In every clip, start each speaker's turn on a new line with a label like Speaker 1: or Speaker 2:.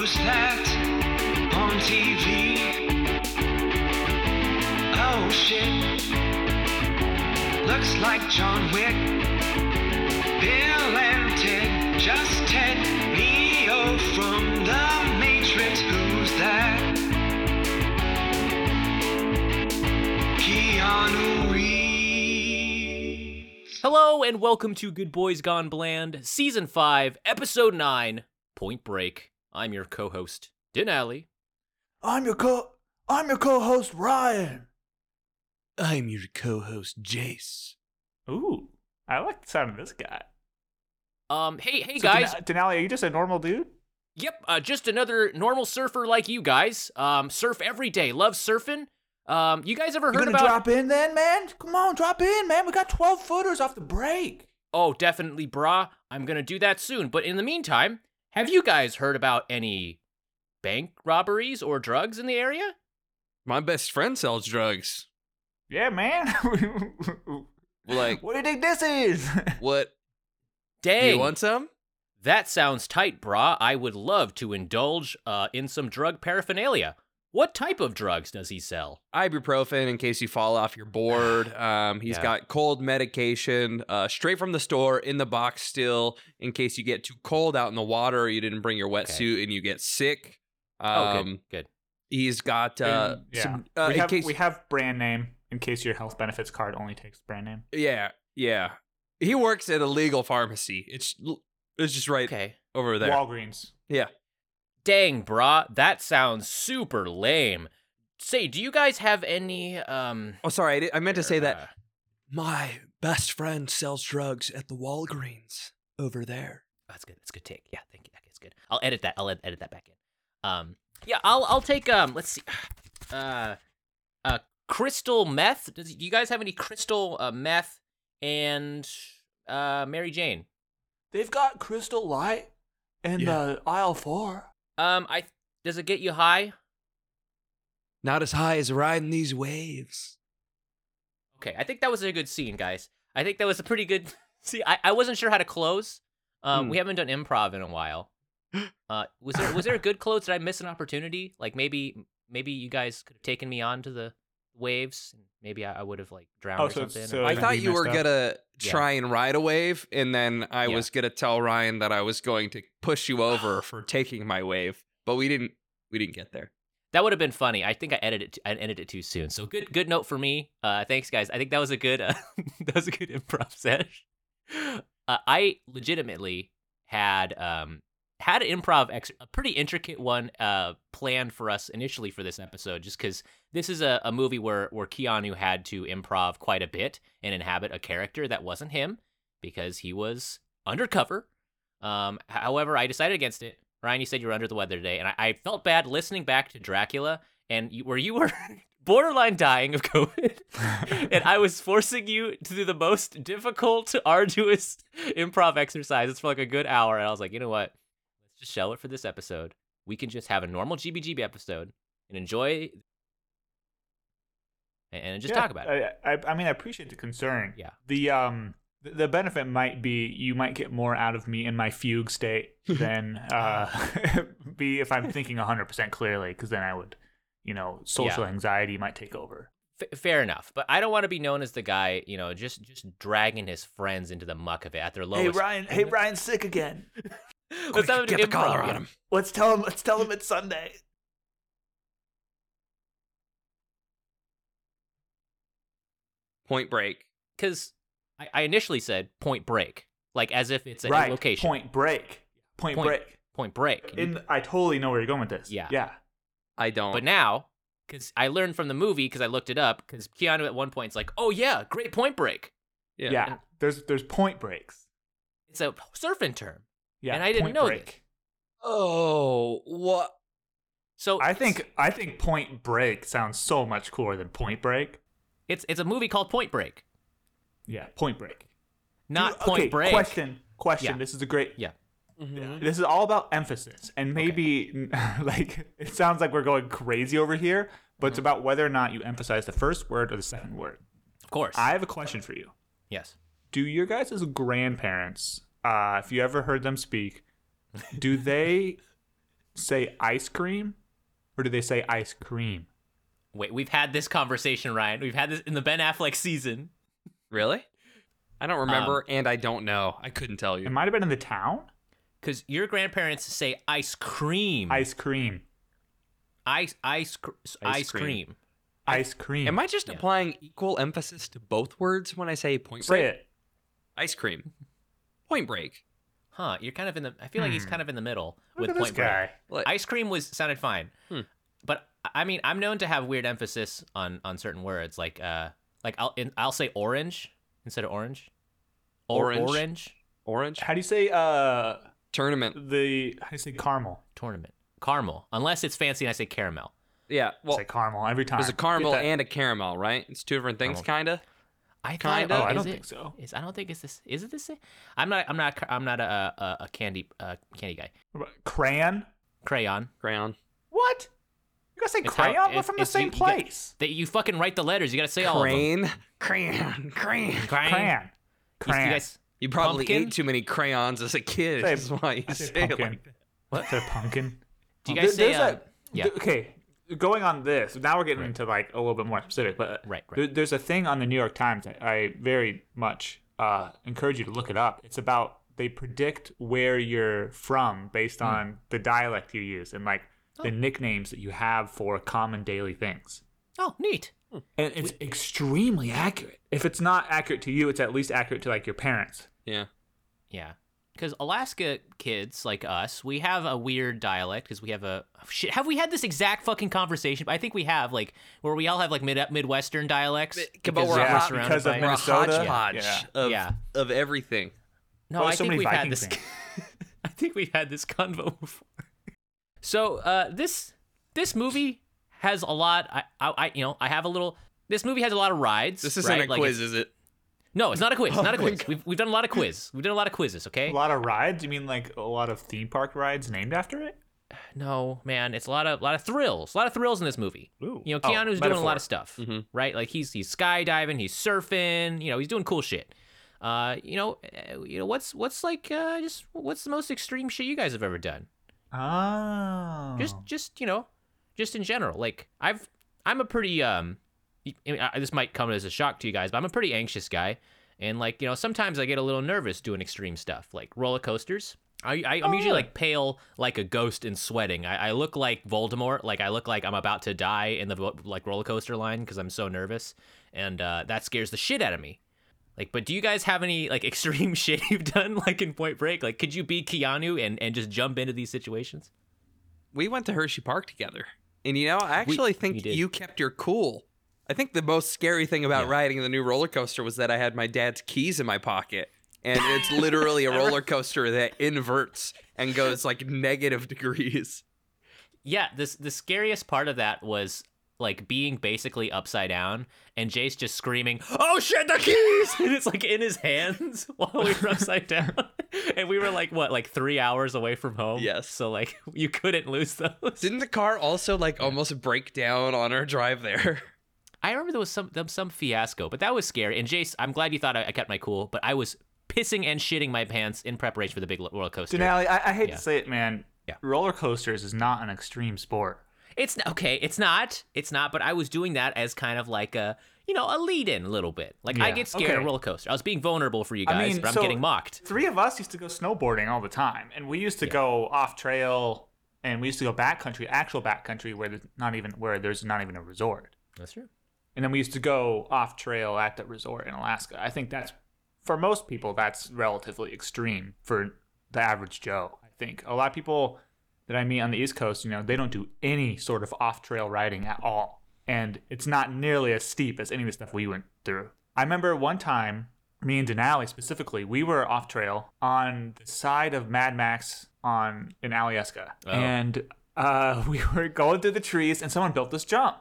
Speaker 1: Who's that on TV? Oh shit. Looks like John Wick. Bill and Ted, just Ted. Neo from the Matrix. Who's that? Keanu Reeves.
Speaker 2: Hello and welcome to Good Boys Gone Bland, Season 5, Episode 9, Point Break. I'm your co-host, Denali.
Speaker 3: I'm your co I'm your co-host Ryan.
Speaker 4: I'm your co-host Jace.
Speaker 3: Ooh, I like the sound of this guy.
Speaker 2: Um, hey, hey
Speaker 3: So,
Speaker 2: guys.
Speaker 3: Den- Denali, are you just a normal dude?
Speaker 2: Yep, uh, just another normal surfer like you guys. Um, surf every day, love surfing. Um, you guys ever
Speaker 3: You
Speaker 2: heard
Speaker 3: gonna
Speaker 2: about?
Speaker 3: drop in then, man? Come on, drop in, man. We got 12 footers off the break.
Speaker 2: Oh, definitely, brah. I'm gonna do that soon. But in the meantime, have you guys heard about any bank robberies or drugs in the area?
Speaker 4: My best friend sells drugs.
Speaker 3: Yeah, man.
Speaker 4: Like
Speaker 3: what do you think this is?
Speaker 4: what?
Speaker 2: Dang.
Speaker 4: You want some?
Speaker 2: That sounds tight, brah. I would love to indulge uh, in some drug paraphernalia. What type of drugs does he sell?
Speaker 4: Ibuprofen in case you fall off your board. Um, he's
Speaker 2: Yeah.
Speaker 4: got cold medication, uh, straight from the store in the box still, in case you get too cold out in the water or you didn't bring your wetsuit and you get sick. Um,
Speaker 2: Oh, good, good.
Speaker 4: He's got uh,
Speaker 3: And, yeah.
Speaker 4: some, uh,
Speaker 3: we, have,
Speaker 4: case
Speaker 3: we have brand name in case your health benefits card only takes brand name.
Speaker 4: yeah, yeah. He works at a legal pharmacy. It's it's just right
Speaker 2: Okay.
Speaker 4: over there.
Speaker 3: Walgreens.
Speaker 4: yeah.
Speaker 2: Dang, brah. That sounds super lame. Say, do you guys have any um?
Speaker 4: Oh, sorry. I, di- I meant to say that
Speaker 2: uh,
Speaker 4: My best friend sells drugs at the Walgreens over there.
Speaker 2: That's good. That's a good take. Yeah, thank you. That's good. I'll edit that. I'll ed- edit that back in. Um, yeah, I'll I'll take um. Let's see. Uh, uh, crystal meth. Does do you guys have any crystal uh, meth and uh Mary Jane?
Speaker 3: They've got Crystal Light in
Speaker 4: Yeah.
Speaker 3: the aisle four.
Speaker 2: Um, I does it get you high?
Speaker 4: Not as high as riding these waves.
Speaker 2: Okay, I think that was a good scene, guys. I think that was a pretty good. See, I, I wasn't sure how to close. Um,
Speaker 4: Hmm.
Speaker 2: we haven't done improv in a while. Uh, was there was there a good close? Did I miss an opportunity? Like maybe maybe you guys could have taken me on to the waves. Maybe I, I would have like drowned
Speaker 3: Oh,
Speaker 2: or
Speaker 3: so-
Speaker 2: something.
Speaker 3: so-
Speaker 2: or-
Speaker 4: I thought you were
Speaker 3: up.
Speaker 4: gonna
Speaker 2: Yeah.
Speaker 4: try and ride a wave, and then I
Speaker 2: Yeah.
Speaker 4: was gonna tell Ryan that I was going to push you over for taking my wave, but we didn't. We didn't get there.
Speaker 2: that would have been funny. I think I edited it. I edited it too soon. So good good note for me. Uh, thanks guys. I think that was a good uh, that was a good improv sesh. Uh, I legitimately had um had an improv ex- a pretty intricate one uh planned for us initially for this episode just because this is a, a movie where where Keanu had to improv quite a bit and inhabit a character that wasn't him because he was undercover. Um, however, I decided against it. Ryan, you said you were under the weather today, and I, I felt bad listening back to Dracula and you, where you were borderline dying of COVID, and I was forcing you to do the most difficult, arduous improv exercises for like a good hour, and I was like, you know what? Just show it for this episode. We can just have a normal GBGB episode and enjoy, and, just
Speaker 3: Yeah,
Speaker 2: talk about it.
Speaker 3: I, I, I mean, I appreciate the concern.
Speaker 2: Yeah.
Speaker 3: The um, the, benefit might be you might get more out of me in my fugue state than uh, be if I'm thinking 100% clearly, because then I would, you know, social anxiety might take over.
Speaker 2: F- fair enough, but I don't want to be known as the guy, you know, just just dragging his friends into the muck of it at their lowest.
Speaker 3: Hey Ryan. Hey, Ryan's sick again.
Speaker 2: Let's have
Speaker 4: get the collar on him.
Speaker 3: Let's tell him. Let's tell him it's Sunday.
Speaker 4: Point break.
Speaker 2: because I, I initially said Point Break, like as if it's a
Speaker 3: right.
Speaker 2: location.
Speaker 3: Point break. Point,
Speaker 2: Point-
Speaker 3: break.
Speaker 2: Point Break.
Speaker 3: In, I totally know where you're going with this.
Speaker 2: Yeah.
Speaker 3: Yeah.
Speaker 4: I don't.
Speaker 2: but now, because I learned from the movie, because I looked it up, because Keanu at one point is like, "Oh yeah, great Point Break."
Speaker 4: yeah.
Speaker 3: Yeah. There's there's point breaks.
Speaker 2: It's a surfing term,
Speaker 3: Yeah.
Speaker 2: And I didn't know
Speaker 3: break.
Speaker 2: this.
Speaker 4: Oh, what?
Speaker 2: so
Speaker 3: I think I think Point Break sounds so much cooler than Point Break.
Speaker 2: it's it's a movie called Point Break,
Speaker 3: Yeah, Point Break.
Speaker 2: not
Speaker 3: Do-
Speaker 2: Point
Speaker 3: okay,
Speaker 2: Break.
Speaker 3: Question. Question.
Speaker 2: Yeah.
Speaker 3: This is a great.
Speaker 2: Yeah.
Speaker 4: Mhm.
Speaker 3: This is all about emphasis, and maybe like it sounds like we're going crazy over here, but it's
Speaker 2: Mm-hmm.
Speaker 3: about whether or not you emphasize the first word or the second word.
Speaker 2: Of course.
Speaker 3: I have a question for you.
Speaker 2: yes.
Speaker 3: Do your guys' grandparents, uh, if you ever heard them speak, do they say ice cream, or do they say ice cream?
Speaker 2: Wait, we've had this conversation, Ryan. We've had this in the Ben Affleck season.
Speaker 4: Really? I don't remember, and I don't know. I couldn't tell you.
Speaker 3: It might have been in the town.
Speaker 2: Because your grandparents say ice cream.
Speaker 3: Ice cream.
Speaker 2: ice ice cr- ice,
Speaker 4: cream.
Speaker 2: cream.
Speaker 3: Ice cream.
Speaker 4: Am I just
Speaker 2: Yeah.
Speaker 4: applying equal emphasis to both words when I say point
Speaker 3: say
Speaker 4: break?
Speaker 3: it?
Speaker 4: Ice cream. Point break.
Speaker 2: Huh? You're kind of in the. I feel like he's
Speaker 3: Hmm.
Speaker 2: kind of in the middle
Speaker 3: Look
Speaker 2: with
Speaker 3: at this
Speaker 2: Point Break.
Speaker 3: guy.
Speaker 4: What?
Speaker 2: Ice cream was sounded fine,
Speaker 4: Hmm.
Speaker 2: but I mean, I'm known to have weird emphasis on on certain words, like uh, like I'll in, I'll say orange instead of orange. Or,
Speaker 4: Orange.
Speaker 2: orange
Speaker 4: Orange.
Speaker 3: How do you say uh
Speaker 4: Tournament.
Speaker 3: the how do you say caramel?
Speaker 2: tournament. Caramel, unless it's fancy and I say caramel.
Speaker 4: Yeah. Well,
Speaker 3: say caramel every time.
Speaker 4: there's a caramel
Speaker 3: Get that-
Speaker 4: and a caramel, right? It's two different things, kinda.
Speaker 2: I
Speaker 4: Kinda?
Speaker 3: Oh, I don't
Speaker 2: it-
Speaker 3: think so.
Speaker 2: Is I don't think it's this. Is it this? I'm not. I'm not. I'm not a a, a candy uh, candy guy.
Speaker 3: crayon.
Speaker 2: Crayon.
Speaker 4: Crayon.
Speaker 3: What? You gotta say
Speaker 2: It's how-
Speaker 3: crayon? We're
Speaker 2: it's-
Speaker 3: from the
Speaker 2: it's-
Speaker 3: same
Speaker 2: you- you get-
Speaker 3: place.
Speaker 2: That you fucking write the letters. You gotta say all of them.
Speaker 4: Crane. Crayon. Crayon.
Speaker 2: Crayon.
Speaker 3: Crayon.
Speaker 2: You- You guys.
Speaker 4: You probably
Speaker 2: Pumpkin?
Speaker 4: ate too many crayons as a kid.
Speaker 3: Say-
Speaker 4: That's why you
Speaker 3: I say
Speaker 4: say it
Speaker 3: pumpkin.
Speaker 4: like that.
Speaker 3: What? Say pumpkin.
Speaker 2: Do you guys
Speaker 3: there-
Speaker 2: say? Uh,
Speaker 3: a-
Speaker 2: yeah.
Speaker 3: th- okay. Going on this, now we're getting into like a little bit more specific, but
Speaker 2: Right, right.
Speaker 3: there- there's a thing on the New York Times that I very much uh, encourage you to look it up. It's about they predict where you're from based
Speaker 2: Hmm.
Speaker 3: on the dialect you use and like
Speaker 2: Oh.
Speaker 3: the nicknames that you have for common daily things.
Speaker 2: oh, neat.
Speaker 3: And it's extremely accurate. If it's not accurate to you, it's at least accurate to like your parents.
Speaker 4: Yeah.
Speaker 2: Yeah. Because Alaska kids like us, we have a weird dialect because we have a shit. Have we had this exact fucking conversation? I think we have, like where we all have like mid midwestern dialects.
Speaker 4: But
Speaker 2: because
Speaker 4: we're
Speaker 2: we're
Speaker 4: hot
Speaker 3: because of
Speaker 2: by-
Speaker 4: We're a
Speaker 3: Minnesota?
Speaker 4: hodgepodge
Speaker 3: Yeah.
Speaker 4: of
Speaker 2: Yeah.
Speaker 4: of everything.
Speaker 2: No,
Speaker 3: Well,
Speaker 2: I
Speaker 3: so
Speaker 2: think we've had this. I think we've had this convo before. So uh, this this movie has a lot. I, I, I you know I have a little. This movie has a lot of rides.
Speaker 4: This isn't
Speaker 2: right?
Speaker 4: a
Speaker 2: Like,
Speaker 4: quiz, is it?
Speaker 2: No, it's not a quiz. It's not a
Speaker 4: Oh
Speaker 2: quiz. We've, we've done a lot of quiz. We've done a lot of quizzes. Okay.
Speaker 3: A lot of rides? You mean like a lot of theme park rides named after it?
Speaker 2: No, man, it's a lot of lot of thrills. A lot of thrills in this movie.
Speaker 3: Ooh.
Speaker 2: You know,
Speaker 3: Oh,
Speaker 2: Keanu's doing a lot of stuff,
Speaker 4: Mhm.
Speaker 2: right? Like he's he's skydiving, he's surfing. You know, he's doing cool shit. Uh, you know, uh, you know what's what's like uh, just what's the most extreme shit you guys have ever done?
Speaker 3: Oh.
Speaker 2: Just just you know, just in general. Like I've I'm a pretty um, y- I mean, I- this might come as a shock to you guys, but I'm a pretty anxious guy, and like you know sometimes I get a little nervous doing extreme stuff like roller coasters. I, I I'm usually
Speaker 3: Oh.
Speaker 2: like pale like a ghost and sweating. I, I look like Voldemort, like I look like I'm about to die in the like roller coaster line because I'm so nervous, and uh, that scares the shit out of me. Like, but do you guys have any like extreme shit you've done like in Point Break? Like, could you be Keanu and and just jump into these situations?
Speaker 4: We went to Hershey Park together. And you know, I actually think
Speaker 2: we did.
Speaker 4: you kept your cool. I think the most scary thing about
Speaker 2: Yeah.
Speaker 4: riding the new roller coaster was that I had my dad's keys in my pocket. And it's literally a roller coaster that inverts and goes like negative degrees.
Speaker 2: Yeah, this the scariest part of that was like being basically upside down and Jace just screaming, "Oh shit, the keys!" and it's like in his hands while we were upside down, and we were like what, like three hours away from home.
Speaker 4: Yes.
Speaker 2: so like you couldn't lose those.
Speaker 4: Didn't the car also like almost break down on our drive there?
Speaker 2: I remember there was some some fiasco, but that was scary. And Jace, I'm glad you thought I, I kept my cool, but I was pissing and shitting my pants in preparation for the big roller coaster.
Speaker 3: Denali, I, I hate
Speaker 2: Yeah.
Speaker 3: to say it, man.
Speaker 2: Yeah.
Speaker 3: Roller coasters is not an extreme sport.
Speaker 2: It's n- okay. It's not. It's not. But I was doing that as kind of like a, you know, a lead-in a little bit. Like I get scared of roller coaster. I was being vulnerable for you
Speaker 3: I
Speaker 2: guys,
Speaker 3: mean,
Speaker 2: but I'm getting mocked.
Speaker 3: Three of us used to go snowboarding all the time, and we used to
Speaker 2: Yeah.
Speaker 3: go off trail, and we used to go backcountry, actual backcountry, where there's not even where there's not even a resort.
Speaker 2: That's true.
Speaker 3: And then we used to go off trail at the resort in Alaska. I think that's for most people that's relatively extreme for the average Joe. I think a lot of people that I meet on the East Coast, you know, they don't do any sort of off trail riding at all. And it's not nearly as steep as any of the stuff we went through. I remember one time, me and Denali specifically, we were off trail on the side of Mad Max on in Alyeska.
Speaker 2: Oh.
Speaker 3: And uh, we were going through the trees and someone built this jump.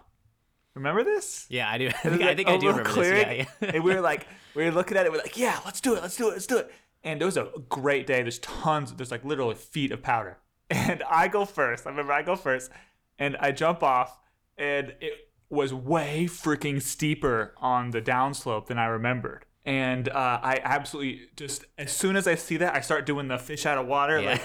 Speaker 3: Remember this?
Speaker 2: Yeah, I do. I think, I, think I do remember
Speaker 3: clearing,
Speaker 2: this. Yeah, yeah.
Speaker 3: and we were like, we were looking at it. We're like, yeah, let's do it. Let's do it. Let's do it. And it was a great day. There's tons. There's like literally feet of powder. And I go first. I remember I go first, and I jump off, and it was way freaking steeper on the downslope than I remembered. And uh, I absolutely just as soon as I see that, I start doing the fish out of water,
Speaker 2: Yeah.
Speaker 3: like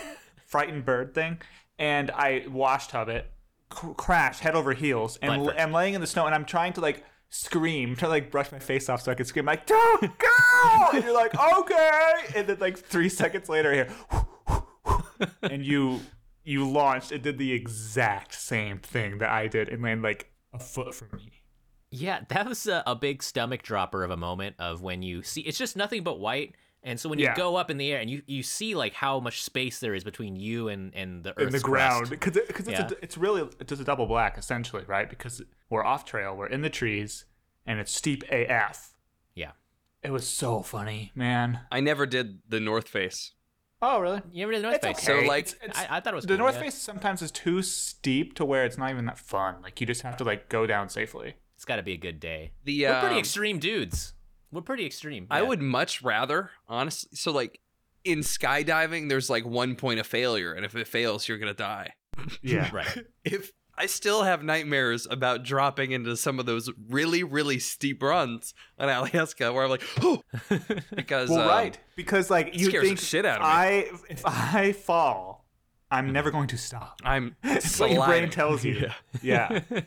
Speaker 3: frightened bird thing. and I wash tub it, cr- crash head over heels, and l-. I'm laying in the snow, and I'm trying to like scream, trying to like brush my face off so I can scream like "Don't go!" and you're like okay, and then like three seconds later, here, and you you launched and did the exact same thing that I did and landed like a foot from me.
Speaker 2: Yeah, that was a, a big stomach dropper of a moment of when you see it's just nothing but white. And so when you
Speaker 3: Yeah.
Speaker 2: go up in the air and you, you see like how much space there is between you and, and the earth's
Speaker 3: in the ground because it, cause it's,
Speaker 2: Yeah.
Speaker 3: a, it's really it's just a double black essentially right because we're off trail we're in the trees and it's steep af
Speaker 2: Yeah.
Speaker 3: it was so funny man
Speaker 4: I never did the North Face.
Speaker 3: oh really
Speaker 2: You never did the North
Speaker 3: It's
Speaker 2: Face?
Speaker 3: okay.
Speaker 4: So, like,
Speaker 3: It's- it's-
Speaker 2: I, I thought it was
Speaker 3: the
Speaker 2: cool,
Speaker 3: north
Speaker 2: yeah.
Speaker 3: face sometimes is too steep to where it's not even that fun like you just have to like go down safely
Speaker 2: It's got to be a good day.
Speaker 4: The
Speaker 2: We're pretty
Speaker 4: um,
Speaker 2: extreme dudes. We're pretty extreme.
Speaker 4: I
Speaker 2: yeah.
Speaker 4: would much rather, honestly. So, like in skydiving, there's like one point of failure, and if it fails, you're gonna die.
Speaker 3: yeah
Speaker 2: Right.
Speaker 4: If I still have nightmares about dropping into some of those really, really steep runs on Alaska, where I'm like, oh, because
Speaker 3: well
Speaker 4: um,
Speaker 3: right because like you think
Speaker 4: shit out of me.
Speaker 3: i if i fall i'm never going to stop
Speaker 4: I'm
Speaker 3: it's what your brain tells you
Speaker 4: Yeah.
Speaker 3: yeah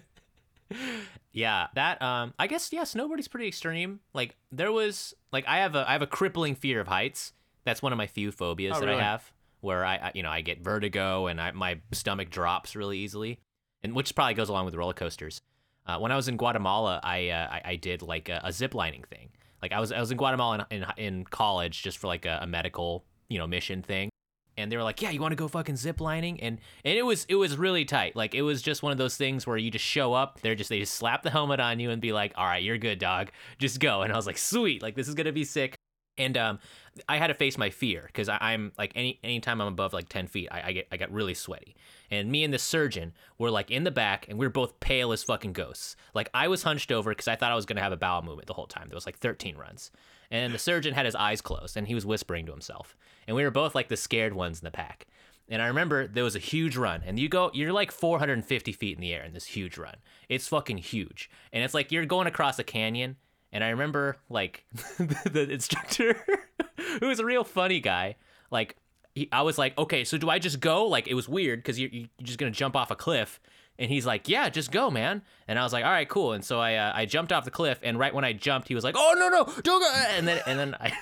Speaker 2: yeah, that um I guess yeah, snowboarding's pretty extreme. Like there was like I have a I have a crippling fear of heights. That's one of my few phobias
Speaker 3: Oh,
Speaker 2: that
Speaker 3: really?
Speaker 2: I have where I, I you know, I get vertigo and I my stomach drops really easily. And which probably goes along with roller coasters. Uh, when I was in Guatemala, I uh, I, I did like a, a zip lining thing. Like I was I was in Guatemala in in, in college just for like a, a medical, you know, mission thing and they were like, "Yeah, you want to go fucking zip lining?" And and it was it was really tight. Like it was just one of those things where you just show up, they're just they just slap the helmet on you and be like, "All right, you're good, dog. Just go." And I was like, "Sweet, like this is gonna be sick." And um, I had to face my fear because I'm like any anytime I'm above like ten feet, I, I get I got really sweaty. And me and the surgeon were like in the back, and we were both pale as fucking ghosts. Like I was hunched over because I thought I was gonna have a bowel movement the whole time. There was like 13 runs, and the surgeon had his eyes closed and he was whispering to himself. And we were both like the scared ones in the pack. And I remember there was a huge run, and you go, you're like 450 feet in the air in this huge run. It's fucking huge, and it's like you're going across a canyon. And I remember like the instructor, who was a real funny guy, like he, I was like, okay, so do I just go? Like it was weird because you're, you're just gonna jump off a cliff. And he's like, "Yeah, just go, man." And I was like, "All right, cool." And so I uh, I jumped off the cliff, and right when I jumped, he was like, "Oh no, no, don't go!" And then and then I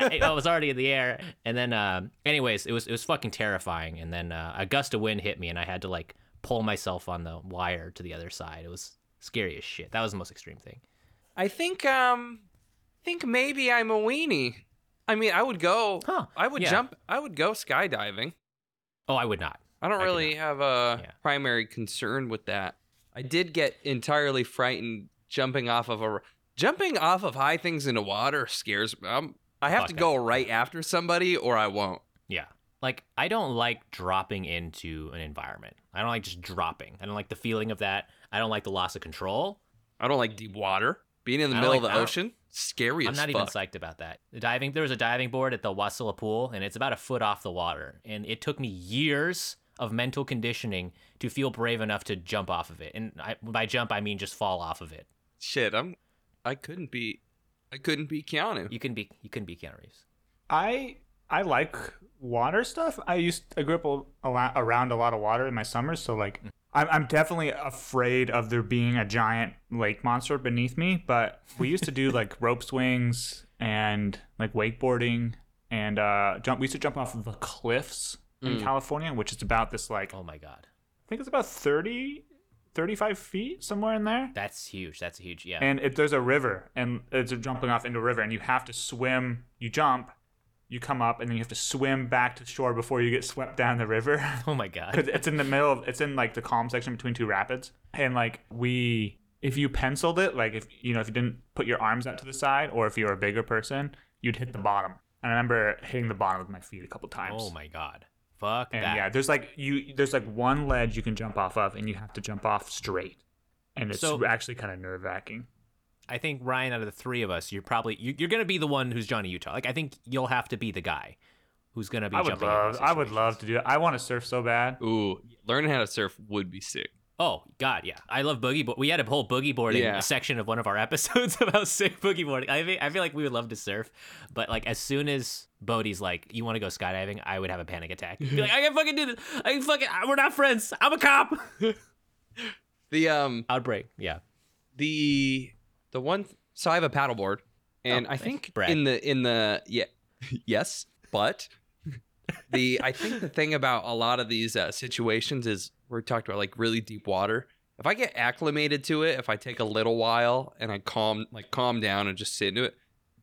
Speaker 2: I was already in the air. And then, um, anyways, it was it was fucking terrifying. And then uh, a gust of wind hit me, and I had to like pull myself on the wire to the other side. It was scary as shit. That was the most extreme thing.
Speaker 4: I think um, I think maybe I'm a weenie. I mean, I would go.
Speaker 2: Huh,
Speaker 4: I would
Speaker 2: yeah.
Speaker 4: jump. I would go skydiving.
Speaker 2: Oh, I would not.
Speaker 4: I don't
Speaker 2: I
Speaker 4: really have a
Speaker 2: Yeah.
Speaker 4: primary concern with that. I did get entirely frightened jumping off of a jumping off of high things into water scares me. Um, I have
Speaker 2: Fuck
Speaker 4: to
Speaker 2: that.
Speaker 4: go right after somebody or I won't.
Speaker 2: Yeah. Like I don't like dropping into an environment. I don't like just dropping. I don't like the feeling of that. I don't like the loss of control.
Speaker 4: I don't like deep water. Being in the middle
Speaker 2: like-
Speaker 4: of the ocean, scary
Speaker 2: I'm
Speaker 4: as
Speaker 2: not
Speaker 4: fuck.
Speaker 2: even psyched about that. The diving there was a diving board at the Wasilla pool and it's about a foot off the water. And it took me years of mental conditioning to feel brave enough to jump off of it. And I, by jump I mean just fall off of it.
Speaker 4: Shit, I'm. I couldn't be. I couldn't be Keanu.
Speaker 2: You can be you can be Keanu Reeves.
Speaker 3: I I like water stuff. I used I grew up a, a lot, around a lot of water in my summers, so like I'm I'm definitely afraid of there being a giant lake monster beneath me. But we used to do like rope swings and like wakeboarding and uh jump. We used to jump off of the cliffs in
Speaker 4: Mm.
Speaker 3: California, which is about this like
Speaker 2: Oh my god.
Speaker 3: I think it's about 30, 35 feet somewhere in there.
Speaker 2: That's huge. That's a huge yeah.
Speaker 3: and it, there's a river and it's jumping off into a river and you have to swim you jump you come up and then you have to swim back to shore before you get swept down the river
Speaker 2: oh my god.
Speaker 3: because it's in the middle of it's in like the calm section between two rapids and like we if you penciled it like if you know if you didn't put your arms out to the side or if you were a bigger person you'd hit the bottom and i remember hitting the bottom with my feet a couple times
Speaker 2: Oh my god. Fuck
Speaker 3: and
Speaker 2: that.
Speaker 3: yeah there's like you there's like one ledge you can jump off of and you have to jump off straight and it's
Speaker 2: So-
Speaker 3: actually kind of nerve wracking
Speaker 2: I think Ryan, out of the three of us, you're probably you, you're gonna be the one who's Johnny Utah. Like I think you'll have to be the guy who's gonna be
Speaker 3: I would
Speaker 2: jumping.
Speaker 3: love.
Speaker 2: into
Speaker 3: I would love to do that. I want to surf so bad.
Speaker 4: Ooh, learning how to surf would be sick.
Speaker 2: Oh God, yeah, I love boogie board. We had a whole boogie boarding
Speaker 4: Yeah.
Speaker 2: section of one of our episodes about sick boogie boarding. I feel, I feel like we would love to surf, but like as soon as Bodhi's like, "You want to go skydiving?" I would have a panic attack. Be like, "I can fucking do this. I can fucking. We're not friends. I'm a cop."
Speaker 4: The um
Speaker 2: Outbreak. Yeah.
Speaker 4: the the one so I have a paddleboard and
Speaker 2: Oh,
Speaker 4: I think
Speaker 2: Brad.
Speaker 4: in the in the yeah yes but the I think the thing about a lot of these uh, situations is we're talked about like really deep water. If I get acclimated to it, if I take a little while and I calm like calm down and just sit into it.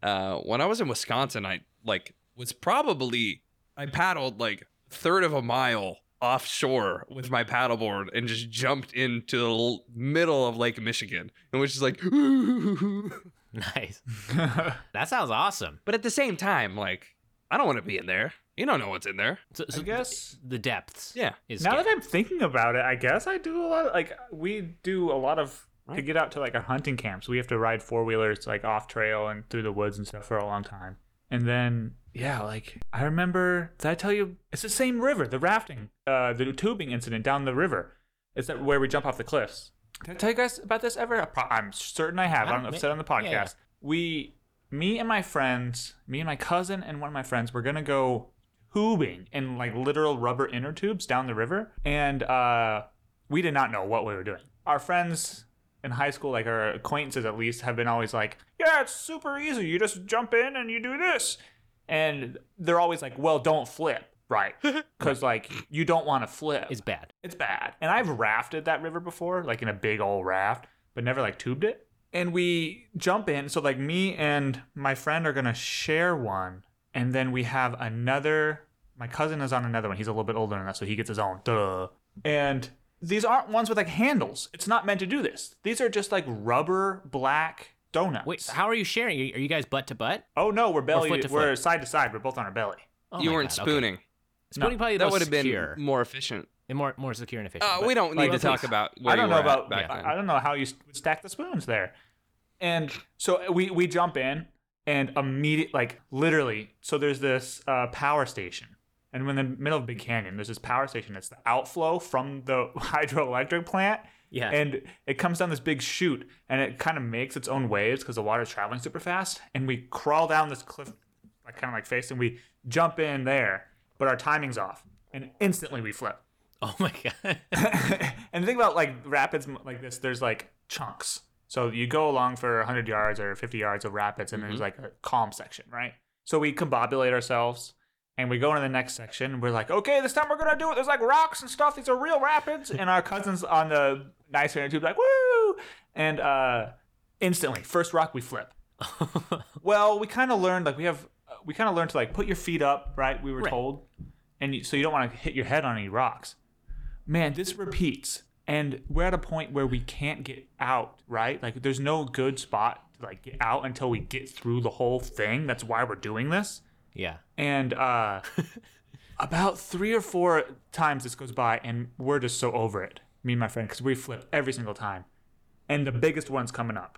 Speaker 4: Uh, when I was in Wisconsin, I like was probably I paddled like third of a mile offshore with my paddleboard and just jumped into the l- middle of Lake Michigan and was just like
Speaker 2: Nice. That sounds awesome.
Speaker 4: but at the same time like I don't want to be in there. You don't know what's in there.
Speaker 2: So, so
Speaker 3: I guess
Speaker 2: the depths.
Speaker 4: Yeah.
Speaker 2: Is
Speaker 3: now
Speaker 2: scary.
Speaker 3: that I'm thinking about it, I guess I do a lot. like we do a lot of to get out to like our hunting camps. We have to ride four wheelers like off trail and through the woods and stuff for a long time. And then yeah, like I remember. Did I tell you? It's the same river, the rafting, uh, the tubing incident down the river. Is that where we jump off the cliffs? Did I tell you guys about this ever? I'm certain I have. I
Speaker 2: I
Speaker 3: don't know if
Speaker 2: don't-
Speaker 3: I've said it on the podcast.
Speaker 2: yeah, yeah.
Speaker 3: We, me and my friends, me and my cousin and one of my friends, we're gonna go tubing in like literal rubber inner tubes down the river, and uh, we did not know what we were doing. Our friends in high school, like our acquaintances at least, have been always like, "Yeah, it's super easy. You just jump in and you do this," and they're always like, "Well, don't flip." Right, because like you don't want to flip.
Speaker 2: It's bad.
Speaker 3: It's bad. And I've rafted that river before, like in a big old raft, but never like tubed it. And we jump in. So like me and my friend are gonna share one, and then we have another. My cousin is on another one. He's a little bit older than us, so he gets his own. Duh. And these aren't ones with like handles. It's not meant to do this. These are just like rubber black donuts.
Speaker 2: Wait, so how are you sharing? Are you, guys butt to butt?
Speaker 3: Oh no, we're belly.
Speaker 2: foot to
Speaker 3: we're
Speaker 2: foot?
Speaker 3: side to side. We're both on our belly.
Speaker 2: Oh
Speaker 4: you weren't
Speaker 2: God, okay.
Speaker 4: spooning.
Speaker 2: Spooning probably
Speaker 4: That would have been more efficient.
Speaker 2: and more more secure and efficient.
Speaker 4: Uh, we don't
Speaker 3: like,
Speaker 4: need to
Speaker 3: let's-
Speaker 4: talk about where
Speaker 3: I don't
Speaker 4: you
Speaker 3: know
Speaker 4: were
Speaker 3: about.
Speaker 4: back
Speaker 3: I,
Speaker 4: then.
Speaker 3: I don't know how you s- would stack the spoons there. And so we we jump in and immediate like literally. So there's this uh, power station, and we're in the middle of Big Canyon. There's this power station. It's the outflow from the hydroelectric plant.
Speaker 2: Yeah.
Speaker 3: And it comes down this big chute, and it kind of makes its own waves because the water's traveling super fast. And we crawl down this cliff, like kind of like face, and we jump in there, but our timing's off, and instantly we flip.
Speaker 2: oh my god.
Speaker 3: and think about like rapids like this, there's like chunks. So you go along for 100 yards or 50 yards of rapids, and there's mm-hmm. like a calm section, right? So we combobulate ourselves, and we go into the next section. We're like, okay, this time we're gonna do it. There's like rocks and stuff. These are real rapids. and our cousins on the nice inner tube like, woo! And uh, instantly, first rock we flip. Well, we kind of learned like we have we kind of learned to like put your feet up, right? We were
Speaker 2: Right.
Speaker 3: told, and you, so you don't want to hit your head on any rocks. Man, this repeats, and we're at a point where we can't get out, right? Like there's no good spot to like get out until we get through the whole thing. That's why we're doing this.
Speaker 2: Yeah.
Speaker 3: And uh, about three or four times this goes by, and we're just so over it, me and my friend, because we flip every single time. And the biggest one's coming up.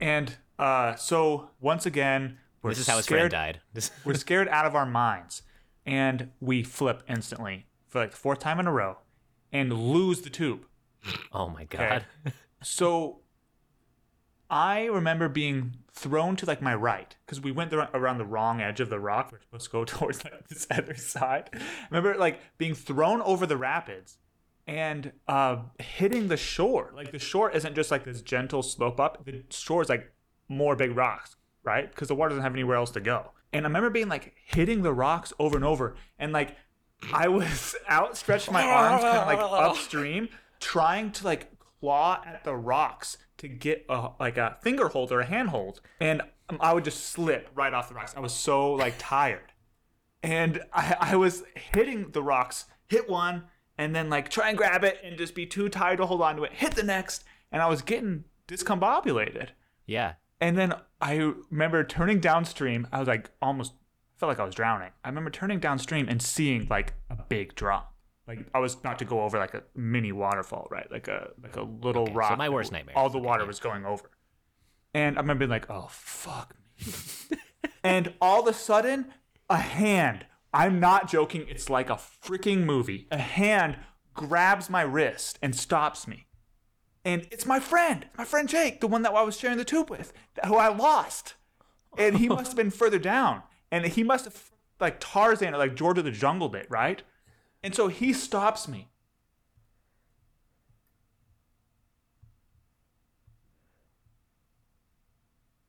Speaker 3: And uh, so once again, we're
Speaker 2: This is how his
Speaker 3: scared,
Speaker 2: friend died.
Speaker 3: We're scared out of our minds, and we flip instantly for like the fourth time in a row, and lose the tube.
Speaker 2: oh my god.
Speaker 3: So I remember being thrown to like my right because we went around the wrong edge of the rock. We're supposed to go towards like this other side. I remember like being thrown over the rapids and uh, hitting the shore. Like the shore isn't just like this gentle slope up. The shore is like more big rocks, right? Because the water doesn't have anywhere else to go. And I remember being like hitting the rocks over and over, and like I was outstretched my arms kind of like upstream, trying to like claw at the rocks get a like a finger hold or a hand hold, and um, I would just slip right off the rocks. I was so like tired, and I, I was hitting the rocks, hit one, and then like try and grab it, and just be too tired to hold on to it. Hit the next, and I was getting discombobulated.
Speaker 2: yeah.
Speaker 3: And then I remember turning downstream. I was like almost felt like I was drowning. I remember turning downstream and seeing like a big drop. Like I was about to go over like a mini waterfall, right? Like a like a little
Speaker 2: Okay, so
Speaker 3: rock.
Speaker 2: my worst nightmare.
Speaker 3: All the
Speaker 2: Okay,
Speaker 3: water
Speaker 2: yeah.
Speaker 3: was going over. And I remember being like, "Oh fuck me!" and all of a sudden, a hand. I'm not joking. It's like a freaking movie. A hand grabs my wrist and stops me and it's my friend, my friend Jake, the one that I was sharing the tube with, who I lost, and he must have been further down, and he must have like Tarzan or like George of the Jungle did, right? And so he stops me.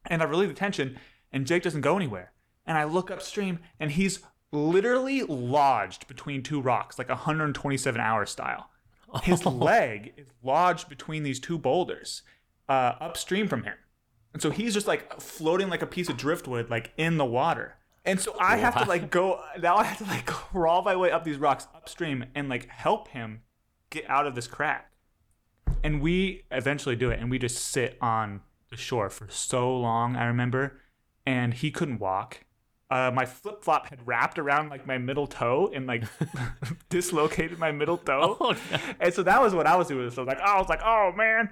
Speaker 3: And I relieve the tension, and Jake doesn't go anywhere. And I look upstream, and he's literally lodged between two rocks, like 127 hour style. His leg is lodged between these two boulders uh, upstream from him. And so he's just like floating like a piece of driftwood, like in the water. And so I have to like go, now I have to like crawl my way up these rocks upstream and like help him get out of this crack. And we eventually do it, and we just sit on the shore for so long, I remember. And he couldn't walk. Uh, my flip flop had wrapped around like my middle toe and like dislocated my middle toe.
Speaker 2: Oh, no.
Speaker 3: And so that was what I was doing. So like, I was like, oh man.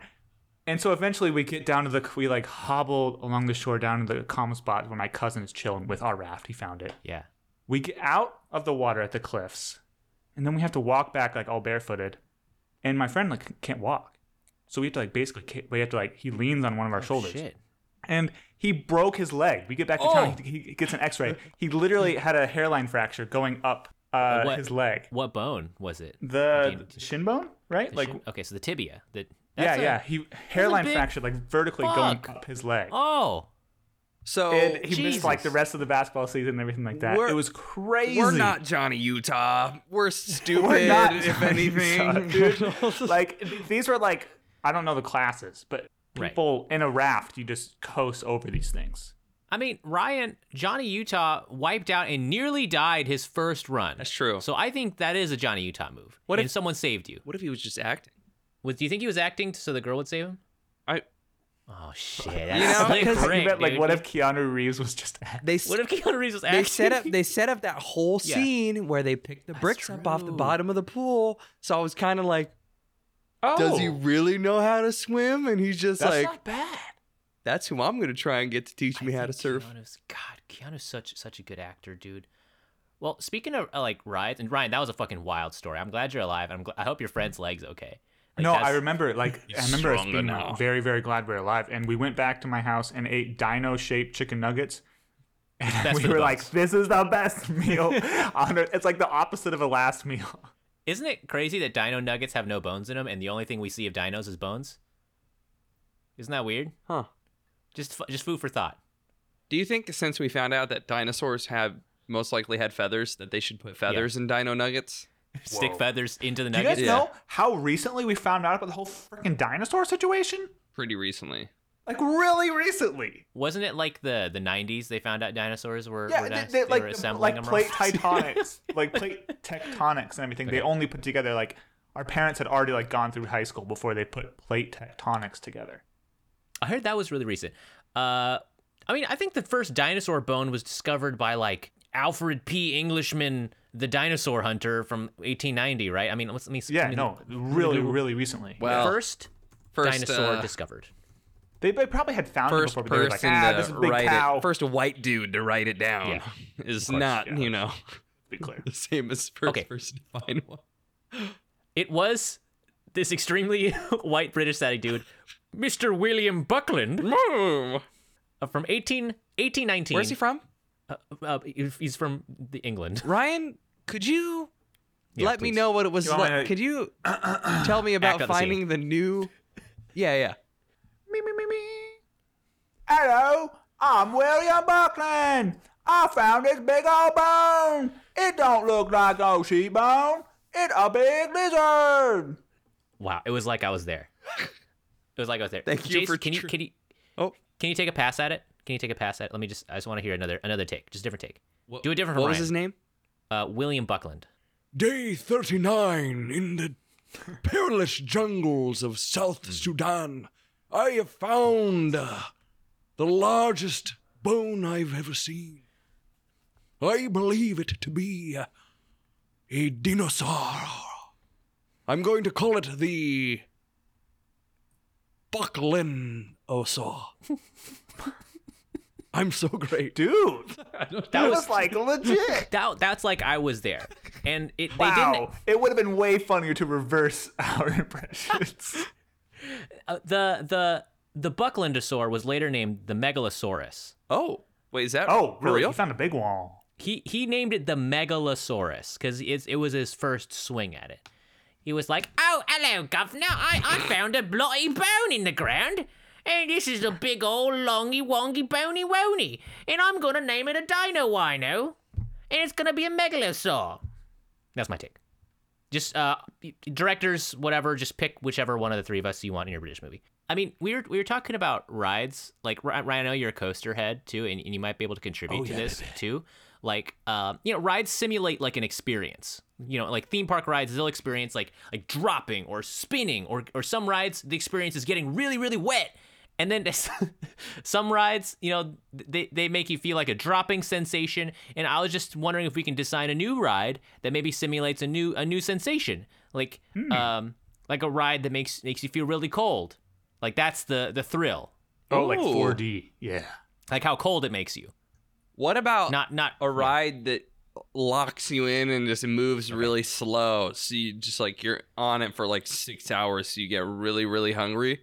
Speaker 3: And so eventually we get down to the, we like hobble along the shore down to the calm spot where my cousin is chilling with our raft. He found it.
Speaker 2: Yeah.
Speaker 3: We get out of the water at the cliffs, and then we have to walk back like all barefooted. And my friend like can't walk, so we have to like basically we have to like he leans on one of our shoulders,
Speaker 2: Oh, Shit.
Speaker 3: and he broke his leg. We get back to
Speaker 2: Oh.
Speaker 3: town, he, he gets an X-ray. He literally had a hairline fracture going up uh,
Speaker 2: what-
Speaker 3: his leg,
Speaker 2: What bone was it?
Speaker 3: the shin bone, right?
Speaker 2: the
Speaker 3: like
Speaker 2: shin- okay, so the tibia. The,
Speaker 3: yeah,
Speaker 2: a-
Speaker 3: yeah. He hairline
Speaker 2: big
Speaker 3: fracture like vertically going up his leg.
Speaker 2: Oh,
Speaker 4: So
Speaker 3: and he missed like the rest of the basketball season and everything like that.
Speaker 4: We're-
Speaker 3: It was crazy.
Speaker 4: we're not Johnny Utah. We're stupid,
Speaker 3: We're not
Speaker 4: if anything.
Speaker 3: Utah, dude. like these were like I don't know the classes, but
Speaker 2: Right.
Speaker 3: people in a raft, you just coast over these things.
Speaker 2: I mean, Ryan, Johnny Utah wiped out and nearly died his first run.
Speaker 4: That's true.
Speaker 2: So I think that is a Johnny Utah move.
Speaker 4: What
Speaker 2: and
Speaker 4: if-
Speaker 2: someone saved you?
Speaker 4: what if he was just acting?
Speaker 2: Was, do you think he was acting so the girl would save him?
Speaker 4: I
Speaker 2: Oh shit!
Speaker 4: You know,
Speaker 2: really
Speaker 4: 'cause you
Speaker 2: great,
Speaker 3: you meant, like what if Keanu Reeves was just
Speaker 4: they
Speaker 2: What if Keanu Reeves was acting?
Speaker 4: they set up they set up that whole
Speaker 2: Yeah.
Speaker 4: scene where they picked the bricks up off the bottom of the pool. So I was kind of like,
Speaker 3: oh,
Speaker 4: does he really know how to swim? And he's just
Speaker 3: That's
Speaker 4: like,
Speaker 3: not bad.
Speaker 4: that's who I'm gonna try and get to teach me
Speaker 2: I
Speaker 4: how to surf.
Speaker 2: Keanu's, God, Keanu's such such a good actor, dude. Well, speaking of uh, like rides, and Ryan, that was a fucking wild story. I'm glad you're alive. I'm gl- I hope your friend's legs okay. Like,
Speaker 3: no, I remember like I remember us being
Speaker 4: now.
Speaker 3: very very glad we are alive, and we went back to my house and ate dino shaped chicken nuggets. And
Speaker 2: Best
Speaker 3: we were like, "This is the best meal." on Earth. It's like the opposite of a last meal.
Speaker 2: Isn't it crazy that dino nuggets have no bones in them, and the only thing we see of dinos is bones? Isn't that weird?
Speaker 4: Huh?
Speaker 2: Just just food for thought.
Speaker 4: Do you think since we found out that dinosaurs have most likely had feathers, that they should put feathers in dino nuggets?
Speaker 2: Stick
Speaker 3: Whoa.
Speaker 2: feathers into the
Speaker 3: Do you
Speaker 2: nuggets.
Speaker 3: guys
Speaker 4: Yeah.
Speaker 3: know how recently we found out about the whole freaking dinosaur situation?
Speaker 4: Pretty recently.
Speaker 3: Like really recently.
Speaker 2: Wasn't it like the the 90s? They found out dinosaurs were,
Speaker 3: Yeah,
Speaker 2: were
Speaker 3: they, they,
Speaker 2: they
Speaker 3: like
Speaker 2: were assembling
Speaker 3: like
Speaker 2: them.
Speaker 3: plate tectonics, like plate tectonics and everything. They only put together like our parents had already like gone through high school before they put plate tectonics together.
Speaker 2: I heard that was really recent. Uh, I mean, I think the first dinosaur bone was discovered by like Alfred P. Englishman, the dinosaur hunter from 1890, right? I mean, let's, let me.
Speaker 3: Yeah,
Speaker 2: let me-
Speaker 3: no, really, really recently.
Speaker 4: Well,
Speaker 2: first,
Speaker 4: First
Speaker 2: dinosaur
Speaker 4: uh,
Speaker 2: discovered.
Speaker 3: they, they probably had found it
Speaker 4: first
Speaker 3: before, but they were like, ah, this is a big
Speaker 4: write
Speaker 3: cow.
Speaker 4: it. First white dude to write it down
Speaker 2: Yeah.
Speaker 4: is
Speaker 3: course,
Speaker 4: not,
Speaker 3: yeah.
Speaker 4: you know,
Speaker 3: be clear.
Speaker 4: the same as first
Speaker 2: Okay.
Speaker 4: person to find one.
Speaker 2: It was this extremely white British sounding dude, Mr. William Buckland,
Speaker 4: Whoa.
Speaker 2: uh, from 18, 1819.
Speaker 4: Where's he from?
Speaker 2: Uh, uh, he's from the England.
Speaker 4: Ryan, could you
Speaker 2: Yeah,
Speaker 4: let me know what it was like?
Speaker 3: to-
Speaker 4: Could you tell me about
Speaker 2: Act out the
Speaker 4: finding the new? Yeah, yeah.
Speaker 3: Me, me, me, me. Hello, I'm William Buckland. I found this big old bone. It don't look like no sheep bone. It's a big lizard.
Speaker 2: Wow, it was like I was there. It was like I was there.
Speaker 4: Thank you for
Speaker 2: can you can you
Speaker 4: Oh,
Speaker 2: can you take a pass at it? Can you take a pass at it? Let me just I just want to hear another another take, just a different take.
Speaker 4: what,
Speaker 2: Do it different from
Speaker 4: What was
Speaker 2: Ryan.
Speaker 4: his name?
Speaker 2: Uh, William Buckland.
Speaker 5: Day 39 in the perilous jungles of South Sudan, I have found uh, the largest bone I've ever seen. I believe it to be uh, a dinosaur. I'm going to call it the Bucklinosaur. I'm so great.
Speaker 3: Dude,
Speaker 2: That
Speaker 3: that
Speaker 2: was
Speaker 3: was like legit.
Speaker 2: that that's like I was there, and it they
Speaker 3: Wow,
Speaker 2: didn't
Speaker 3: it would have been way funnier to reverse our impressions.
Speaker 2: uh, the the the Bucklandosaur was later named the Megalosaurus.
Speaker 4: Oh, wait, is that
Speaker 3: oh, really?
Speaker 4: real?
Speaker 3: You found a big one.
Speaker 2: he he named it the Megalosaurus because it's it was his first swing at it. He was like, "Oh, hello, governor. I I found a bloody bone in the ground." And this is a big old longy wongy bony wony. And I'm gonna name it a dino wino. And it's gonna be a megalosaur. That's my take. Just uh directors, whatever, just pick whichever one of the three of us you want in your British movie. I mean, we were we were talking about rides. Like Ryan, I know you're a coaster head too, and, and you might be able to contribute to this too. Like, um, you know, rides simulate like an experience. You know, like theme park rides, they'll experience like like dropping or spinning, or or some rides the experience is getting really really wet. And then some rides, you know, they, they make you feel like a dropping sensation. And I was just wondering if we can design a new ride that maybe simulates a new a new sensation, like um like a ride that makes makes you feel really cold. Like that's the the thrill.
Speaker 3: Oh, like 4D. Yeah.
Speaker 2: Like how cold it makes you.
Speaker 4: What about
Speaker 2: Not not
Speaker 4: a ride that locks you in and just moves really slow? So you just like you're on it for like six hours, so you get really, really hungry,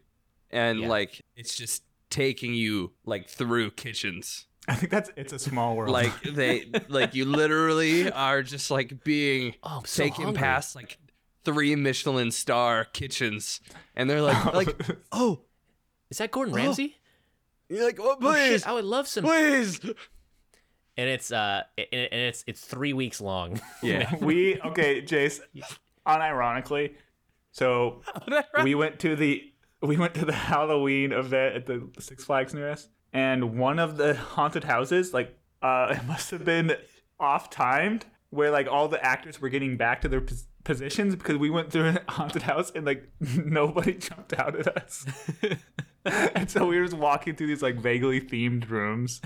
Speaker 4: and
Speaker 2: Yeah.
Speaker 4: like it's just taking you like through kitchens.
Speaker 3: I think that's it's a small world.
Speaker 4: Like they like you literally are just like being
Speaker 2: Oh, I'm so
Speaker 4: taken
Speaker 2: hungry.
Speaker 4: past like three Michelin star kitchens, and they're like like oh
Speaker 2: Is that Gordon Ramsay?
Speaker 4: you're like oh please
Speaker 2: Oh, shit,
Speaker 4: please
Speaker 2: I would love some.
Speaker 4: please
Speaker 2: And it's uh and and it's it's three weeks long.
Speaker 4: yeah
Speaker 3: we okay, Jace. Unironically, so we went to the we went to the Halloween event at the Six Flags near us, and one of the haunted houses, like, uh, it must have been off timed, where like all the actors were getting back to their pos- positions because we went through a haunted house and like nobody jumped out at us, and so we were just walking through these like vaguely themed rooms.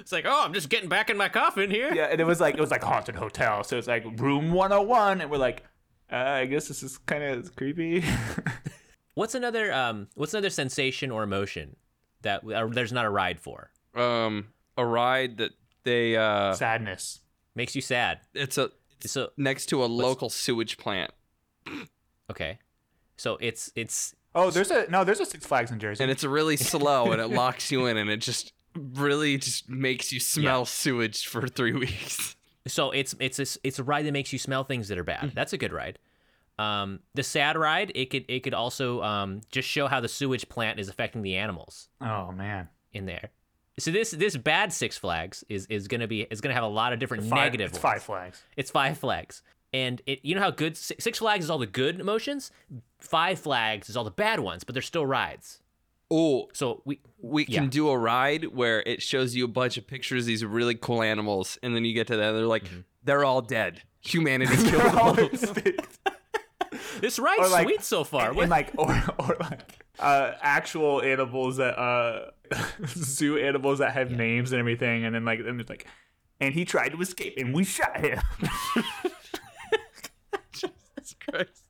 Speaker 2: It's like, oh, I'm just getting back in my coffin here.
Speaker 3: Yeah, and it was like it was like haunted hotel, so it's like room 101, and we're like. Uh, I guess this is kind of creepy.
Speaker 2: What's another um what's another sensation or emotion that uh, there's not a ride for?
Speaker 4: um a ride that they uh
Speaker 3: Sadness.
Speaker 2: Makes you sad.
Speaker 4: it's a it's
Speaker 2: So
Speaker 4: next to a local sewage plant
Speaker 2: okay. So it's it's
Speaker 3: Oh, there's a no. There's a Six Flags in Jersey.
Speaker 4: and it's really slow and it locks you in and it just really just makes you smell sewage for three weeks
Speaker 2: so it's it's a, it's a ride that makes you smell things that are bad. That's a good ride. Um, the sad ride, it could it could also um just show how the sewage plant is affecting the animals
Speaker 3: oh man.
Speaker 2: in there. So this this bad Six Flags is is gonna be is gonna have a lot of different
Speaker 3: Five,
Speaker 2: negative.
Speaker 3: It's
Speaker 2: ones.
Speaker 3: Five Flags.
Speaker 2: It's Five Flags. And it, you know how good Six Six Flags is all the good emotions. Five Flags is all the bad ones, but they're still rides.
Speaker 4: oh
Speaker 2: So we
Speaker 4: we can do a ride where it shows you a bunch of pictures of these really cool animals and then you get to that and they're like
Speaker 2: Mm-hmm.
Speaker 4: they're all dead humanity killed them all.
Speaker 2: this ride's
Speaker 3: like,
Speaker 2: sweet so far.
Speaker 3: and
Speaker 2: What-
Speaker 3: like or or like uh actual animals that uh zoo animals that have names and everything, and then like then it's like, and he tried to escape, and we shot him.
Speaker 4: Jesus Christ.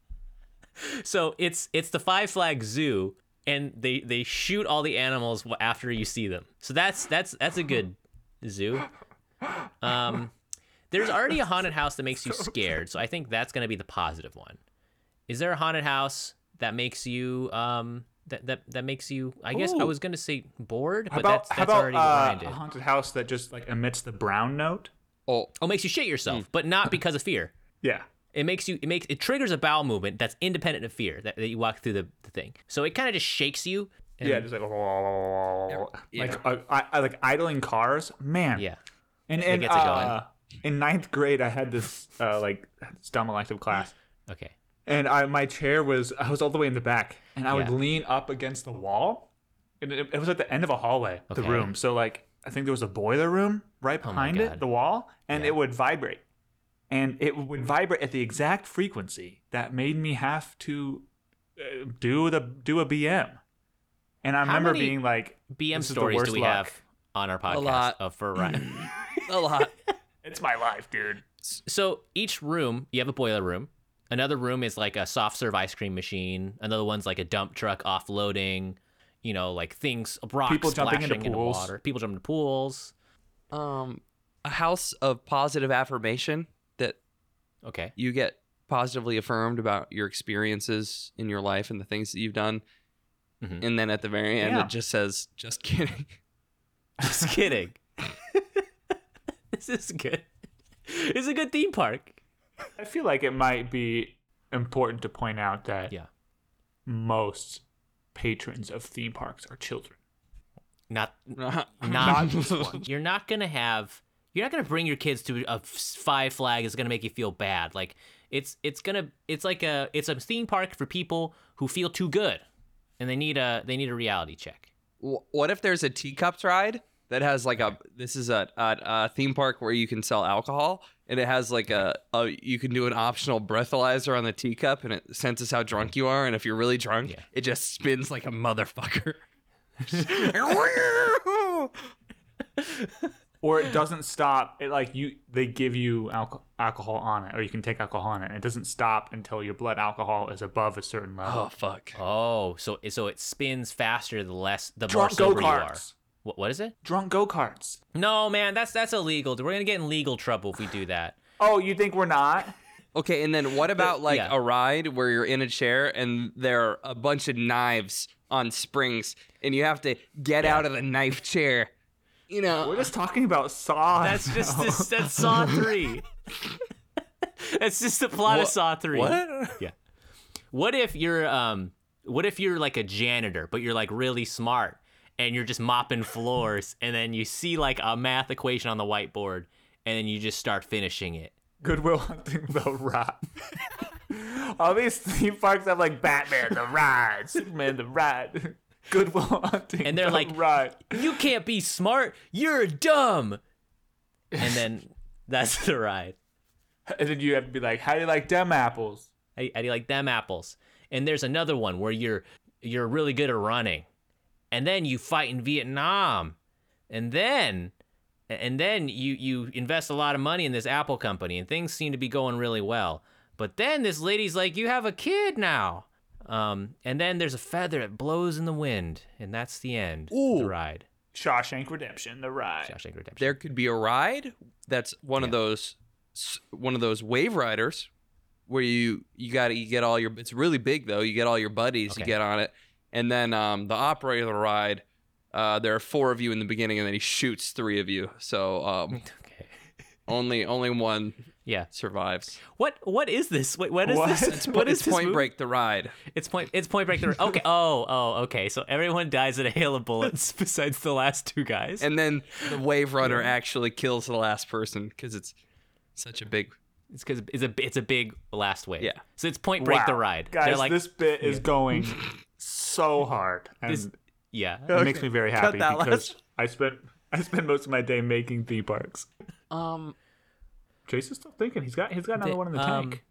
Speaker 2: so it's it's the Five Flag Zoo, and they they shoot all the animals after you see them. So that's that's that's a good zoo. Um, there's already a haunted house that makes you scared, so I think that's gonna be the positive one. Is there a haunted house that makes you um that that, that makes you? I guess I was gonna say bored,
Speaker 3: How
Speaker 2: but
Speaker 3: about
Speaker 2: that's
Speaker 3: how
Speaker 2: that's
Speaker 3: about
Speaker 2: already what Ryan
Speaker 3: uh,
Speaker 2: did.
Speaker 3: a haunted house that just like emits the brown note?
Speaker 4: Oh,
Speaker 2: Oh, makes you shit yourself, but not because of fear.
Speaker 3: Yeah.
Speaker 2: It makes you it makes it triggers a bowel movement that's independent of fear that, that you walk through the, the thing. So it kind of just shakes you. and-
Speaker 3: Yeah, just like
Speaker 4: Yeah.
Speaker 3: like uh, I, I like idling cars, man.
Speaker 2: yeah.
Speaker 3: and
Speaker 2: It
Speaker 3: and
Speaker 2: gets it going.
Speaker 3: uh, in ninth grade, I had this uh like this dumb elective class,
Speaker 2: Okay.
Speaker 3: And I my chair was I was all the way in the back, and I would
Speaker 2: Yeah.
Speaker 3: lean up against the wall, and it, it was at the end of a hallway, the
Speaker 2: Okay.
Speaker 3: room. So like I think there was a boiler room right
Speaker 2: Oh my
Speaker 3: behind
Speaker 2: God.
Speaker 3: it, the wall, and
Speaker 2: Yeah.
Speaker 3: it would vibrate, and it would vibrate at the exact frequency that made me have to uh, do the do a BM. And I
Speaker 2: How
Speaker 3: remember
Speaker 2: many
Speaker 3: being like,
Speaker 2: BM
Speaker 3: This is the
Speaker 2: stories do we
Speaker 3: luck.
Speaker 2: have on our podcast
Speaker 4: lot.
Speaker 2: of for Ryan?
Speaker 4: a lot.
Speaker 3: "It's my life, dude."
Speaker 2: so each room you have a boiler room. Another room is like a soft serve ice cream machine. Another one's like a dump truck offloading. You know, like things, rocks
Speaker 3: People jumping into
Speaker 2: splashing
Speaker 3: pools.
Speaker 2: water. People jumping into pools.
Speaker 4: Um, a house of positive affirmation that
Speaker 2: Okay.
Speaker 4: you get positively affirmed about your experiences in your life and the things that you've done.
Speaker 2: Mhm.
Speaker 4: And then at the very end,
Speaker 3: Yeah.
Speaker 4: it just says, just kidding.
Speaker 2: Just kidding. this is good. It's a good theme park.
Speaker 3: I feel like it might be important to point out that
Speaker 2: Yeah.
Speaker 3: most patrons of theme parks are children.
Speaker 2: Not
Speaker 4: Not-
Speaker 2: not. You're not gonna have. You're not gonna bring your kids to a Five Flag. Is gonna make you feel bad. Like it's it's gonna it's like a it's a theme park for people who feel too good, and they need a they need a reality check.
Speaker 4: What if there's a teacups ride that has like a this is a, a, a theme park where you can sell alcohol and it has like a, a you can do an optional breathalyzer on the teacup and it senses how drunk you are and if you're really drunk
Speaker 2: Yeah.
Speaker 4: it just spins like a motherfucker.
Speaker 3: Or it doesn't stop. It like you they give you alco- alcohol on it, or you can take alcohol on it. And it doesn't stop until your blood alcohol is above a certain level.
Speaker 4: oh fuck.
Speaker 2: Oh, so so it spins faster the less the more
Speaker 3: Drunk go
Speaker 2: sober you are.
Speaker 3: Karts.
Speaker 2: What what is it?
Speaker 3: Drunk go karts.
Speaker 2: No, man, that's that's illegal. We're gonna get in legal trouble if we do that.
Speaker 3: Oh, you think we're not?
Speaker 4: Okay, and then what about like
Speaker 2: yeah.
Speaker 4: a ride where you're in a chair and there are a bunch of knives on springs and you have to get out of the knife chair? You know,
Speaker 3: We're just talking about Saw.
Speaker 2: That's just this. That's Saw three. that's just the plot of Saw three.
Speaker 4: what?
Speaker 2: Yeah. What if you're um? What if you're like a janitor, but you're like really smart, and you're just mopping floors, and then you see like a math equation on the whiteboard, and then you just start finishing it.
Speaker 3: Good Will Hunting the Ride. All these theme parks have like Batman the Ride, Superman the Ride, Good Will Hunting.
Speaker 2: And they're
Speaker 3: the
Speaker 2: like-
Speaker 3: Ride.
Speaker 2: You can't be smart. You're dumb. And then that's the ride.
Speaker 3: And then you have to be like, how do you like them apples?
Speaker 2: How, how do you like them apples? And there's another one where you're you're really good at running, and then you fight in Vietnam, and then and then you you invest a lot of money in this Apple company, and things seem to be going really well. But then this lady's like, "You have a kid now," um, and then there's a feather that blows in the wind, and that's the end. of The ride.
Speaker 3: Shawshank Redemption, the ride.
Speaker 2: Shawshank Redemption.
Speaker 4: there could be a ride that's one of those one of those wave riders where you you got you get all your it's really big though you get all your buddies you get on it and then um, the operator of the ride uh, there are four of you in the beginning and then he shoots three of you so um,
Speaker 2: Okay.
Speaker 4: only only one
Speaker 2: Yeah.
Speaker 4: survives
Speaker 2: What what is this? Wait, what is
Speaker 3: What?
Speaker 2: this?
Speaker 3: It's
Speaker 2: what is
Speaker 4: it's
Speaker 2: this
Speaker 4: Point
Speaker 2: movie?
Speaker 4: Break the ride
Speaker 2: It's point. It's Point Break. The, ride. okay. Oh. Oh. Okay. So everyone dies in a hail of bullets besides the last two guys.
Speaker 4: and then the wave runner actually kills the last person because it's such a big
Speaker 2: it's because it's a it's a big last wave.
Speaker 4: Yeah.
Speaker 2: So it's Point Break the ride.
Speaker 3: Guys,
Speaker 2: like,
Speaker 3: this bit is going so hard. And
Speaker 2: This- yeah.
Speaker 3: it makes me very happy
Speaker 4: that
Speaker 3: because I spent I spent most of my day making theme parks.
Speaker 4: um
Speaker 3: Chase is still thinking. He's got he's got another
Speaker 2: The-
Speaker 3: one in the
Speaker 2: um,
Speaker 3: tank.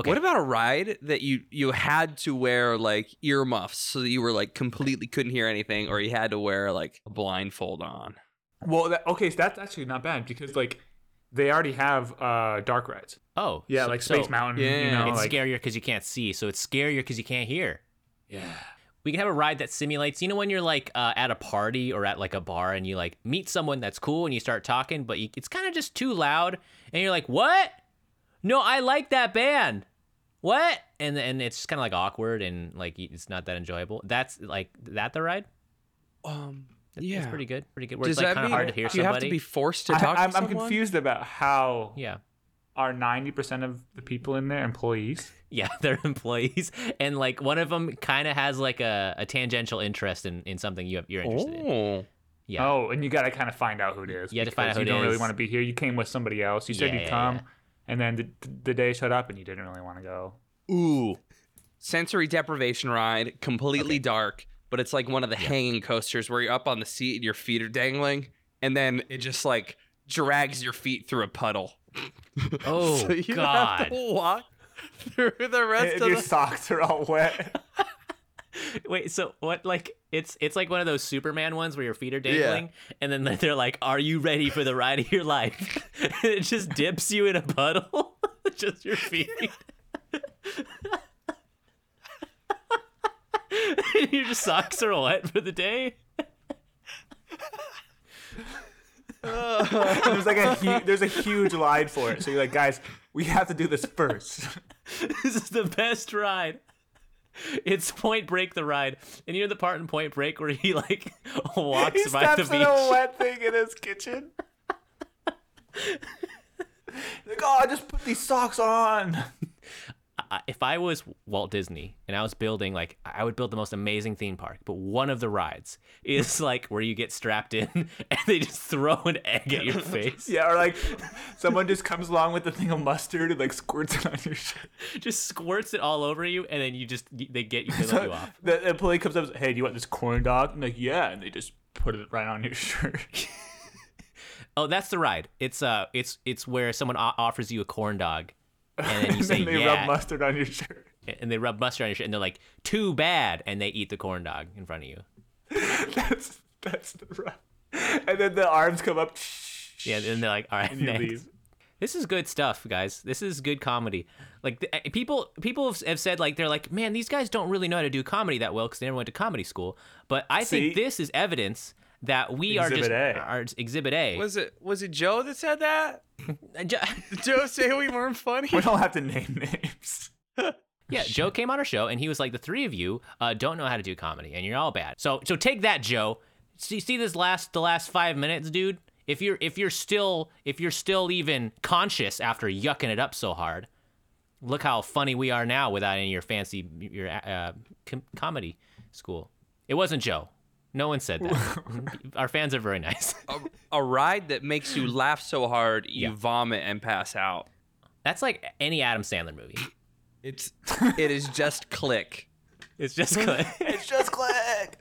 Speaker 2: Okay.
Speaker 4: What about a ride that you you had to wear like earmuffs so that you were like completely couldn't hear anything, or you had to wear like a blindfold on?
Speaker 3: Well, that, okay, so that's actually not bad because like they already have uh dark rides.
Speaker 2: Oh.
Speaker 3: Yeah,
Speaker 2: so-
Speaker 3: like Space
Speaker 2: so
Speaker 3: Mountain. You
Speaker 4: yeah,
Speaker 3: know,
Speaker 2: It's
Speaker 3: like
Speaker 2: scarier because you can't see. So it's scarier because you can't hear.
Speaker 3: Yeah.
Speaker 2: We can have a ride that simulates. You know when you're like uh, at a party or at like a bar and you like meet someone that's cool and you start talking, but you, it's kind of just too loud, and you're like, "What? No, I like that band. What?" And and it's kind of like awkward and like it's not that enjoyable. That's like that the ride.
Speaker 4: Um,
Speaker 2: That-
Speaker 4: yeah,
Speaker 2: It's pretty good. Pretty good. Where
Speaker 4: Does
Speaker 2: it's like kind of hard to hear
Speaker 4: do you
Speaker 2: somebody.
Speaker 4: have to be forced to talk
Speaker 3: I'm,
Speaker 4: to
Speaker 3: I'm confused about how
Speaker 2: Yeah.
Speaker 3: Are 90% of the people in there employees?
Speaker 2: Yeah, they're employees, and like one of them kind of has like a, a tangential interest in, in something you have, you're interested in.
Speaker 4: Oh,
Speaker 2: Yeah,
Speaker 3: Oh, and you got to kind of find out who it is.
Speaker 2: You have to find out who
Speaker 3: you
Speaker 2: it
Speaker 3: don't really want to be here. You came with somebody else. You said
Speaker 2: Yeah,
Speaker 3: you'd
Speaker 2: yeah,
Speaker 3: come,
Speaker 2: yeah.
Speaker 3: and then the, the day showed up and you didn't really want to go.
Speaker 4: ooh, sensory deprivation ride, completely dark, but it's like one of the hanging coasters where you're up on the seat and your feet are dangling, and then it just like drags your feet through a puddle.
Speaker 2: Oh,
Speaker 4: so you
Speaker 2: God.
Speaker 4: have to walk through the rest
Speaker 3: And
Speaker 4: of
Speaker 3: your
Speaker 4: the
Speaker 3: socks are all wet.
Speaker 2: Wait, so what? Like it's it's like one of those Superman ones where your feet are dangling, and then they're like, "Are you ready for the ride of your life?" and it just dips you in a puddle, just your feet. your socks are wet for the day.
Speaker 3: there's like a hu- there's a huge line for it. So you're like, guys, we have to do this first.
Speaker 2: this is the best ride. It's Point Break the ride, and you know the part in Point Break where he like walks
Speaker 3: he
Speaker 2: by the
Speaker 3: steps in a wet thing in his kitchen. Like, oh, I just put these socks on.
Speaker 2: I- if I was Walt Disney and I was building like I would build the most amazing theme park, but one of the rides is like where you get strapped in and they just throw an egg at your face.
Speaker 3: Yeah, or like someone just comes along with a thing of mustard and like squirts it on your shirt.
Speaker 2: Just squirts it all over you and then you just they get you they let you off.
Speaker 3: The employee comes up and says, Hey, do you want this corn dog? I'm like, yeah, and they just put it right on your shirt.
Speaker 2: Oh, that's the ride. It's uh it's it's where someone offers you a corn dog and then you
Speaker 3: and
Speaker 2: say
Speaker 3: then they
Speaker 2: yeah
Speaker 3: rub mustard on your shirt.
Speaker 2: and they rub mustard on your shirt and they're like too bad and they eat the corn dog in front of you.
Speaker 3: That's that's the rub. And then the arms come up.
Speaker 2: Yeah, and they're like all right,
Speaker 3: and you
Speaker 2: next.
Speaker 3: leave.
Speaker 2: This is good stuff, guys. This is good comedy. Like the, eh, people, people have, have said like they're like, man, these guys don't really know how to do comedy that well because they never went to comedy school. But I think this is evidence that we are just
Speaker 3: Exhibit A.
Speaker 2: are Exhibit A.
Speaker 4: Was it was it Joe that said that?
Speaker 2: Uh, Jo-
Speaker 4: Did Joe say we weren't funny?
Speaker 3: We don't have to name names.
Speaker 2: yeah, Joe came on our show and he was like, the three of you uh, don't know how to do comedy and you're all bad. So, so take that, Joe. See, see this last the last five minutes, dude. If you're if you're still if you're still even conscious after yucking it up so hard, look how funny we are now without any of your fancy your uh, com- comedy school. It wasn't Joe. No one said that. Our fans are very nice.
Speaker 4: a, a ride that makes you laugh so hard you
Speaker 2: Yeah.
Speaker 4: vomit and pass out.
Speaker 2: That's like any Adam Sandler movie.
Speaker 4: It's it is just click.
Speaker 2: It's just click.
Speaker 3: It's just click.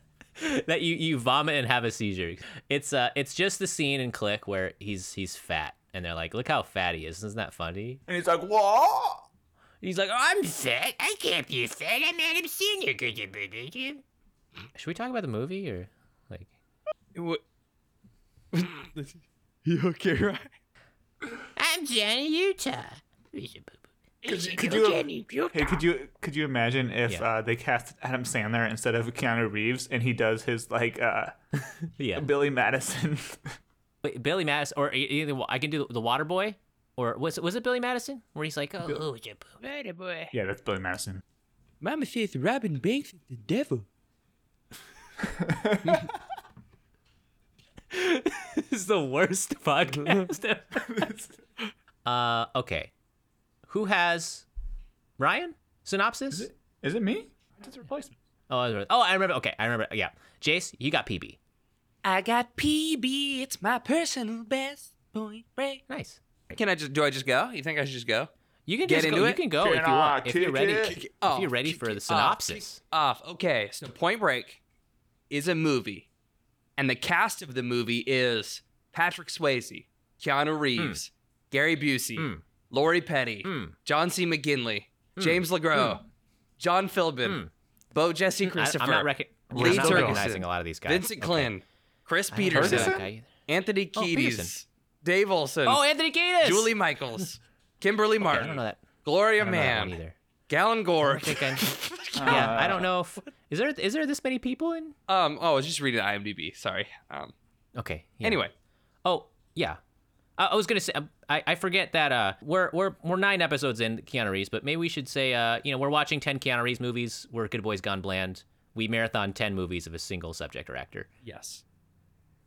Speaker 2: that you you vomit and have a seizure. It's uh it's just the scene in Click where he's he's fat and they're like, look how fat he is. Isn't that funny?
Speaker 3: And he's like, what?
Speaker 2: He's like, oh, I'm fat. I can't be fat. I'm Adam Sandler. Should we talk about the movie or like?
Speaker 4: What? you okay, right?
Speaker 2: I'm Johnny Utah.
Speaker 3: Could you, could you, hey, could you could you imagine if
Speaker 2: Yeah.
Speaker 3: uh, they cast Adam Sandler instead of Keanu Reeves and he does his like uh,
Speaker 2: Yeah,
Speaker 3: Billy Madison?
Speaker 2: Wait, Billy Madison, or either I can do the Water Boy, or was it was it Billy Madison where he's like, oh, oh yeah, Water Boy.
Speaker 3: yeah, that's Billy Madison.
Speaker 4: Mama says Robin Banks is the devil.
Speaker 2: This is the worst podcast ever. uh, okay. Who has Ryan? Synopsis?
Speaker 3: Is it me? That's a replacement.
Speaker 2: Oh, I remember. oh, I remember. Okay, I remember. Yeah, Jace, you got PB.
Speaker 4: I got PB. It's my personal best point break.
Speaker 2: Nice.
Speaker 4: Can I just do? I just go? You think I should just go?
Speaker 2: You can
Speaker 4: Get
Speaker 2: just
Speaker 4: into
Speaker 2: go.
Speaker 4: it?
Speaker 2: You can go
Speaker 3: Can
Speaker 2: if you want. If you're ready. If
Speaker 4: Oh,
Speaker 2: you're ready for the synopsis.
Speaker 4: kick Off. Okay, so Point Break is a movie, and the cast of the movie is Patrick Swayze, Keanu Reeves, Gary Busey,
Speaker 2: Hmm.
Speaker 4: Lori Petty,
Speaker 2: Hmm.
Speaker 4: John C. McGinley, James LeGros, John Philbin, Bo Jesse
Speaker 2: Hmm. I,
Speaker 4: Christopher,
Speaker 2: I'm not, rec-
Speaker 4: Lee
Speaker 2: I'm not
Speaker 4: Ferguson,
Speaker 2: recognizing a lot of these guys.
Speaker 4: Vincent
Speaker 2: Okay.
Speaker 4: Klyn, Chris
Speaker 2: I haven't heard of
Speaker 4: Peterson,
Speaker 2: that guy either.
Speaker 4: Anthony
Speaker 2: Oh,
Speaker 4: Kiedis,
Speaker 2: Peterson.
Speaker 4: Dave Olson,
Speaker 2: Oh, Anthony Kiedis.
Speaker 4: Julie Michaels, Kimberly
Speaker 2: Okay,
Speaker 4: Martin,
Speaker 2: I don't know that.
Speaker 4: Gloria
Speaker 2: I don't that one
Speaker 4: Mann,
Speaker 2: either.
Speaker 4: Galyn
Speaker 2: I
Speaker 4: Gord.
Speaker 2: don't think I. yeah, I don't know if is there is there this many people in.
Speaker 4: Um. Oh, I was just reading IMDb. Sorry. Um.
Speaker 2: Okay. yeah.
Speaker 4: Anyway,
Speaker 2: Oh yeah, I, I was gonna say I, I forget that uh we're we're we're nine episodes in Keanu Reeves, but maybe we should say uh you know we're watching ten Keanu Reeves movies. We're Good Boys Gone Bland. We marathon ten movies of a single subject or actor.
Speaker 4: yes.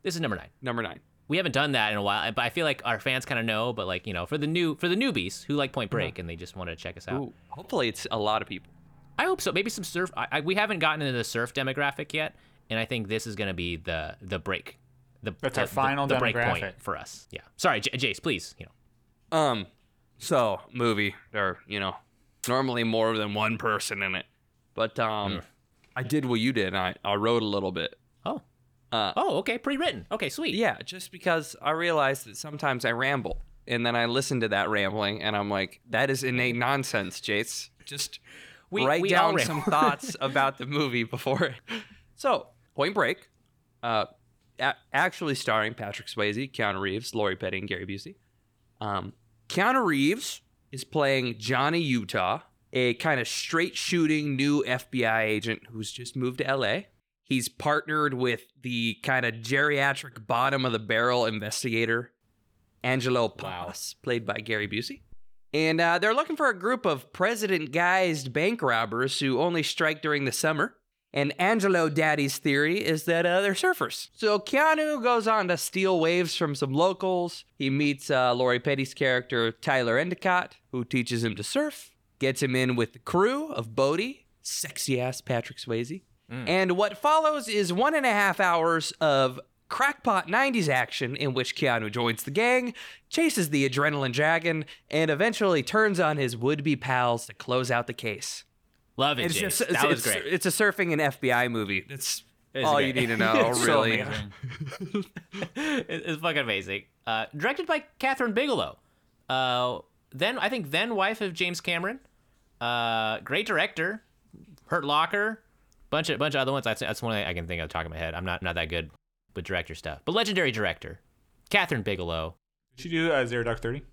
Speaker 2: This is number nine.
Speaker 4: Number nine.
Speaker 2: We haven't done that in a while, but I feel like our fans kind of know. But like you know, for the new for the newbies who like Point Break and they just want to check us out.
Speaker 4: Ooh, hopefully it's a lot of people.
Speaker 2: I hope so. Maybe some surf. I, I, we haven't gotten into the surf demographic yet, and I think this is going to be the the break. The,
Speaker 3: That's
Speaker 2: the,
Speaker 3: our final
Speaker 2: the, the break point
Speaker 3: demographic.
Speaker 2: for us. Yeah. Sorry, J- Jace. Please, you know.
Speaker 4: Um. So movie, or you know, normally more than one person in it, but um,
Speaker 2: Mm.
Speaker 4: I did what you did. I I wrote a little bit.
Speaker 2: Oh.
Speaker 4: Uh.
Speaker 2: Oh, okay. Pre-written. Okay, sweet.
Speaker 4: Yeah, just because I realized that sometimes I ramble, and then I listen to that rambling, and I'm like, that is innate nonsense, Jace. Just
Speaker 2: We-
Speaker 4: write
Speaker 2: we
Speaker 4: down some thoughts about the movie before. So, Point Break, uh, a- actually starring Patrick Swayze, Keanu Reeves, Lori Petty, and Gary Busey. Um, Keanu Reeves is playing Johnny Utah, a kind of straight shooting new FBI agent who's just moved to LA. He's partnered with the kind of geriatric bottom of the barrel investigator, Angelo Pappas, played by Gary Busey. And uh, they're looking for a group of president guised bank robbers who only strike during the summer. And Angelo Daddy's theory is that uh, they're surfers. So Keanu goes on to steal waves from some locals. He meets uh, Lori Petty's character, Tyler Endicott, who teaches him to surf, gets him in with the crew of Bodhi, sexy ass Patrick Swayze. And what follows is one and a half hours of crackpot 90s action in which Keanu joins the gang, chases the adrenaline dragon, and eventually turns on his would be pals to close out the case.
Speaker 2: Love it.
Speaker 4: It's just
Speaker 2: that
Speaker 4: it's,
Speaker 2: was
Speaker 4: it's,
Speaker 2: great.
Speaker 4: it's a surfing and FBI movie. That's
Speaker 2: It's
Speaker 4: all
Speaker 2: great.
Speaker 4: you need to know,
Speaker 3: It's so
Speaker 4: really.
Speaker 2: it's fucking amazing. Uh, directed by Kathryn Bigelow. Uh, then I think then wife of James Cameron. Uh, great director. Hurt Locker. Bunch of bunch of other ones. That's that's one I can think of top of my head. I'm not not that good with director stuff, but legendary director, Kathryn Bigelow.
Speaker 3: Did she do uh, Zero Dark Thirty?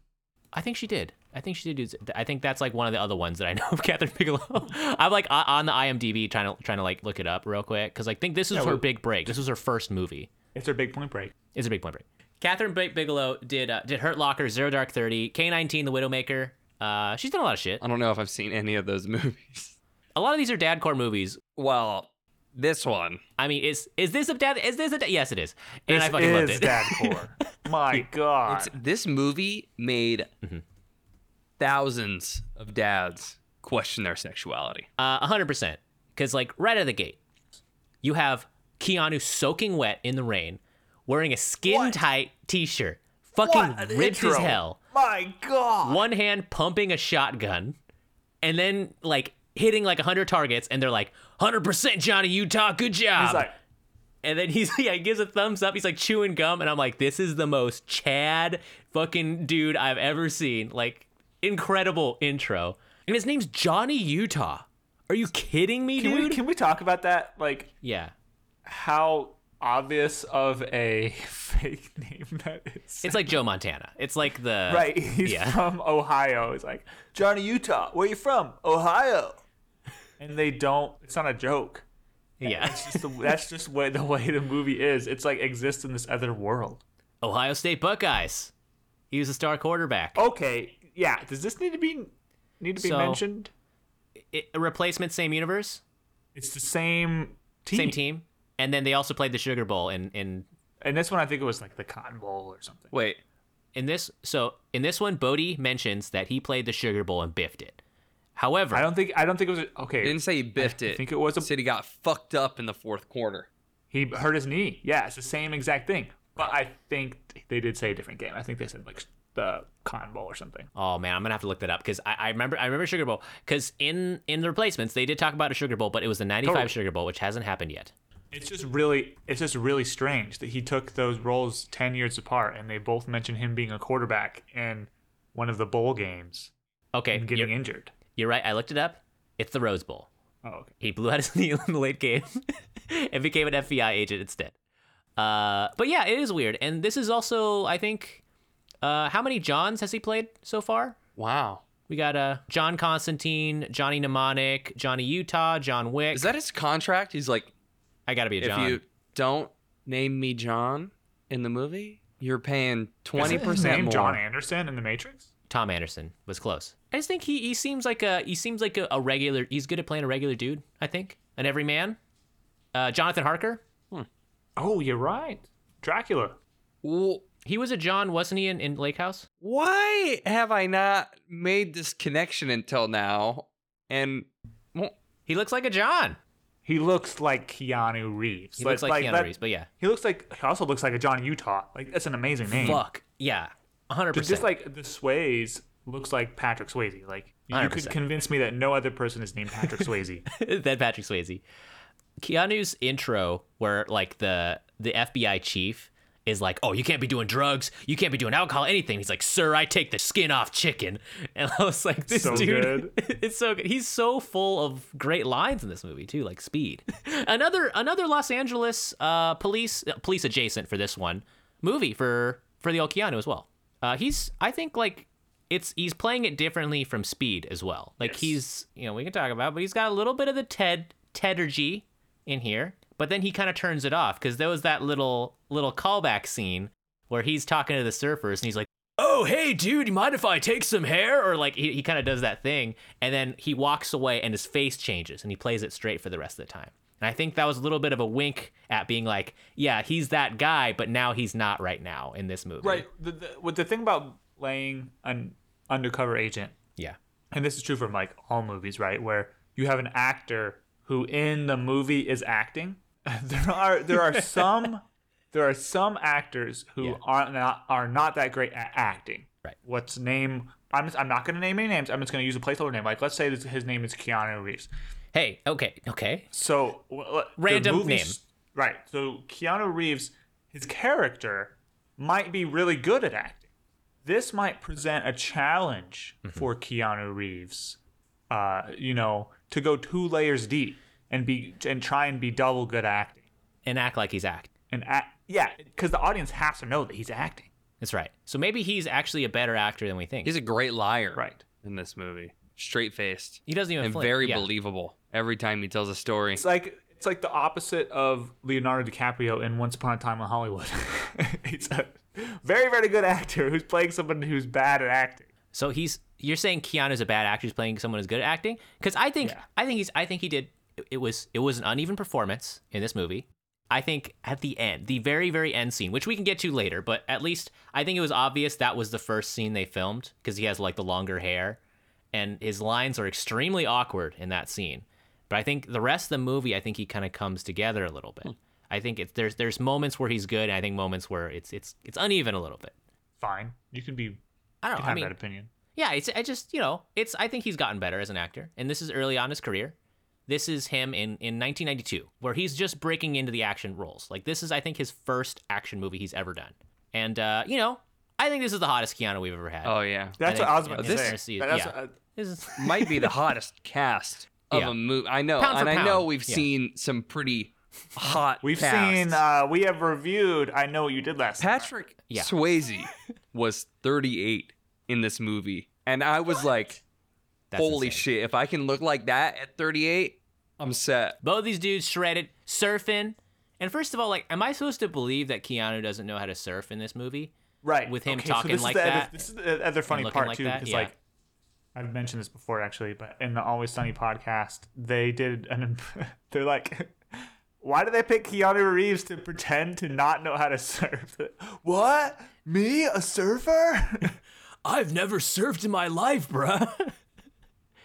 Speaker 3: I
Speaker 2: I think she did. I think she did. do- I think that's like one of the other ones that I know of Kathryn Bigelow. I'm like o- on the IMDb trying to trying to like look it up real quick because I think this is
Speaker 3: Yeah,
Speaker 2: her big break. This was her first movie.
Speaker 3: It's her big point break.
Speaker 2: It's a big point break. Kathryn Big- Bigelow did uh, did Hurt Locker, Zero Dark Thirty, K19, The Widowmaker. Uh, she's done a lot of shit.
Speaker 4: I don't know if I've seen any of those movies.
Speaker 2: A lot of these are dadcore movies.
Speaker 4: Well, this one.
Speaker 2: I mean, is is this a dad? Is this a dad? Yes, it is. And I
Speaker 3: This
Speaker 2: fucking loved
Speaker 3: is
Speaker 2: it.
Speaker 3: Dadcore. My God.
Speaker 4: It's, this movie made
Speaker 2: Mm-hmm.
Speaker 4: thousands of dads question their sexuality.
Speaker 2: Uh, hundred percent. Because like right out of the gate, you have Keanu soaking wet in the rain, wearing a skin tight T-shirt, fucking
Speaker 3: What an
Speaker 2: ripped as
Speaker 3: intro.
Speaker 2: hell.
Speaker 3: My God.
Speaker 2: one hand pumping a shotgun and then like hitting like 100 targets and they're like 100% johnny utah good job
Speaker 3: He's like,
Speaker 2: and then he's yeah he gives a thumbs up he's like chewing gum and i'm like this is the most chad fucking dude i've ever seen like incredible intro and his name's johnny utah are you kidding me
Speaker 3: can
Speaker 2: dude
Speaker 3: we, can we talk about that? Like,
Speaker 2: yeah
Speaker 3: how obvious of a fake name that is.
Speaker 2: it's like joe montana it's like the
Speaker 3: right. He's
Speaker 2: yeah.
Speaker 3: from Ohio. It's like, Johnny Utah, where you from? Ohio. And they don't, it's not a joke.
Speaker 2: yeah
Speaker 3: It's just the, that's just way, the way the movie is. It's like exists in this other world.
Speaker 2: ohio state buckeyes he was a star quarterback
Speaker 3: Okay. Yeah. Does this need to be need to be
Speaker 2: So-
Speaker 3: mentioned?
Speaker 2: It- a replacement same universe
Speaker 3: It's the same team.
Speaker 2: same team. And then they also played the Sugar Bowl in in
Speaker 3: And this one, I think it was like the Cotton Bowl or something.
Speaker 4: Wait,
Speaker 2: in this. So in this one, Bodhi mentions that he played the Sugar Bowl and biffed it. However,
Speaker 3: I don't think I don't think it was a, okay.
Speaker 4: he didn't say he biffed it.
Speaker 3: I think it was a-
Speaker 4: Said he got fucked up in the fourth quarter.
Speaker 3: He hurt his knee. Yeah, it's the same exact thing. But I think they did say a different game. I think they said like the Cotton Bowl or something.
Speaker 2: oh man, I'm gonna have to look that up because I, I remember I remember Sugar Bowl because in in the replacements they did talk about a Sugar Bowl, but it was the '95
Speaker 3: Totally.
Speaker 2: Sugar Bowl, which hasn't happened yet.
Speaker 3: It's just really it's just really strange that he took those roles 10 years apart and they both mention him being a quarterback in one of the bowl games
Speaker 2: Okay,
Speaker 3: and getting
Speaker 2: you're,
Speaker 3: injured.
Speaker 2: You're right. I looked it up. It's the Rose Bowl.
Speaker 3: Oh, okay.
Speaker 2: He blew out his knee in the late game and became an FBI agent instead. Uh, but yeah, it is weird. And this is also, I think, uh, how many Johns has he played so far?
Speaker 4: Wow.
Speaker 2: We got uh, John Constantine, Johnny Mnemonic, Johnny Utah, John Wick.
Speaker 4: Is that his contract? He's like,
Speaker 2: I gotta be a John.
Speaker 4: if you don't name me John in the movie, you're paying
Speaker 3: Isn't
Speaker 4: twenty
Speaker 3: his
Speaker 4: percent
Speaker 3: name
Speaker 4: more.
Speaker 3: John Anderson in the Matrix?
Speaker 2: Tom Anderson was close. I just think he, he seems like a he seems like a, a regular. He's good at playing a regular dude. I think an everyman. Uh, Jonathan Harker.
Speaker 3: Oh, you're right. Dracula.
Speaker 4: Well,
Speaker 2: He was a John, wasn't he, in, in Lake House?
Speaker 4: why have I not made this connection until now? And well,
Speaker 2: He looks like a John.
Speaker 3: He looks like Keanu Reeves.
Speaker 2: He looks like, Keanu
Speaker 3: that-
Speaker 2: Reeves, but yeah.
Speaker 3: He looks like he also looks like a John Utah. Like that's an amazing name.
Speaker 2: Fuck yeah, hundred
Speaker 3: But just like the Sways looks like Patrick Swayze. Like you
Speaker 2: 100%.
Speaker 3: could convince me that no other person is named Patrick Swayze.
Speaker 2: then Patrick Swayze. Keanu's intro, where like the the FBI chief is like, "Oh, you can't be doing drugs, you can't be doing alcohol, anything." He's like, "Sir, I take the skin off chicken," and I was like, "This
Speaker 3: So
Speaker 2: dude, it's so good." He's so full of great lines in this movie too, like Speed. another another Los Angeles uh, police uh, police adjacent for this one movie for for the old Keanu as well. Uh, he's I think like it's he's playing it differently from Speed as well. Like
Speaker 3: Yes.
Speaker 2: he's you know we can talk about, but he's got a little bit of the Ted Teddergy in here, but then he kind of turns it off because there was that little little callback scene where he's talking to the surfers and he's like, "Oh hey dude, you mind if I take some hair?" Or like he, he kind of does that thing, and then he walks away and his face changes and he plays it straight for the rest of the time. And I think that was a little bit of a wink at being like, yeah, he's that guy, but now he's not right now in this movie.
Speaker 3: Right. The, the, what the thing about playing an undercover agent,
Speaker 2: Yeah.
Speaker 3: and this is true from like all movies, right, where you have an actor who in the movie is acting. there are there are some there are some actors who
Speaker 2: Yeah.
Speaker 3: are not are not that great at acting.
Speaker 2: Right.
Speaker 3: What's name? I'm just, I'm not going to name any names. I'm just going to use a placeholder name. Like let's say this, his name is Keanu Reeves.
Speaker 2: Hey, okay, okay.
Speaker 3: So w- w-
Speaker 2: Random
Speaker 3: movie's-
Speaker 2: name.
Speaker 3: right? So Keanu Reeves, his character might be really good at acting. This might present a challenge
Speaker 2: Mm-hmm.
Speaker 3: for Keanu Reeves. Uh, you know, to go two layers deep and be and try and be double good at acting
Speaker 2: And act like he's acting.
Speaker 3: and act, yeah, because the audience has to know that he's acting.
Speaker 2: That's right. So maybe he's actually a better actor than we think.
Speaker 4: He's a great liar
Speaker 3: Right.
Speaker 4: in this movie. Straight faced
Speaker 2: he doesn't even
Speaker 4: and
Speaker 2: flinch.
Speaker 4: very
Speaker 2: yeah.
Speaker 4: believable every time he tells a story.
Speaker 3: It's like it's like the opposite of Leonardo DiCaprio in Once Upon a Time in Hollywood. he's a very very good actor who's playing someone who's bad at acting.
Speaker 2: So he's you're saying Keanu's a bad actor who's playing someone who's good at acting? Because I think
Speaker 3: Yeah.
Speaker 2: I think he's I think he did it was it was an uneven performance in this movie. I think at the end, the very very end scene, which we can get to later, but at least I think it was obvious that was the first scene they filmed because he has like the longer hair, and his lines are extremely awkward in that scene. But I think the rest of the movie, I think he kind of comes together a little bit. I think it's there's there's moments where he's good, and I think moments where it's it's it's uneven a little bit.
Speaker 3: Fine, you can be
Speaker 2: I don't know. I
Speaker 3: have
Speaker 2: mean,
Speaker 3: that opinion.
Speaker 2: yeah, it's I just you know it's I think he's gotten better as an actor, and this is early on in his career. This is him in in 1992, where he's just breaking into the action roles. Like this is I think his first action movie he's ever done, and uh, you know I think this is the hottest Keanu we've ever had.
Speaker 4: Oh yeah,
Speaker 3: That's
Speaker 2: think-
Speaker 3: what I was
Speaker 2: yeah,
Speaker 3: about
Speaker 2: this-
Speaker 3: to
Speaker 2: this
Speaker 3: say.
Speaker 2: is-
Speaker 3: That's
Speaker 2: yeah.
Speaker 3: uh,
Speaker 2: This is
Speaker 4: might be the hottest cast of
Speaker 2: Yeah.
Speaker 4: a movie. I know,
Speaker 2: Pound for
Speaker 4: and I know we've
Speaker 2: yeah.
Speaker 4: seen some pretty hot.
Speaker 3: we've
Speaker 4: casts.
Speaker 3: seen. Uh, we have reviewed. I know what you did last.
Speaker 4: Patrick
Speaker 2: Yeah.
Speaker 4: Swayze was 38 in this movie, and I was like,
Speaker 2: that's
Speaker 4: "Holy
Speaker 2: insane.
Speaker 4: shit! If I can look like that at 38, I'm set."
Speaker 2: Both these dudes shredded surfing. And first of all, like, am I supposed to believe that Keanu doesn't know how to surf in this movie?
Speaker 3: Right
Speaker 2: with him
Speaker 3: okay,
Speaker 2: talking
Speaker 3: so this
Speaker 2: like
Speaker 3: is the
Speaker 2: that
Speaker 3: Other, this is the other funny part
Speaker 2: like
Speaker 3: too, because
Speaker 2: yeah.
Speaker 3: like I've mentioned this before actually, but in the Always Sunny podcast, they did an. They're like, why did they pick Keanu Reeves to pretend to not know how to surf? What? Me, a surfer?
Speaker 2: I've never surfed in my life, bruh.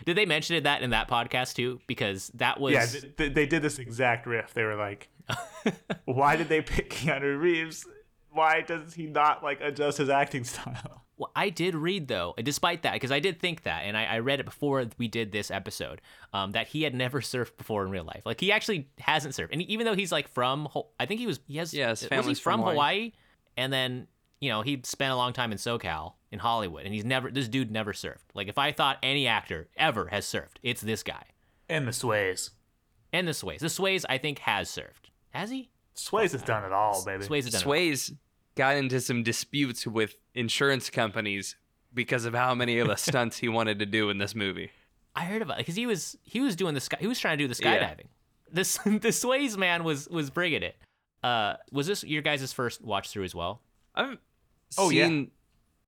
Speaker 2: Did they mention it that in that podcast too? Because that was
Speaker 3: yeah, th- th- they did this exact riff. They were like, why did they pick Keanu Reeves? Why does he not like adjust his acting style?
Speaker 2: Well, I did read though, despite that, because I did think that, and I, I read it before we did this episode, um, that he had never surfed before in real life. Like he actually hasn't surfed, and even though he's like from, Ho- I think he was, he has,
Speaker 4: Yeah, his
Speaker 2: was he
Speaker 4: family's
Speaker 2: from
Speaker 4: from
Speaker 2: Hawaii?
Speaker 4: Hawaii.
Speaker 2: and then you know he spent a long time in SoCal in Hollywood, and he's never, this dude never surfed. Like if I thought any actor ever has surfed, it's this guy,
Speaker 3: And the Sways.
Speaker 2: and the Sways. The Sways, I think, has surfed. Has he?
Speaker 3: Sways has done it all, baby.
Speaker 2: Sways has done it.
Speaker 4: Got into some disputes with insurance companies because of how many of the stunts he wanted to do in this movie.
Speaker 2: I heard about it because he was he was doing the sky he was trying to do the
Speaker 4: Yeah.
Speaker 2: skydiving. This the Sways man was was bringing it. Uh, was this your guys' first watch through as well?
Speaker 4: I've
Speaker 3: Oh, yeah.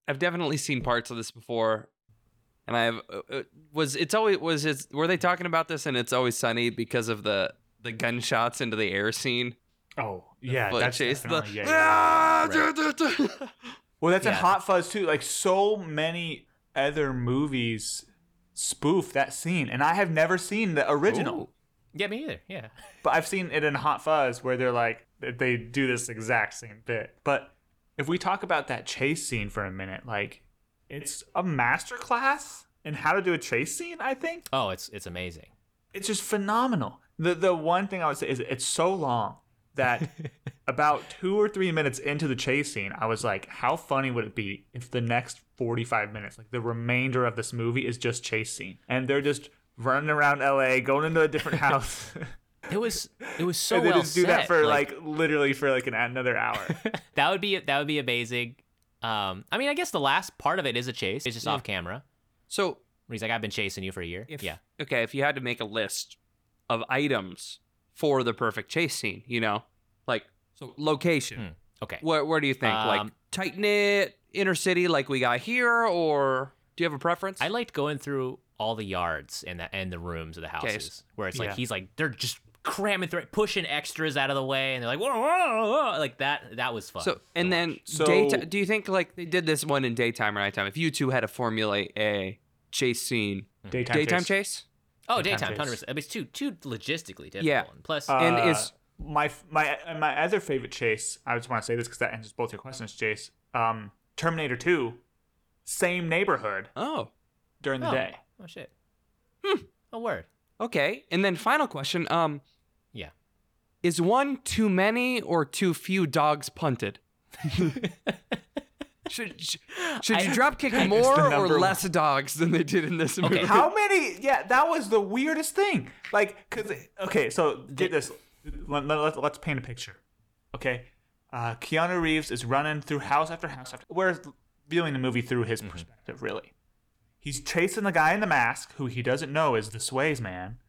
Speaker 4: I've definitely seen parts of this before, and I've uh, uh, was it's always was it were they talking about this and it's always sunny because of the the gunshots into the air scene.
Speaker 3: Oh, yeah,
Speaker 4: foot
Speaker 3: that's
Speaker 4: chase, the-
Speaker 3: yeah, yeah.
Speaker 4: Ah,
Speaker 2: Right.
Speaker 4: duh.
Speaker 3: Well, that's in Hot Fuzz too. Like so many other movies spoof that scene, and I have never seen the original.
Speaker 4: Ooh.
Speaker 2: Yeah, me either. Yeah.
Speaker 3: But I've seen it in Hot Fuzz where they're like they do this exact same bit. But if we talk about that chase scene for a minute, like it's a masterclass in how to do a chase scene. I think
Speaker 2: Oh, it's it's amazing.
Speaker 3: it's just phenomenal. The the one thing I would say is it's so long that about two or three minutes into the chase scene, I was like, how funny would it be if the next 45 minutes, like the remainder of this movie, is just chase scene? And they're just running around LA, going into a different house.
Speaker 2: It was it was so
Speaker 3: and they
Speaker 2: well
Speaker 3: just do
Speaker 2: set.
Speaker 3: that for like, literally for like an, another hour.
Speaker 2: that would be that would be amazing. Um, I mean, I guess the last part of it is a chase. It's just off camera.
Speaker 4: So
Speaker 2: he's like, "I've been chasing you for a year."
Speaker 4: if
Speaker 2: yeah.
Speaker 4: okay, if you had to make a list of items for the perfect chase scene, you know, like so location.
Speaker 2: Hmm. Okay.
Speaker 4: Where where do you think? like
Speaker 2: Um,
Speaker 4: tight knit inner city, like we got here, or do you have a preference?
Speaker 2: I liked going through all the yards and the and the rooms of the
Speaker 4: Okay,
Speaker 2: houses where it's like
Speaker 3: yeah.
Speaker 2: he's like they're just cramming through, pushing extras out of the way, and they're like, whoa, whoa, whoa, like that. That was fun.
Speaker 4: So and then
Speaker 3: So-
Speaker 4: daytime. Do you think like they did this one in daytime or nighttime? If you two had to formulate a chase scene,
Speaker 3: Daytime,
Speaker 4: daytime
Speaker 3: chase.
Speaker 4: chase,
Speaker 2: oh,
Speaker 3: daytime
Speaker 2: daytime,
Speaker 3: chase.
Speaker 2: hundred percent. I mean, it's too too logistically difficult.
Speaker 4: Yeah.
Speaker 2: And plus,
Speaker 4: And
Speaker 3: Uh,
Speaker 4: is-
Speaker 3: my my my other favorite chase? I just want to say this because that answers both your questions, Chase. Um, Terminator Two, same neighborhood
Speaker 4: oh,
Speaker 3: during the
Speaker 2: oh,
Speaker 3: day.
Speaker 2: oh shit. Hmm. A word.
Speaker 4: okay. And then final question. Um,
Speaker 2: Yeah.
Speaker 4: is one too many or too few dogs punted? should sh- should you
Speaker 2: I-
Speaker 4: drop kick
Speaker 3: the
Speaker 4: more or
Speaker 3: number
Speaker 4: less dogs than they did in this movie?
Speaker 3: How many? Yeah, that was the weirdest thing. Like, cause okay, so get this. Let, let, let's paint a picture. Okay, uh, Keanu Reeves is running through house after house after. We're viewing the movie through his perspective, really. He's chasing the guy in the mask, who he doesn't know is the Sways man.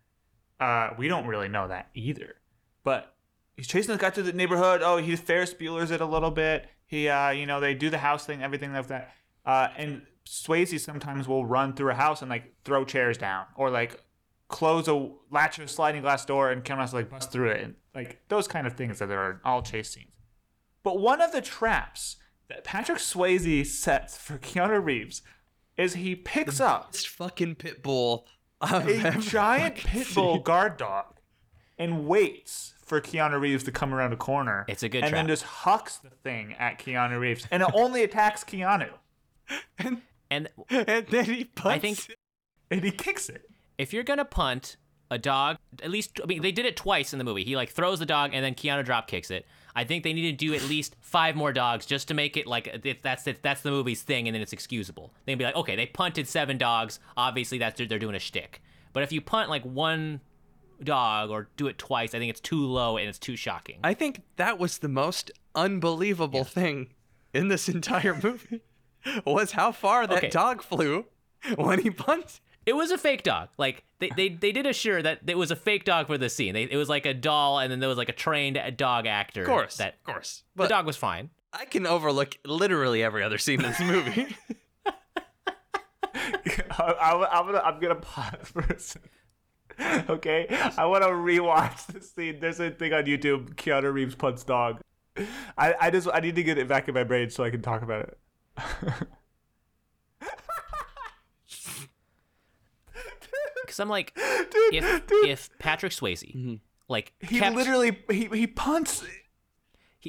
Speaker 3: Uh, we don't really know that either, but he's chasing the guy through the neighborhood. Oh, he Ferris Bueller's it a little bit. He, uh, you know, they do the house thing, everything like that. Uh, and Swayze sometimes will run through a house and like throw chairs down or like close a latch a sliding glass door and has like bust through it and like those kind of things that are all chase scenes. But one of the traps that Patrick Swayze sets for Keanu Reeves is he picks up
Speaker 4: This fucking pit bull. I've
Speaker 3: a giant pit bull guard dog and waits for Keanu Reeves to come around a corner.
Speaker 2: It's a good
Speaker 3: and then just hucks the thing at Keanu Reeves, and it only attacks Keanu,
Speaker 2: And
Speaker 4: and then he punts.
Speaker 2: I think
Speaker 3: and he kicks it.
Speaker 2: if you're gonna punt a dog, at least I mean they did it twice in the movie. He like throws the dog and then Keanu drop kicks it. I think they need to do at least five more dogs just to make it like if that's if that's the movie's thing and then it's excusable. They'd be like, okay, they punted seven dogs. Obviously, that's they're doing a shtick. But if you punt like one dog or do it twice, I think it's too low and it's too shocking.
Speaker 4: I think that was the most unbelievable thing in this entire movie was how far that
Speaker 2: Okay.
Speaker 4: dog flew when he punted.
Speaker 2: It was a fake dog. Like they, they, they did assure that it was a fake dog for the scene. They, it was like a doll, and then there was like a trained dog actor.
Speaker 4: Of course,
Speaker 2: that
Speaker 4: of course.
Speaker 2: the dog was fine.
Speaker 4: I can overlook literally every other scene in this movie.
Speaker 3: I, am gonna I'm gonna pause for a second. Okay, I want to rewatch this scene. There's a thing on YouTube. Keanu Reeves punts dog. I, I just I need to get it back in my brain so I can talk about it.
Speaker 2: Because I'm like,
Speaker 3: Dude,
Speaker 2: if
Speaker 3: dude,
Speaker 2: if Patrick Swayze, mm-hmm. like,
Speaker 3: he
Speaker 2: kept,
Speaker 3: literally he, he punts.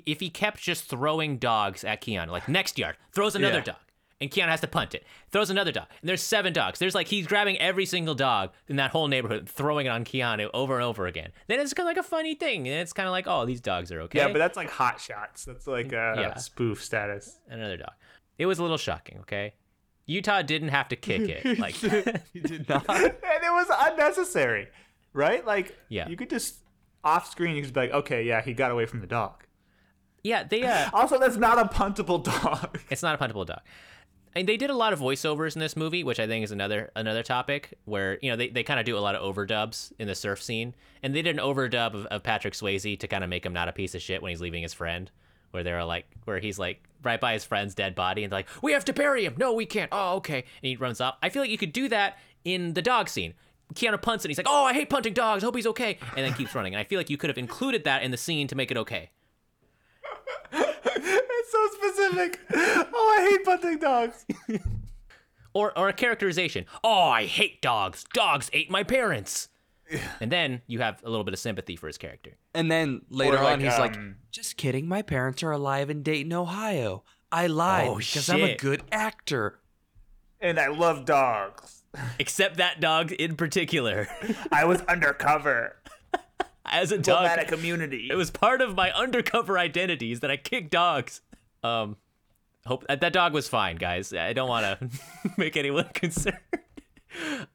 Speaker 2: if he kept just throwing dogs at Keanu, like next yard throws another
Speaker 4: Yeah.
Speaker 2: dog, and Keanu has to punt it, throws another dog, and there's seven dogs. There's like he's grabbing every single dog in that whole neighborhood, throwing it on Keanu over and over again. Then it's kind of like a funny thing, and it's kind of like, oh, these dogs are okay.
Speaker 3: Yeah, but that's like hot shots. That's like a
Speaker 2: Yeah.
Speaker 3: spoof status.
Speaker 2: another dog. It was a little shocking. Okay, Utah didn't have to kick it. Like,
Speaker 4: he did not.
Speaker 3: and it was unnecessary, right? Like,
Speaker 2: Yeah.
Speaker 3: you could just off screen. You could just be like, okay, yeah, he got away from the dog.
Speaker 2: yeah, they uh,
Speaker 3: Also, that's not a puntable dog.
Speaker 2: It's not a puntable dog. And they did a lot of voiceovers in this movie, which I think is another another topic where you know they, they kind of do a lot of overdubs in the surf scene, and they did an overdub of, of Patrick Swayze to kind of make him not a piece of shit when he's leaving his friend, where they're like where he's like right by his friend's dead body and like we have to bury him, no we can't, oh okay, and he runs off. I feel like you could do that in the dog scene. Keanu punts and he's like, oh I hate punting dogs, hope he's okay, and then keeps running. And I feel like you could have included that in the scene to make it okay.
Speaker 3: It's so specific. Oh, I hate punting dogs.
Speaker 2: or or a characterization. Oh, I hate dogs. Dogs ate my parents. And then you have a little bit of sympathy for his character.
Speaker 4: And then later
Speaker 3: Or like,
Speaker 4: on, he's like,
Speaker 3: um,
Speaker 4: "Just kidding. My parents are alive in Dayton, Ohio. I lied
Speaker 2: Oh,
Speaker 4: because I'm a
Speaker 2: shit.
Speaker 4: good actor."
Speaker 3: And I love dogs.
Speaker 2: Except that dog in particular.
Speaker 3: I was undercover.
Speaker 2: As a dog,
Speaker 3: Diplomatic immunity.
Speaker 2: it was part of my undercover identities that I kick dogs. Um, hope that, that dog was fine, guys. I don't want to make anyone concerned.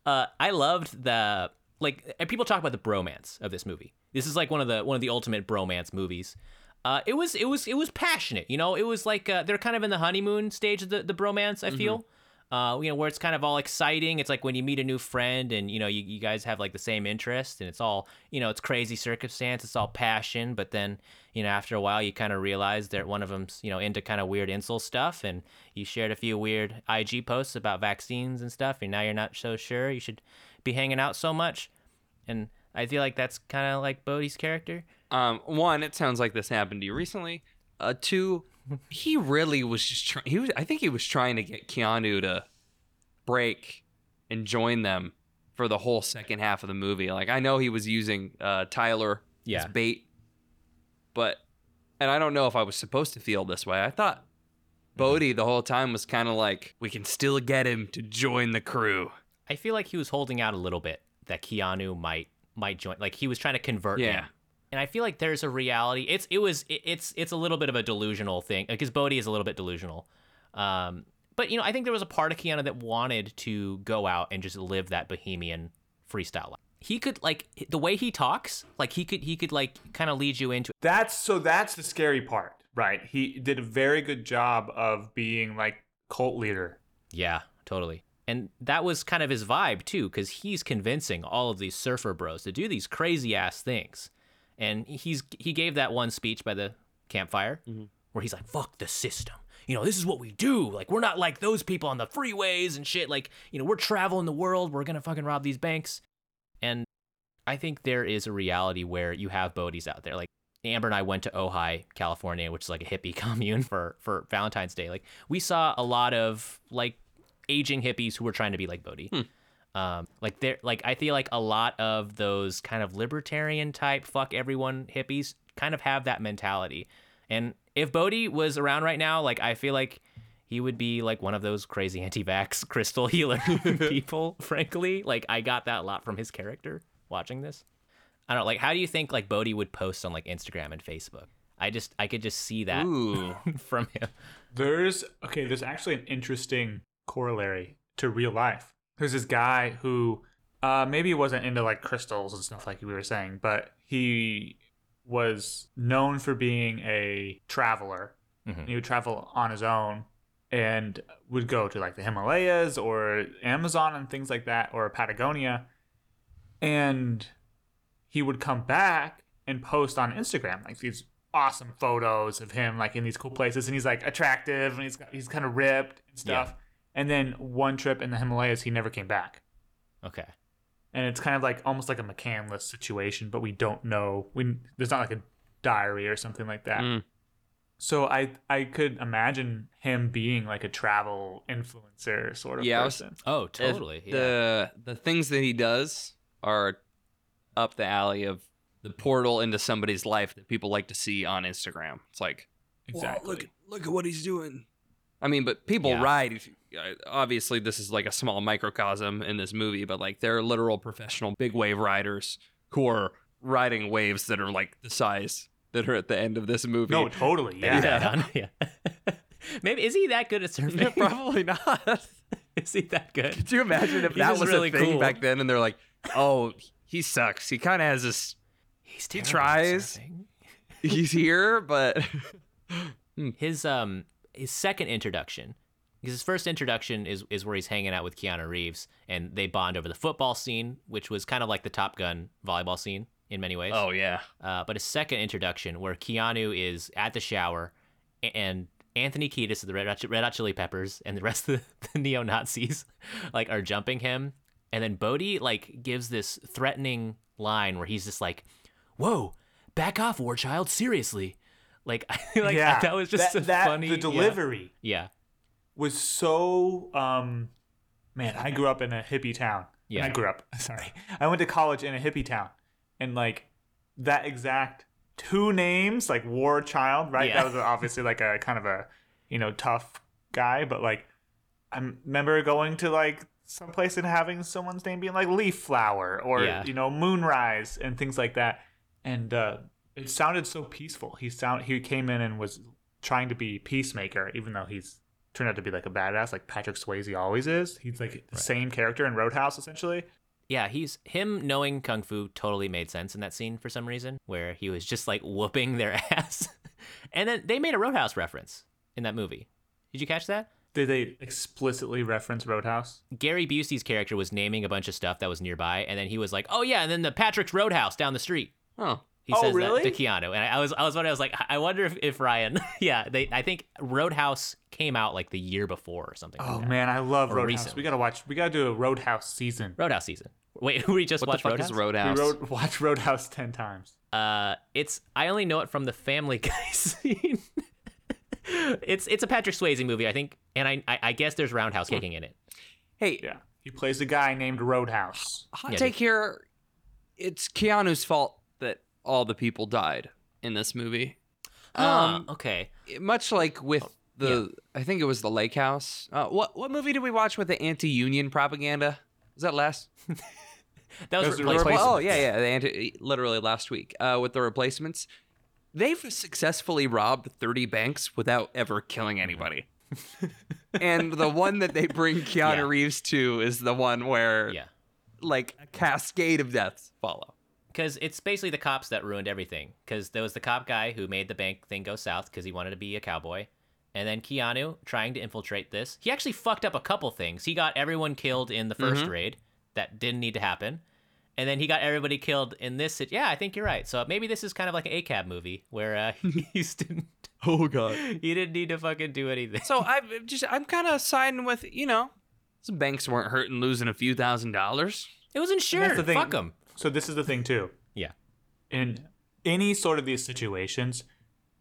Speaker 2: Uh, I loved the like and people talk about the bromance of this movie. This is like one of the one of the ultimate bromance movies. Uh, it was it was it was passionate, you know. It was like uh, they're kind of in the honeymoon stage of the the bromance. I feel, uh, you know, where it's kind of all exciting. It's like when you meet a new friend and you know you, you guys have like the same interest, and it's all you know, it's crazy circumstance, it's all passion. But then you know after a while you kind of realize that one of them's you know into kind of weird insult stuff, and you shared a few weird IG posts about vaccines and stuff, and now you're not so sure you should be hanging out so much, and I feel like that's kind of like Bodhi's character.
Speaker 4: Um, one, it sounds like this happened to you recently. Uh, two, he really was just trying. He was. I think he was trying to get Keanu to break and join them for the whole second half of the movie. Like I know he was using uh, Tyler
Speaker 2: Yeah.
Speaker 4: as bait, but and I don't know if I was supposed to feel this way. I thought Bodhi the whole time was kind of like, we can still get him to join the crew.
Speaker 2: I feel like he was holding out a little bit that Keanu might might join. Like he was trying to convert
Speaker 4: Yeah.
Speaker 2: him. And I feel like there's a reality. It's it was it, it's it's a little bit of a delusional thing because Bodhi is a little bit delusional. Um, but you know, I think there was a part of Keanu that wanted to go out and just live that bohemian freestyle life. He could like the way he talks, like he could he could like kind of lead you into
Speaker 3: That's so that's the scary part, right? He did a very good job of being like cult leader.
Speaker 2: Yeah, totally. And that was kind of his vibe too, because he's convincing all of these surfer bros to do these crazy ass things. And he's he gave that one speech by the campfire mm-hmm. where he's like, "Fuck the system." You know, this is what we do. Like, we're not like those people on the freeways and shit. Like, you know, we're traveling the world. We're gonna fucking rob these banks. And I think there is a reality where you have Bodhies out there. Like Amber and I went to Ojai, California, which is like a hippie commune for for Valentine's Day. Like we saw a lot of like aging hippies who were trying to be like Bodhi. Um, like they're like I feel like a lot of those kind of libertarian type fuck everyone hippies kind of have that mentality. And if Bodhi was around right now, like I feel like he would be like one of those crazy anti-vax crystal healer people. Frankly, like I got that a lot from his character watching this. I don't like how do you think like Bodhi would post on like Instagram and Facebook? I just I could just see that
Speaker 4: Ooh.
Speaker 2: from him.
Speaker 3: There's okay, there's actually an interesting corollary to real life. There's this guy who uh maybe he wasn't into like crystals and stuff like we were saying, but he was known for being a traveler.
Speaker 2: Mhm.
Speaker 3: He would travel on his own and would go to like the Himalayas or Amazon and things like that or Patagonia. And he would come back and post on Instagram like these awesome photos of him like in these cool places and he's like attractive and he's got, he's kind of ripped and stuff. And then one trip in the Himalayas he never came back.
Speaker 2: Okay.
Speaker 3: And it's kind of like almost like a McCandless situation, but we don't know. We there's not like a diary or something like that.
Speaker 4: Mm.
Speaker 3: So I I could imagine him being like a travel influencer sort of
Speaker 4: Yeah, I was-
Speaker 3: person.
Speaker 2: Oh,
Speaker 4: If
Speaker 2: totally. yeah.
Speaker 4: The the things that he does are up the alley of the portal into somebody's life that people like to see on Instagram. It's like,
Speaker 3: Exactly.
Speaker 5: look, look at what he's doing.
Speaker 4: I mean, but people
Speaker 2: Yeah.
Speaker 4: ride. uh, Obviously, this is like a small microcosm in this movie, but like they're literal professional big wave riders who are riding waves that are like the size that are at the end of this movie.
Speaker 3: no, totally.
Speaker 2: Maybe
Speaker 3: Yeah.
Speaker 2: yeah. Maybe is he that good at surfing?
Speaker 4: probably not.
Speaker 2: is he that good?
Speaker 4: Could you imagine if
Speaker 2: He's
Speaker 4: that was
Speaker 2: really
Speaker 4: a thing
Speaker 2: cool.
Speaker 4: back then? And they're like, "Oh, he sucks. He kind of has this.
Speaker 2: He's
Speaker 4: He tries. He's here, but
Speaker 2: His um his second introduction, because his first introduction is is where he's hanging out with Keanu Reeves and they bond over the football scene, which was kind of like the Top Gun volleyball scene in many ways.
Speaker 4: oh yeah,
Speaker 2: Uh, but his second introduction, where Keanu is at the shower, and Anthony Kiedis of the Red Hot, Red Hot Chili Peppers and the rest of the, the neo Nazis, like, are jumping him, and then Bodhi like gives this threatening line where he's just like, "Whoa, back off, War Child, seriously." Like, like
Speaker 3: yeah.
Speaker 2: that was just
Speaker 3: that,
Speaker 2: a
Speaker 3: that-
Speaker 2: funny
Speaker 3: The
Speaker 2: yeah.
Speaker 3: delivery
Speaker 2: Yeah,
Speaker 3: was so um man, I grew up in a hippie town.
Speaker 2: Yeah.
Speaker 3: I grew up, sorry. I went to college in a hippie town. And like that exact two names, like War Child, right?
Speaker 2: Yeah.
Speaker 3: That was obviously like a kind of a, you know, tough guy, but like I remember going to like someplace and having someone's name being like Leaf Flower or
Speaker 2: Yeah.
Speaker 3: you know Moonrise and things like that. And uh it sounded so peaceful. He sound he came in and was trying to be peacemaker, even though he's turned out to be like a badass, like Patrick Swayze always is. He's like the same character in Roadhouse, essentially.
Speaker 2: Yeah. He's him knowing kung fu totally made sense in that scene for some reason, where he was just like whooping their ass, and then they made a Roadhouse reference in that movie. Did you catch that?
Speaker 3: Did they explicitly reference Roadhouse?
Speaker 2: Gary Busey's character was naming a bunch of stuff that was nearby, and then he was like, "Oh yeah," and then the Patrick's Roadhouse down the street.
Speaker 4: oh,
Speaker 2: He
Speaker 3: Oh,
Speaker 2: says
Speaker 3: really?
Speaker 2: that to Keanu, and I was, I was wondering, I was like, I wonder if, if Ryan, yeah, they, I think Roadhouse came out like the year before or something.
Speaker 3: Oh
Speaker 2: like that.
Speaker 3: man, I love
Speaker 2: Or
Speaker 3: Roadhouse.
Speaker 2: recently.
Speaker 3: We gotta watch. We gotta do a Roadhouse season.
Speaker 2: Roadhouse season. Wait, we just
Speaker 4: What the
Speaker 2: watched
Speaker 4: fuck is
Speaker 2: Roadhouse?
Speaker 4: Roadhouse?
Speaker 3: We wrote, watched Roadhouse ten times.
Speaker 2: Uh, it's I only know it from the Family Guy scene. it's it's a Patrick Swayze movie, I think, and I I, I guess there's roundhouse kicking in it.
Speaker 4: Hey,
Speaker 3: Yeah, he plays a guy named Roadhouse.
Speaker 4: hot
Speaker 2: Yeah,
Speaker 4: take here. It's Keanu's fault that all the people died in this movie.
Speaker 2: Um, okay.
Speaker 4: much like with the, I think it was the Lake House. Uh, what what movie did we watch with the anti-union propaganda? Was that last?
Speaker 2: That was
Speaker 3: Those are
Speaker 2: replacement.
Speaker 3: replacements.
Speaker 4: Oh yeah, yeah. The anti, literally last week uh, with the replacements. They've successfully robbed 30 banks without ever killing anybody. and the one that they bring Keanu
Speaker 2: Yeah.
Speaker 4: Reeves to is the one where
Speaker 2: Yeah.
Speaker 4: like a cascade of deaths follow.
Speaker 2: Because it's basically the cops that ruined everything. Because there was the cop guy who made the bank thing go south because he wanted to be a cowboy, and then Keanu trying to infiltrate this. He actually fucked up a couple things. He got everyone killed in the 1st raid that didn't need to happen, and then he got everybody killed in this. sit- Yeah, I think you're right. So maybe this is kind of like an ACAB movie where uh, he didn't.
Speaker 4: Oh god.
Speaker 2: He didn't need to fucking do anything.
Speaker 4: So I'm just I'm kind of siding with you know, some banks weren't hurting losing a few thousand dollars.
Speaker 2: It was
Speaker 3: And
Speaker 2: insured.
Speaker 3: that's the thing.
Speaker 2: Fuck him.
Speaker 3: So this is the thing too.
Speaker 2: Yeah.
Speaker 3: In any sort of these situations,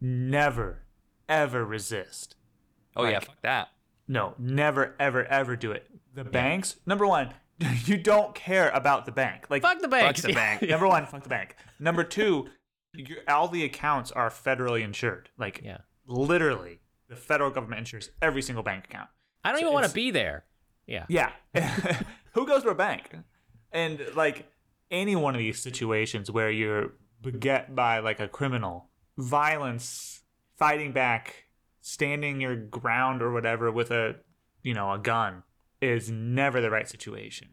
Speaker 3: never, ever resist.
Speaker 4: Oh yeah, fuck that.
Speaker 3: No, never, ever, ever do it. The banks, number one, you don't care about the bank. Like
Speaker 2: Fuck the bank.
Speaker 4: Fuck the bank.
Speaker 3: Number one, fuck the bank. Number two, your, all the accounts are federally insured. Like
Speaker 2: Yeah.
Speaker 3: literally, the federal government insures every single bank account.
Speaker 2: I don't
Speaker 3: So
Speaker 2: even want to be there. Yeah.
Speaker 3: Yeah. Who goes to a bank? And like any one of these situations where you're beget by like a criminal, violence, fighting back, standing your ground or whatever with a, you know, a gun is never the right situation.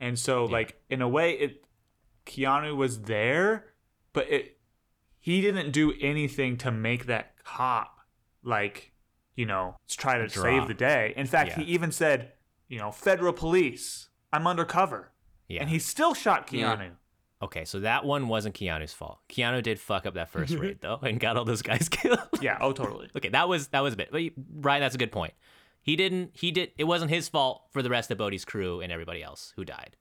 Speaker 3: And so like in a way it Keanu was there, but it he didn't do anything to make that cop like, you know, try to
Speaker 2: Drop.
Speaker 3: save the day. In fact,
Speaker 2: Yeah.
Speaker 3: he even said, you know, federal police, I'm undercover.
Speaker 2: Yeah.
Speaker 3: And he still shot Keanu.
Speaker 4: Yeah.
Speaker 2: Okay, so that one wasn't Keanu's fault. Keanu did fuck up that first raid though, and got all those guys killed.
Speaker 3: Yeah, oh totally.
Speaker 2: okay, that was that was a bit. But you- Ryan, that's a good point. He didn't. He did. It wasn't his fault for the rest of Bodhi's crew and everybody else who died.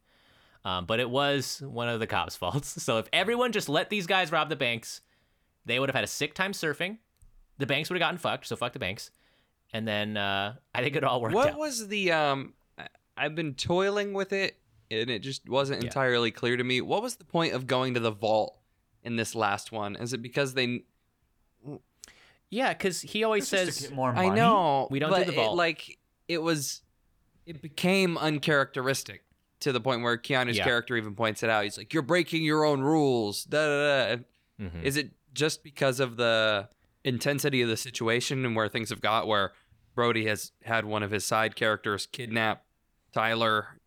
Speaker 2: Um, but it was one of the cops' faults. So if everyone just let these guys rob the banks, they would have had a sick time surfing. The banks would have gotten fucked. So fuck the banks. And then uh, I think it all worked out.
Speaker 4: What
Speaker 2: out.
Speaker 4: was the um? I've been toiling with it, and it just wasn't
Speaker 2: Yeah.
Speaker 4: entirely clear to me. What was the point of going to the vault in this last one? Is it because they?
Speaker 2: yeah, because he always
Speaker 3: Just
Speaker 2: says
Speaker 3: more money.
Speaker 4: I know
Speaker 2: We don't do
Speaker 4: but
Speaker 2: the
Speaker 4: it,
Speaker 2: vault.
Speaker 4: like it was, it became uncharacteristic to the point where Keanu's
Speaker 2: Yeah.
Speaker 4: character even points it out. He's like, "You're breaking your own rules." Da da da.
Speaker 2: Mhm.
Speaker 4: Is it just because of the intensity of the situation and where things have got where Brody has had one of his side characters kidnap Tyler?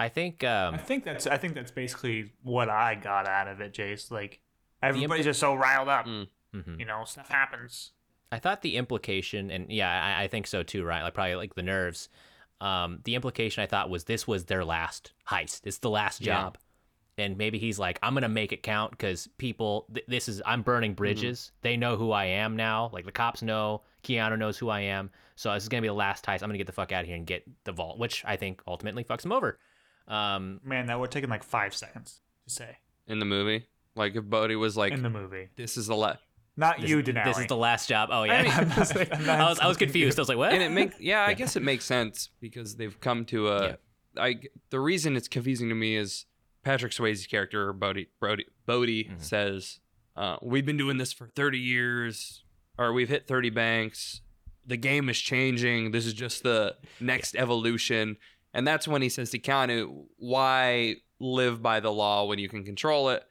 Speaker 2: I think. Um,
Speaker 3: I think that's I think that's basically what I got out of it, Jace. Like everybody's just so riled up.
Speaker 4: Mm.
Speaker 2: mhm.
Speaker 3: You know, stuff happens.
Speaker 2: I thought the implication, and yeah, I, I think so too, right? Like probably like the nerves. Um, the implication I thought was this was their last heist. It's the last
Speaker 4: Yeah.
Speaker 2: job, and maybe he's like, I'm gonna make it count because people, th- this is I'm burning bridges. They know who I am now. Like the cops know, Keanu knows who I am. So this is gonna be the last heist. I'm gonna get the fuck out of here and get the vault, which I think ultimately fucks him over. Um,
Speaker 3: Man, that would take like five seconds to say
Speaker 4: in the movie. Like if Bodhi was like,
Speaker 3: in the movie.
Speaker 4: "This is the last,"
Speaker 3: Not
Speaker 2: this,
Speaker 3: you, Denali.
Speaker 2: this is the last job. Oh yeah,
Speaker 3: I mean, I'm
Speaker 2: was
Speaker 3: not-
Speaker 2: like-
Speaker 3: I'm not
Speaker 2: I was I was
Speaker 3: insulting
Speaker 2: confused. I was like, what?
Speaker 4: and it make yeah, I guess it makes sense because they've come to a. I the reason it's confusing to me is Patrick Swayze's character Bodhi Brody Bodhi
Speaker 2: Mhm.
Speaker 4: says, uh, "We've been doing this for 30 years, or we've hit 30 banks. The game is changing. This is just the next evolution." And that's when he says to Keanu, "Why live by the law when you can control it?"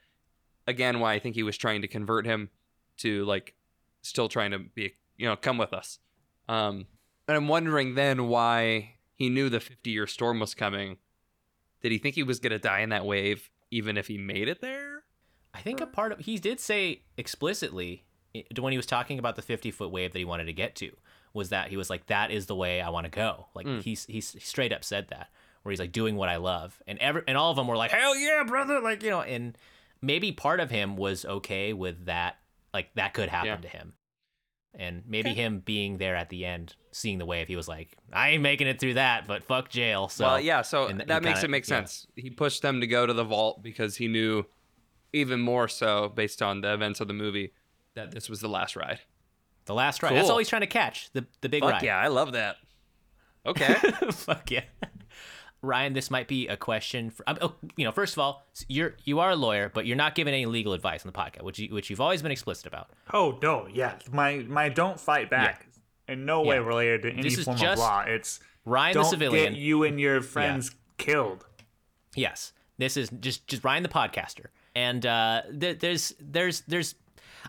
Speaker 4: Again, why I think he was trying to convert him to like still trying to be you know come with us. Um, and I'm wondering then why he knew the 50 year storm was coming. Did he think he was going to die in that wave, even if he made it there?
Speaker 2: I think a part of he did say explicitly when he was talking about the 50 foot wave that he wanted to get to was that he was like that is the way I want to go. Like
Speaker 4: Mm.
Speaker 2: he's he's he straight up said that where he's like doing what I love and every and all of them were like hell yeah brother like you know and maybe part of him was okay with that like that could happen
Speaker 4: Yeah.
Speaker 2: to him. And maybe him being there at the end, seeing the wave, he was like, "I ain't making it through that, but fuck jail." So
Speaker 4: well, yeah, so
Speaker 2: and he
Speaker 4: that makes
Speaker 2: kinda-
Speaker 4: it make
Speaker 2: yeah.
Speaker 4: sense. He pushed them to go to the vault because he knew, even more so based on the events of the movie, that this was the last ride.
Speaker 2: The last ride. That's
Speaker 4: Cool.
Speaker 2: all he's trying to catch. The the big
Speaker 4: Fuck
Speaker 2: ride.
Speaker 4: yeah, I love that. Okay.
Speaker 2: Fuck yeah. Ryan, this might be a question for um, oh, you know. First of all, you're you are a lawyer, but you're not giving any legal advice on the podcast, which you, which you've always been explicit about.
Speaker 3: Oh no, yeah. My my don't fight back. In no way related to any
Speaker 2: This is
Speaker 3: form
Speaker 2: just
Speaker 3: of law. It's
Speaker 2: Ryan
Speaker 3: don't
Speaker 2: the civilian.
Speaker 3: get you and your friends killed.
Speaker 2: Yes, this is just just Ryan the podcaster, and uh, there, there's there's there's.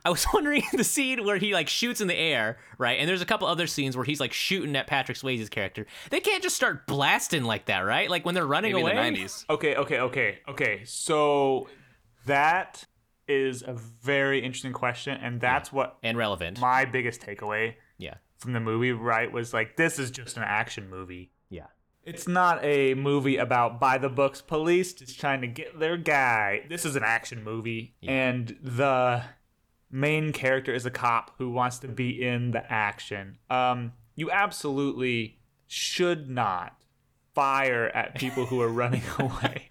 Speaker 2: I was wondering the scene where he like shoots in the air, right? And there's a couple other scenes where he's like shooting at Patrick Swayze's character. They can't just start blasting like that, right? Like when they're running
Speaker 4: Maybe in
Speaker 2: away.
Speaker 4: the 90s.
Speaker 3: Okay, okay, okay, okay. So that is a very interesting question, and that's what
Speaker 2: and relevant.
Speaker 3: my biggest takeaway
Speaker 2: yeah,
Speaker 3: from the movie, right, was like this is just an action movie.
Speaker 2: yeah,
Speaker 3: It's not a movie about by the books police just trying to get their guy. This is an action movie, and the main character is a cop who wants to be in the action. Um, you absolutely should not fire at people who are running away.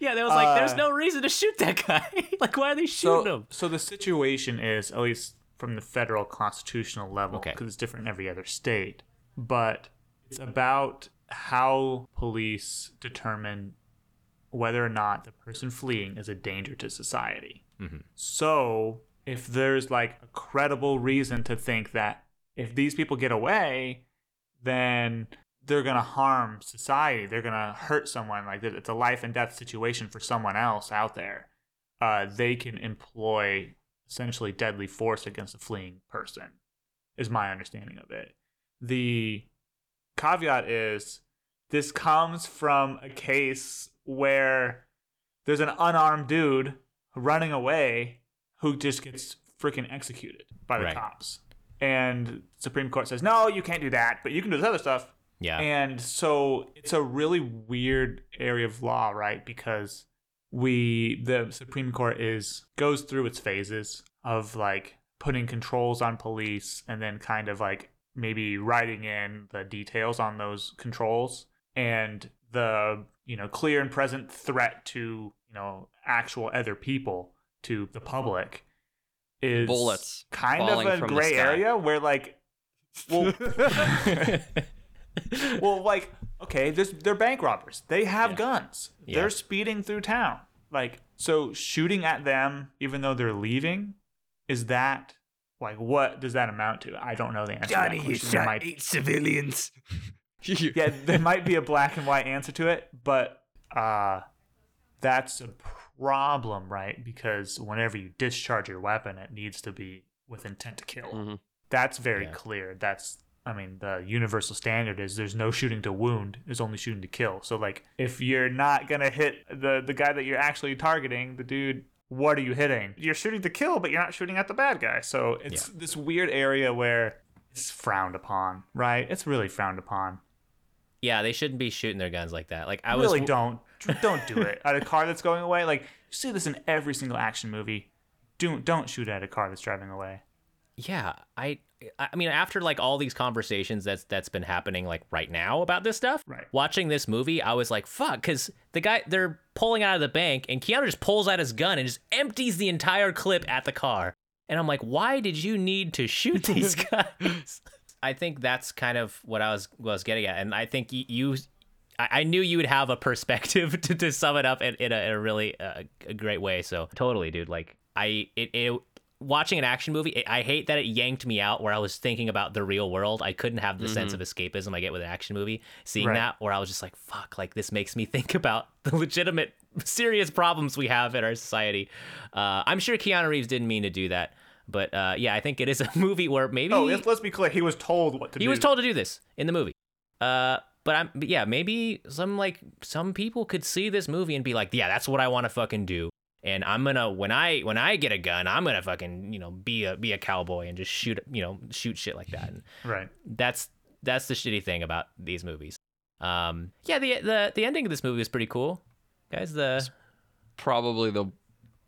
Speaker 2: yeah. They was like, "There's
Speaker 3: Uh,
Speaker 2: no reason to shoot that guy. like, why are they shooting
Speaker 3: so,
Speaker 2: him?"
Speaker 3: so the situation is, at least from the federal constitutional level,
Speaker 2: Okay.
Speaker 3: because it's different in every other state, but it's about how police determine whether or not the person fleeing is a danger to society. So if there's like a credible reason to think that if these people get away, then they're going to harm society. They're going to hurt someone. Like it's a life and death situation for someone else out there. Uh, they can employ essentially deadly force against a fleeing person, is my understanding of it. The caveat is this comes from a case where there's an unarmed dude running away who just gets freaking executed by the
Speaker 2: Right.
Speaker 3: cops. And Supreme Court says, no, you can't do that, but you can do this other stuff.
Speaker 2: Yeah,
Speaker 3: And so it's a really weird area of law, right? Because we the Supreme Court is goes through its phases of like putting controls on police and then kind of like maybe writing in the details on those controls and the you know clear and present threat to you know actual other people to the public is
Speaker 4: Bullets
Speaker 3: kind of a
Speaker 4: from
Speaker 3: gray area where like well well, like, okay, this, they're bank robbers. They have
Speaker 2: Yeah.
Speaker 3: guns.
Speaker 2: Yeah.
Speaker 3: They're speeding through town. Like, so shooting at them, even though they're leaving, is that like what does that amount to? I don't know the answer. to that question. There might-
Speaker 5: eight civilians.
Speaker 3: yeah, there might be a black and white answer to it, but uh, that's a problem, right? Because whenever you discharge your weapon, it needs to be with intent to kill.
Speaker 4: Mhm.
Speaker 3: That's very
Speaker 2: Yeah.
Speaker 3: clear. That's I mean, the universal standard is there's no shooting to wound, there's only shooting to kill. So like if you're not gonna hit the the guy that you're actually targeting, the dude what are you hitting? You're shooting to kill, but you're not shooting at the bad guy. So it's this weird area where it's frowned upon, right? It's really frowned upon.
Speaker 2: yeah. They shouldn't be shooting their guns like that. Like I
Speaker 3: I
Speaker 2: was
Speaker 3: really don't don't do it at a car that's going away. Like you see this in every single action movie. Don't don't shoot at a car that's driving away.
Speaker 2: yeah i i mean after like all these conversations that's that's been happening like right now about this stuff
Speaker 3: Right.
Speaker 2: watching this movie i was like fuck because the guy they're pulling out of the bank and keanu just pulls out his gun and just empties the entire clip at the car and i'm like why did you need to shoot these guys i think that's kind of what i was what I was getting at and i think you I I knew you would have a perspective to, to sum it up in, in, a, in a really uh, a great way. So totally, dude. Like I, it, it watching an action movie, it, I hate that it yanked me out where I was thinking about the real world. I couldn't have the sense of escapism I get with an action movie. Seeing
Speaker 3: Right.
Speaker 2: that, where I was just like, fuck, like this makes me think about the legitimate, serious problems we have in our society. Uh, I'm sure Keanu Reeves didn't mean to do that. But uh, yeah, I think it is a movie where maybe
Speaker 3: Oh, let's, be clear. He was told what to
Speaker 2: he
Speaker 3: do.
Speaker 2: was told to do this in the movie. Uh, but I'm, but yeah, maybe some like some people could see this movie and be like, yeah, that's what I want to fucking do. And I'm gonna when I when I get a gun, I'm gonna fucking you know be a be a cowboy and just shoot you know shoot shit like that. And
Speaker 3: Right.
Speaker 2: that's that's the shitty thing about these movies. Um, yeah, the the the ending of this movie is pretty cool, guys. The
Speaker 4: Probably the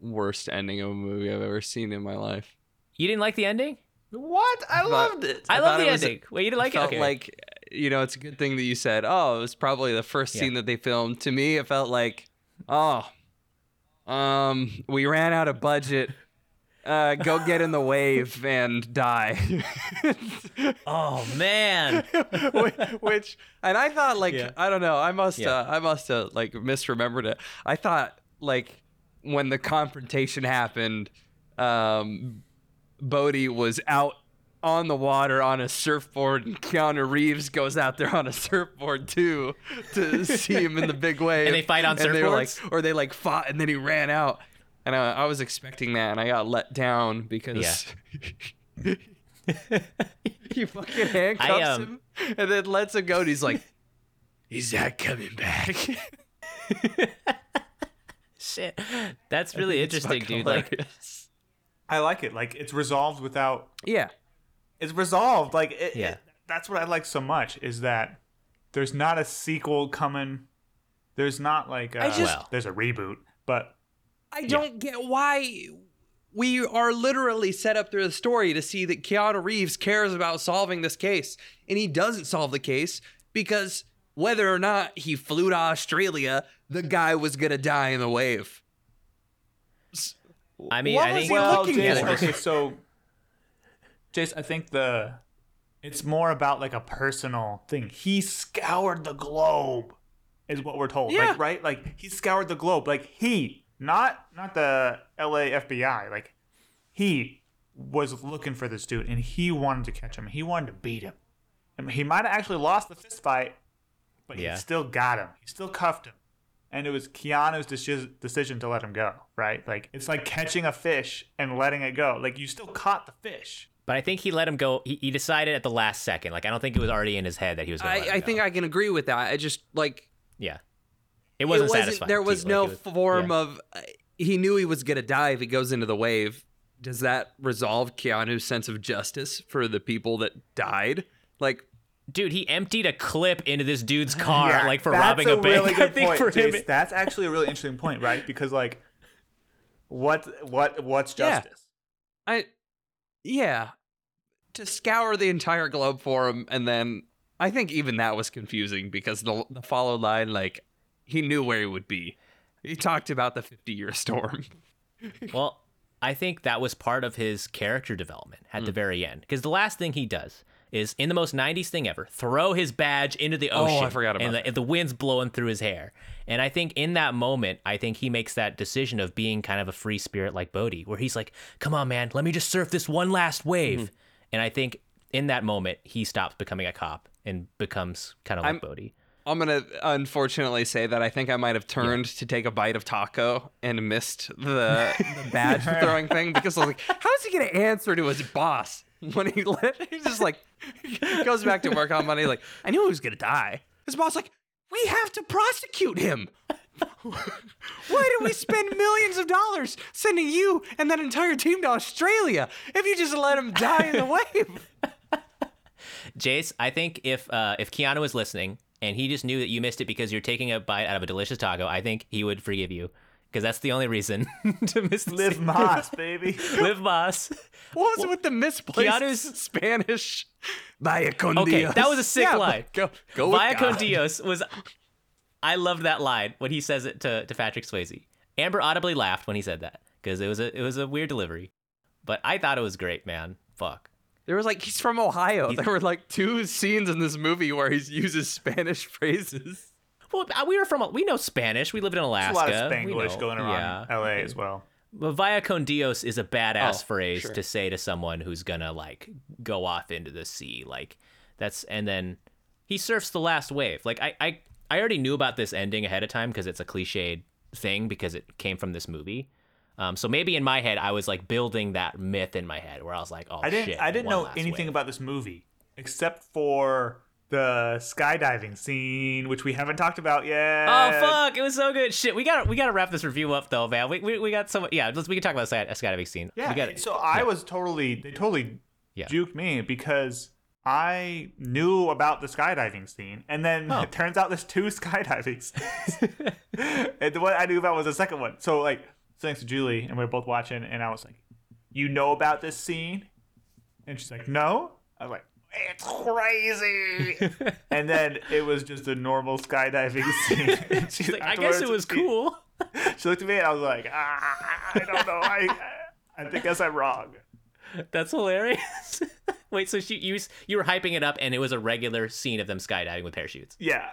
Speaker 4: worst ending of a movie I've ever seen in my life.
Speaker 2: you didn't like the ending?
Speaker 3: What? I
Speaker 4: thought-
Speaker 3: loved it.
Speaker 2: I,
Speaker 4: I
Speaker 2: love the
Speaker 4: it was-
Speaker 2: ending. Wait, you didn't like
Speaker 4: felt
Speaker 2: it? Okay.
Speaker 4: like you know, it's a good thing that you said, "Oh, it was probably the first
Speaker 2: Yeah.
Speaker 4: scene that they filmed." To me, it felt like, "Oh, um, we ran out of budget. Uh, go get in the wave and die."
Speaker 2: oh man.
Speaker 4: which, and I thought like
Speaker 2: Yeah.
Speaker 4: I don't know. I must
Speaker 2: Yeah.
Speaker 4: uh, I must have like misremembered it. I thought like when the confrontation happened, um, Bodhi was out on the water on a surfboard, and Keanu Reeves goes out there on a surfboard too to see him in the big wave.
Speaker 2: And they fight on
Speaker 4: and they were like,
Speaker 2: surfboards?
Speaker 4: or they like fought, and then he ran out. And I, I was expecting that, and I got let down because. he fucking handcuffs
Speaker 2: I, um,
Speaker 4: him and then lets him go. And he's like, "He's not coming back."
Speaker 2: Shit. That's really interesting,
Speaker 4: fucking
Speaker 2: dude. Like.
Speaker 3: I like it. Like it's resolved without.
Speaker 4: yeah,
Speaker 3: It's resolved. Like it,
Speaker 2: Yeah.
Speaker 3: it- that's what I like so much is that there's not a sequel coming. There's not like uh,
Speaker 4: I just-
Speaker 2: Well.
Speaker 3: there's a reboot, but
Speaker 4: I don't get why we are literally set up through the story to see that Keanu Reeves cares about solving this case, and he doesn't solve the case because whether or not he flew to Australia, the guy was gonna die in the wave.
Speaker 2: I mean,
Speaker 4: What
Speaker 2: I
Speaker 4: was
Speaker 2: think
Speaker 4: he
Speaker 3: well,
Speaker 4: looking
Speaker 3: Jace,
Speaker 4: for?
Speaker 3: okay, so Jace, I think the it's more about like a personal thing. He scoured the globe, is what we're told.
Speaker 4: Yeah.
Speaker 3: Like, right? Like he scoured the globe. Like he, not not the LA FBI. Like he was looking for this dude, and he wanted to catch him. He wanted to beat him. I mean, he might have actually lost the fist fight, but
Speaker 2: Yeah.
Speaker 3: he still got him. He still cuffed him. And it was Keanu's deci- decision to let him go, right? Like it's like catching a fish and letting it go. Like you still caught the fish.
Speaker 2: But I think he let him go. He, he decided at the last second. Like I don't think it was already in his head that he was going to
Speaker 4: I, I think I can agree with that. I just like
Speaker 2: Yeah. It wasn't, satisfying.
Speaker 4: There was
Speaker 2: you,
Speaker 4: no
Speaker 2: like, was-
Speaker 4: form
Speaker 2: yeah.
Speaker 4: of. uh, He knew he was gonna die if he goes into the wave. Does that resolve Keanu's sense of justice for the people that died? Like,
Speaker 2: Dude, he emptied a clip into this dude's car,
Speaker 3: Yeah,
Speaker 2: like for
Speaker 3: that's
Speaker 2: robbing a, bank.
Speaker 3: really
Speaker 2: I think
Speaker 3: point,
Speaker 2: for him,
Speaker 3: Jace. That's actually a really interesting point, right? Because like, what what what's
Speaker 4: Yeah.
Speaker 3: justice?
Speaker 4: I, yeah, to scour the entire globe for him, and then I think even that was confusing because the the follow line, like, he knew where he would be. He talked about the fifty year storm.
Speaker 2: Well, I think that was part of his character development at
Speaker 4: Hmm.
Speaker 2: the very end. Because the last thing he does is, in the most 90s thing ever, throw his badge into the
Speaker 4: Oh, I
Speaker 2: ocean.
Speaker 4: forgot about
Speaker 2: and the, the wind's blowing through his hair. And I think in that moment, I think he makes that decision of being kind of a free spirit like Bodhi, where he's like, come on, man, let me just surf this one last wave.
Speaker 4: Mm-hmm.
Speaker 2: And I think in that moment, he stops becoming a cop and becomes kind of like
Speaker 4: I'm-
Speaker 2: Bodhi.
Speaker 4: I'm gonna unfortunately say that I think I might have turned to take a bite of taco and missed the, the badge throwing thing because I was like, how is he gonna answer to his boss when he let he's just like goes back to work on Monday like I knew he was gonna die. His boss like, we have to prosecute him. Why did we spend millions of dollars sending you and that entire team to Australia if you just let him die in the wave?
Speaker 2: Jace, I think if uh, if Keanu was listening and he just knew that you missed it because you're taking a bite out of a delicious taco, I think he would forgive you because that's the only reason to miss the
Speaker 3: Live. Moss, baby.
Speaker 2: Live Moss.
Speaker 4: What was it with the misplaced
Speaker 2: Keanu's-
Speaker 4: Spanish? Vaya con
Speaker 2: Okay,
Speaker 4: Dios.
Speaker 2: that was a sick
Speaker 4: Yeah,
Speaker 2: line.
Speaker 4: Go, go with
Speaker 2: Via con Dios was. I loved that line when he says it to, to Patrick Swayze. Amber audibly laughed when he said that because it was a it was a weird delivery, but I thought it was great, man. Fuck.
Speaker 4: There was like he's from Ohio. There were like two scenes in this movie where he uses Spanish phrases.
Speaker 2: Well, uh, we were from we know Spanish. We lived in
Speaker 3: There's
Speaker 2: Alaska.
Speaker 3: a lot of Spanglish going around
Speaker 2: Yeah.
Speaker 3: LA as well.
Speaker 2: But via con Dios is a badass
Speaker 4: Oh,
Speaker 2: phrase
Speaker 4: sure.
Speaker 2: to say to someone who's gonna like go off into the sea. Like that's and then he surfs the last wave. Like I I, I already knew about this ending ahead of time because it's a cliched thing because it came from this movie. Um, so maybe in my head I was like building that myth in my head where I was like, oh
Speaker 3: I didn't
Speaker 2: shit,
Speaker 3: I didn't know anything
Speaker 2: wave.
Speaker 3: about this movie except for the skydiving scene, which we haven't talked about yet.
Speaker 2: Oh fuck! It was so good. Shit, we got to we got to wrap this review up though, man. We, we, we got some. Yeah, let's we can talk about the sky, skydiving scene.
Speaker 3: Yeah.
Speaker 2: we got it.
Speaker 3: So I was totally they totally
Speaker 2: Yeah.
Speaker 3: juked me because I knew about the skydiving scene, and then
Speaker 2: Oh.
Speaker 3: it turns out there's two skydiving scenes. and the one I knew about was the second one. So like, thanks to Julie, and we were both watching, and I was like, "You know about this scene?" And she's like, no. I was like, it's crazy. and then it was just a normal skydiving scene. She's
Speaker 2: Like, I guess it was cool.
Speaker 3: She looked at me and I was like, ah, I don't know. I, I think guess I'm wrong.
Speaker 2: That's hilarious. Wait, so she you you were hyping it up, and it was a regular scene of them skydiving with parachutes.
Speaker 3: Yeah.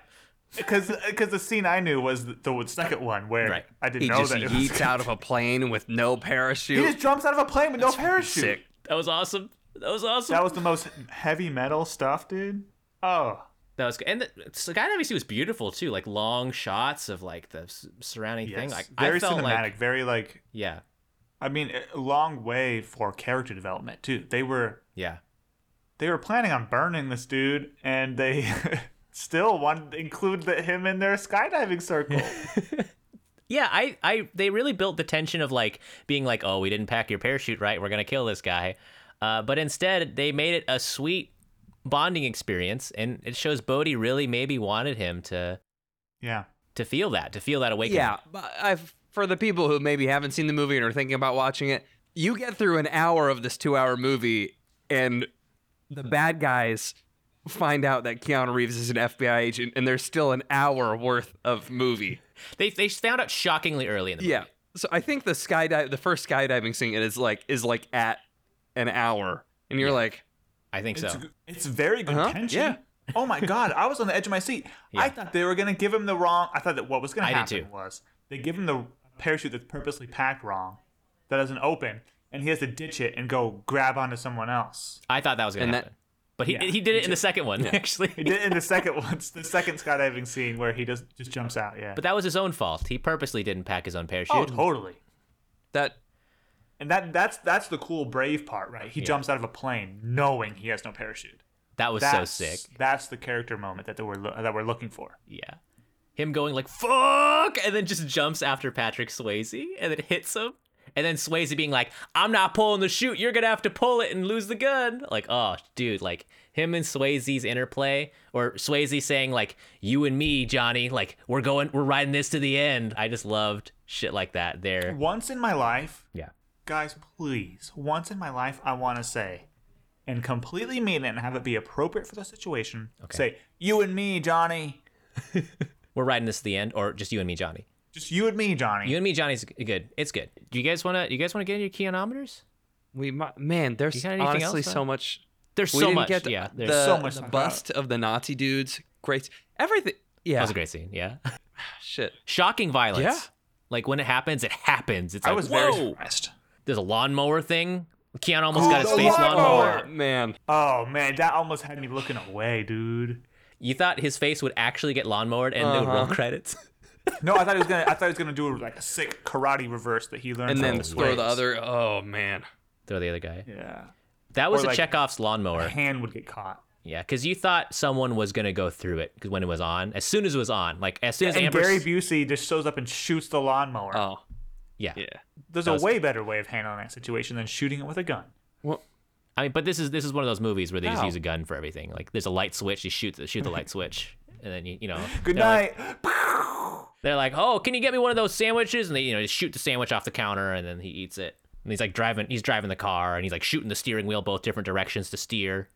Speaker 3: Because the scene I knew was the, the second one where
Speaker 2: Right.
Speaker 3: I didn't
Speaker 4: He
Speaker 3: know
Speaker 4: just
Speaker 3: that it was
Speaker 4: yeets out of a plane with no parachute.
Speaker 3: He just jumps out of a plane with no parachute.
Speaker 4: Sick.
Speaker 2: That was awesome. That was awesome.
Speaker 3: That was the most heavy metal stuff, dude. Oh,
Speaker 2: That was good. And the skydiving scene was beautiful too, like long shots of like the surrounding thing. Like
Speaker 3: very
Speaker 2: I felt
Speaker 3: cinematic.
Speaker 2: like
Speaker 3: very like.
Speaker 2: yeah,
Speaker 3: I mean, a long way for character development too. They were
Speaker 2: yeah.
Speaker 3: they were planning on burning this dude, and they still wanted to include the, him in their skydiving circle.
Speaker 2: Yeah, I, I, they really built the tension of like being like, oh, we didn't pack your parachute right, we're gonna kill this guy, uh, but instead they made it a sweet bonding experience, and it shows Bodhi really maybe wanted him to
Speaker 3: yeah.
Speaker 2: to feel that, to feel that awakening.
Speaker 4: Yeah, but I've, for the people who maybe haven't seen the movie and are thinking about watching it, you get through an hour of this two-hour movie, and the bad guys find out that Keanu Reeves is an FBI agent, and there's still an hour worth of movie.
Speaker 2: They they found out shockingly early in the movie.
Speaker 4: Yeah. So I think the skydive, the first skydiving scene is like is like at an hour, and you're like,
Speaker 2: I think so.
Speaker 3: It's, it's very good
Speaker 4: Uh-huh,
Speaker 3: tension.
Speaker 4: yeah.
Speaker 3: Oh my god, I was on the edge of my seat. I thought they were gonna give him the wrong. I thought that what was gonna
Speaker 2: I
Speaker 3: happen was they give him the parachute that's purposely packed wrong, that doesn't open, and he has to ditch it and go grab onto someone else.
Speaker 2: I thought that was gonna
Speaker 4: And that-
Speaker 2: happen, but he
Speaker 3: Yeah.
Speaker 2: he did it in the second one actually.
Speaker 3: He did it in the second one, It's the second skydiving scene where he just just jumps out. Yeah.
Speaker 2: But that was his own fault. He purposely didn't pack his own parachute.
Speaker 3: oh, totally.
Speaker 4: that
Speaker 3: And that that's that's the cool brave part, right? He jumps out of a plane knowing he has no parachute.
Speaker 2: that was
Speaker 3: That's
Speaker 2: so sick.
Speaker 3: That's the character moment that they were lo- that we're looking for.
Speaker 2: Yeah. Him going like fuck and then just jumps after Patrick Swayze and then hits him. And then Swayze being like, I'm not pulling the chute, you're gonna have to pull it and lose the gun. Like, oh dude, like him and Swayze's interplay, or Swayze saying like, you and me, Johnny, like we're going we're riding this to the end. I just loved shit like that there.
Speaker 3: Once in my life,
Speaker 2: Yeah.
Speaker 3: Guys, please, once in my life, I want to say, and completely mean it and have it be appropriate for the situation. Okay. Say, you and me, Johnny.
Speaker 2: We're riding this to the end, or just you and me, Johnny.
Speaker 3: Just you and me, Johnny.
Speaker 2: You and me, Johnny's good. It's good. Do you guys wanna you guys wanna get in your keyonometers?
Speaker 4: we might, man, there's
Speaker 2: You got anything
Speaker 4: honestly
Speaker 2: else,
Speaker 4: so
Speaker 2: Bob?
Speaker 4: much.
Speaker 2: There's
Speaker 4: We
Speaker 2: so
Speaker 4: didn't
Speaker 2: much.
Speaker 4: get
Speaker 2: yeah.
Speaker 4: the,
Speaker 2: There's
Speaker 3: so much
Speaker 4: the
Speaker 3: to talk
Speaker 4: bust of the Nazi dudes. Great, everything. Yeah,
Speaker 2: that was a great scene. Yeah.
Speaker 4: shit.
Speaker 2: Shocking violence.
Speaker 4: Yeah.
Speaker 2: Like when it happens, it happens. It's
Speaker 3: I
Speaker 2: like,
Speaker 3: was very
Speaker 2: whoa.
Speaker 3: surprised.
Speaker 2: There's a lawnmower thing. Keanu almost got his
Speaker 3: the
Speaker 2: face
Speaker 3: lawnmower.
Speaker 2: lawnmower.
Speaker 4: Oh man,
Speaker 3: Oh man, that almost had me looking away, dude.
Speaker 2: You thought his face would actually get lawnmowered and the roll
Speaker 4: Uh-huh.
Speaker 2: credits.
Speaker 3: No, I thought he was gonna. I thought he was gonna do like a sick karate reverse that he learned.
Speaker 4: and
Speaker 3: from
Speaker 4: then
Speaker 3: Swayze.
Speaker 4: throw the other. Oh man,
Speaker 2: Throw the other guy.
Speaker 3: Yeah,
Speaker 2: That was
Speaker 3: Or
Speaker 2: a
Speaker 3: like-
Speaker 2: Chekhov's
Speaker 3: a
Speaker 2: lawnmower.
Speaker 3: hand would get caught.
Speaker 2: Yeah, because you thought someone was gonna go through it 'cause when it was on. As soon as it was on, like as soon as
Speaker 3: And
Speaker 2: Amber.
Speaker 3: Gary Busey just shows up and shoots the lawnmower.
Speaker 4: oh
Speaker 2: yeah.
Speaker 4: yeah.
Speaker 3: There's a way better way of handling that situation than shooting it with a gun.
Speaker 4: Well,
Speaker 2: I mean, but this is this is one of those movies where they just
Speaker 4: How?
Speaker 2: use a gun for everything. Like there's a light switch, you shoot the shoot the light switch, and then you you know.
Speaker 3: Good
Speaker 2: they're like-
Speaker 3: night.
Speaker 2: They're like, "Oh, can you get me one of those sandwiches?" And they, you know, just shoot the sandwich off the counter, and then he eats it. And he's like driving, he's driving the car, and he's like shooting the steering wheel both different directions to steer.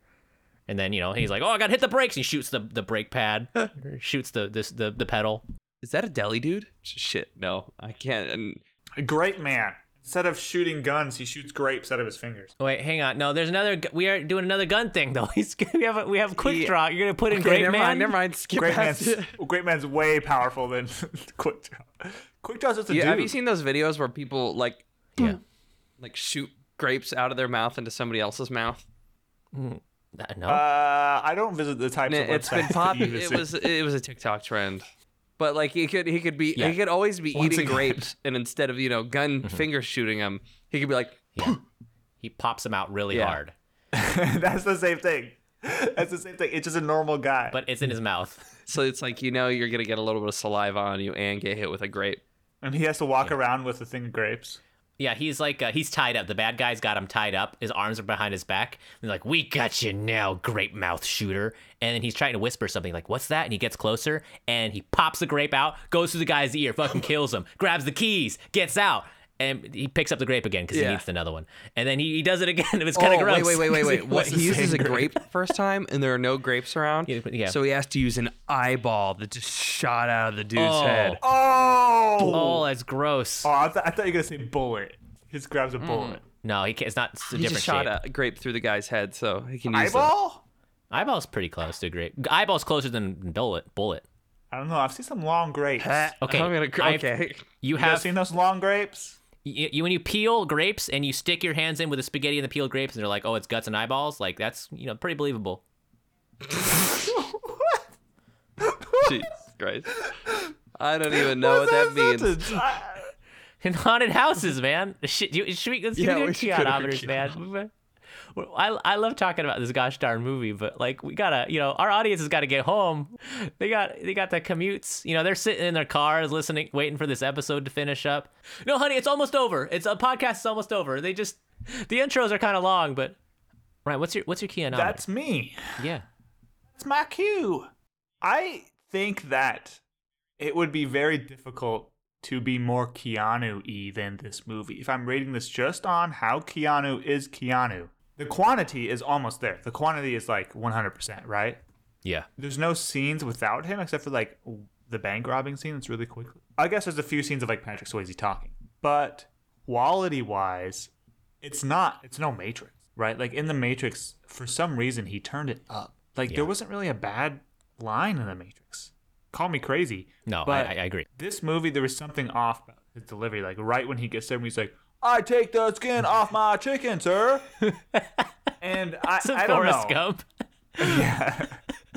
Speaker 2: And then you know, he's like, "Oh, I got to hit the brakes." And he shoots the the brake pad, or shoots the this the the pedal.
Speaker 4: is that a deli dude? Shit, no, I can't. And
Speaker 3: A grape man. Instead of shooting guns, he shoots grapes out of his fingers.
Speaker 2: Wait, hang on. No, there's another. We are doing another gun thing though. He's we have a, we have quick draw. You're gonna put in
Speaker 4: okay,
Speaker 2: Great
Speaker 4: never
Speaker 2: Man.
Speaker 4: mind, never mind. Skip
Speaker 3: Great
Speaker 4: past
Speaker 3: man's
Speaker 4: it.
Speaker 3: Great man's way powerful than Quick Draw. Quick Draw's just a
Speaker 4: Yeah,
Speaker 3: dude.
Speaker 4: have you seen those videos where people like
Speaker 2: Yeah.
Speaker 4: like shoot grapes out of their mouth into somebody else's mouth?
Speaker 2: Uh, no.
Speaker 3: Uh, I don't visit the types
Speaker 4: And
Speaker 3: of
Speaker 4: it's been
Speaker 3: websites
Speaker 4: pop.
Speaker 3: that
Speaker 4: It was it was a TikTok trend. But like he could he could be
Speaker 2: Yeah.
Speaker 4: he could always be
Speaker 3: Once
Speaker 4: eating
Speaker 3: again.
Speaker 4: grapes and instead of you know gun mm-hmm. finger shooting him he could be like
Speaker 2: yeah. He pops him out really
Speaker 4: Yeah.
Speaker 2: hard,
Speaker 3: That's the same thing. That's the same thing. It's just a normal guy.
Speaker 2: but it's in his mouth.
Speaker 4: so it's like you know you're gonna get a little bit of saliva on you and get hit with a grape.
Speaker 3: and he has to walk around with a thing of grapes.
Speaker 2: Yeah, he's like uh, he's tied up. The bad guy's got him tied up. His arms are behind his back. They're like, "We got you now, grape mouth shooter." And then he's trying to whisper something like, "What's that?" And he gets closer and he pops the grape out, goes through the guy's ear, fucking kills him, grabs the keys, gets out, and he picks up the grape again because he needs another one, and then he, he does it again. It was kind of
Speaker 4: oh,
Speaker 2: gross.
Speaker 4: wait, wait, wait, wait, wait. What? He
Speaker 3: the
Speaker 4: uses a
Speaker 3: same
Speaker 4: grape first time, and there are no grapes around.
Speaker 2: Yeah, yeah.
Speaker 4: So he has to use an eyeball that just shot out of the dude's
Speaker 2: Oh.
Speaker 4: head.
Speaker 3: Oh.
Speaker 2: Oh, that's gross.
Speaker 3: Oh, I, th- I thought you were gonna say bullet. He just grabs a mm. bullet.
Speaker 2: No, he can't. It's not. It's a
Speaker 4: He
Speaker 2: different
Speaker 4: just shot
Speaker 2: shape.
Speaker 4: a grape through the guy's head, so he can use the-
Speaker 3: Eyeball?
Speaker 2: Eyeball's pretty close to a grape. Eyeball's closer than bullet. Bullet.
Speaker 3: I don't know. I've seen some long grapes.
Speaker 2: Okay,
Speaker 4: I'm gonna,
Speaker 2: I've-
Speaker 4: okay.
Speaker 2: You
Speaker 3: You
Speaker 2: have
Speaker 3: seen those long grapes?
Speaker 2: You, you when you peel grapes and you stick your hands in with the spaghetti and the peeled grapes and they're like, oh, it's guts and eyeballs. Like that's you know pretty believable.
Speaker 4: Jesus Christ. I don't even know what that means.
Speaker 3: sentence? I-
Speaker 2: In haunted houses, man. Shit, you, should we, let's
Speaker 4: Yeah,
Speaker 2: do
Speaker 4: we should go
Speaker 2: man. I, I love talking about this gosh darn movie, but like we gotta, you know, our audience has got to get home. They got they got the commutes. You know, they're sitting in their cars listening, waiting for this episode to finish up. No, honey, it's almost over. It's a podcast is almost over. They just the intros are kind of long, but right. What's your what's your keonometer?
Speaker 3: That's me.
Speaker 2: yeah.
Speaker 3: That's my cue. I think that it would be very difficult to be more Keanu y than this movie. If I'm rating this just on how Keanu is Keanu, the quantity is almost there. The quantity is like 100%, right?
Speaker 2: Yeah.
Speaker 3: There's no scenes without him except for like the bank robbing scene. It's really quick. I guess there's a few scenes of like Patrick Swayze talking, but quality wise, it's not. It's no Matrix, right? Like in the Matrix, for some reason he turned it up. Like there wasn't really a bad line in the Matrix. Call me crazy.
Speaker 2: No,
Speaker 3: but
Speaker 2: I, I agree.
Speaker 3: This movie, there was something off about his delivery. Like right when he gets there, he's like, "I take the skin off my chicken, sir." and I,
Speaker 2: It's a
Speaker 3: I don't know.
Speaker 2: Gump.
Speaker 3: Yeah.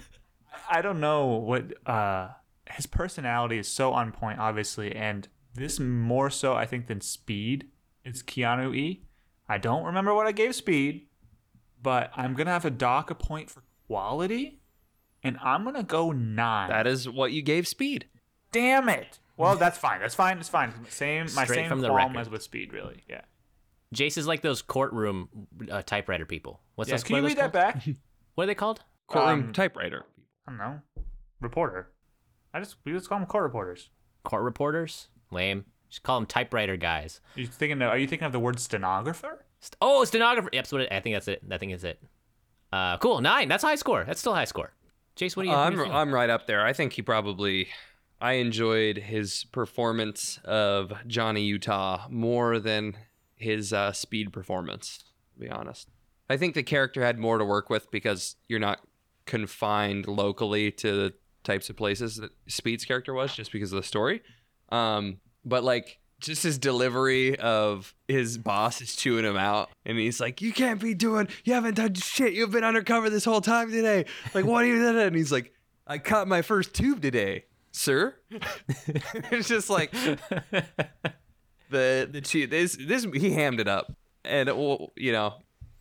Speaker 3: I don't know what uh his personality is so on point, obviously, and this more so I think than Speed is Keanu E. I don't remember what I gave Speed, but I'm gonna have to dock a point for quality, and I'm gonna go nine.
Speaker 4: That is what you gave Speed.
Speaker 3: Damn it! Well, that's fine. That's fine. It's fine. Same. my
Speaker 2: Straight
Speaker 3: same
Speaker 2: from the
Speaker 3: qualm
Speaker 2: record.
Speaker 3: as with Speed, really. Yeah.
Speaker 2: Jace is like those courtroom uh, typewriter people. What's
Speaker 3: Yeah.
Speaker 2: those?
Speaker 3: Can you
Speaker 2: what are
Speaker 3: read that
Speaker 2: called?
Speaker 3: back?
Speaker 2: What are they called?
Speaker 4: Courtroom
Speaker 3: Um,
Speaker 4: typewriter.
Speaker 3: I don't know. Reporter. I just we just call them court reporters.
Speaker 2: Court reporters? Lame. Just call them typewriter guys.
Speaker 3: You thinking? Of, are you thinking of the word stenographer?
Speaker 2: St- Oh, stenographer. Yep, that's what it, I think that's it. I think it's it. Uh, cool. Nine. That's high score. That's still high score. Jace, what do you? what do
Speaker 4: I'm
Speaker 2: you think?
Speaker 4: I'm right up there. I think he probably I enjoyed his performance of Johnny Utah more than his uh, speed performance. To be honest, I think the character had more to work with because you're not confined locally to the types of places that Speed's character was, just because of the story. Um, but like just his delivery of his boss is chewing him out and he's like you can't be doing you haven't done shit you've been undercover this whole time today like what are you doing and he's like i caught my first tube today sir? It's just like the the two this this he hammed it up. And it, will- you know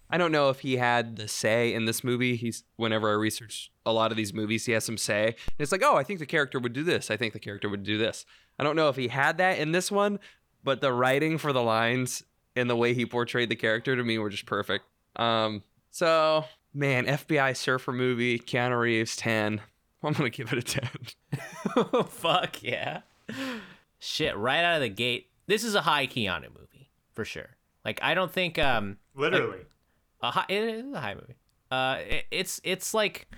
Speaker 4: i don't know if he had the say in this movie. He's whenever i research a lot of these movies he has some say. And it's like oh i think the character would do this. I think the character would do this. I don't know if he had that in this one but the writing for the lines and the way he portrayed the character to me were just perfect. Um so man fbi surfer movie keanu reeves 10 i'm gonna give it a 10
Speaker 2: Oh, Fuck yeah. Shit, right out of the gate. This is a high Keanu movie for sure. Like I don't think um
Speaker 3: Literally.
Speaker 2: a high, it is a high movie. Uh, it, it's it's like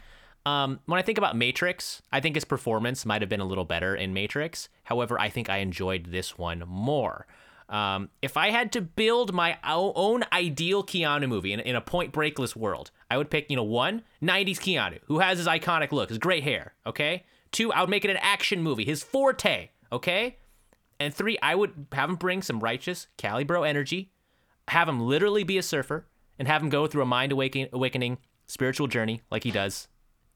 Speaker 2: um when I think about Matrix, I think his performance might have been a little better in Matrix. However, I think I enjoyed this one more. Um, if I had to build my own ideal Keanu movie in, in a point breakless world, I would pick, you know, one, 90s Keanu, who has his iconic look, his great hair, okay? Two, I would make it an action movie, his forte, okay? And three, I would have him bring some righteous Calibro energy, have him literally be a surfer, and have him go through a mind awakening, awakening spiritual journey like he does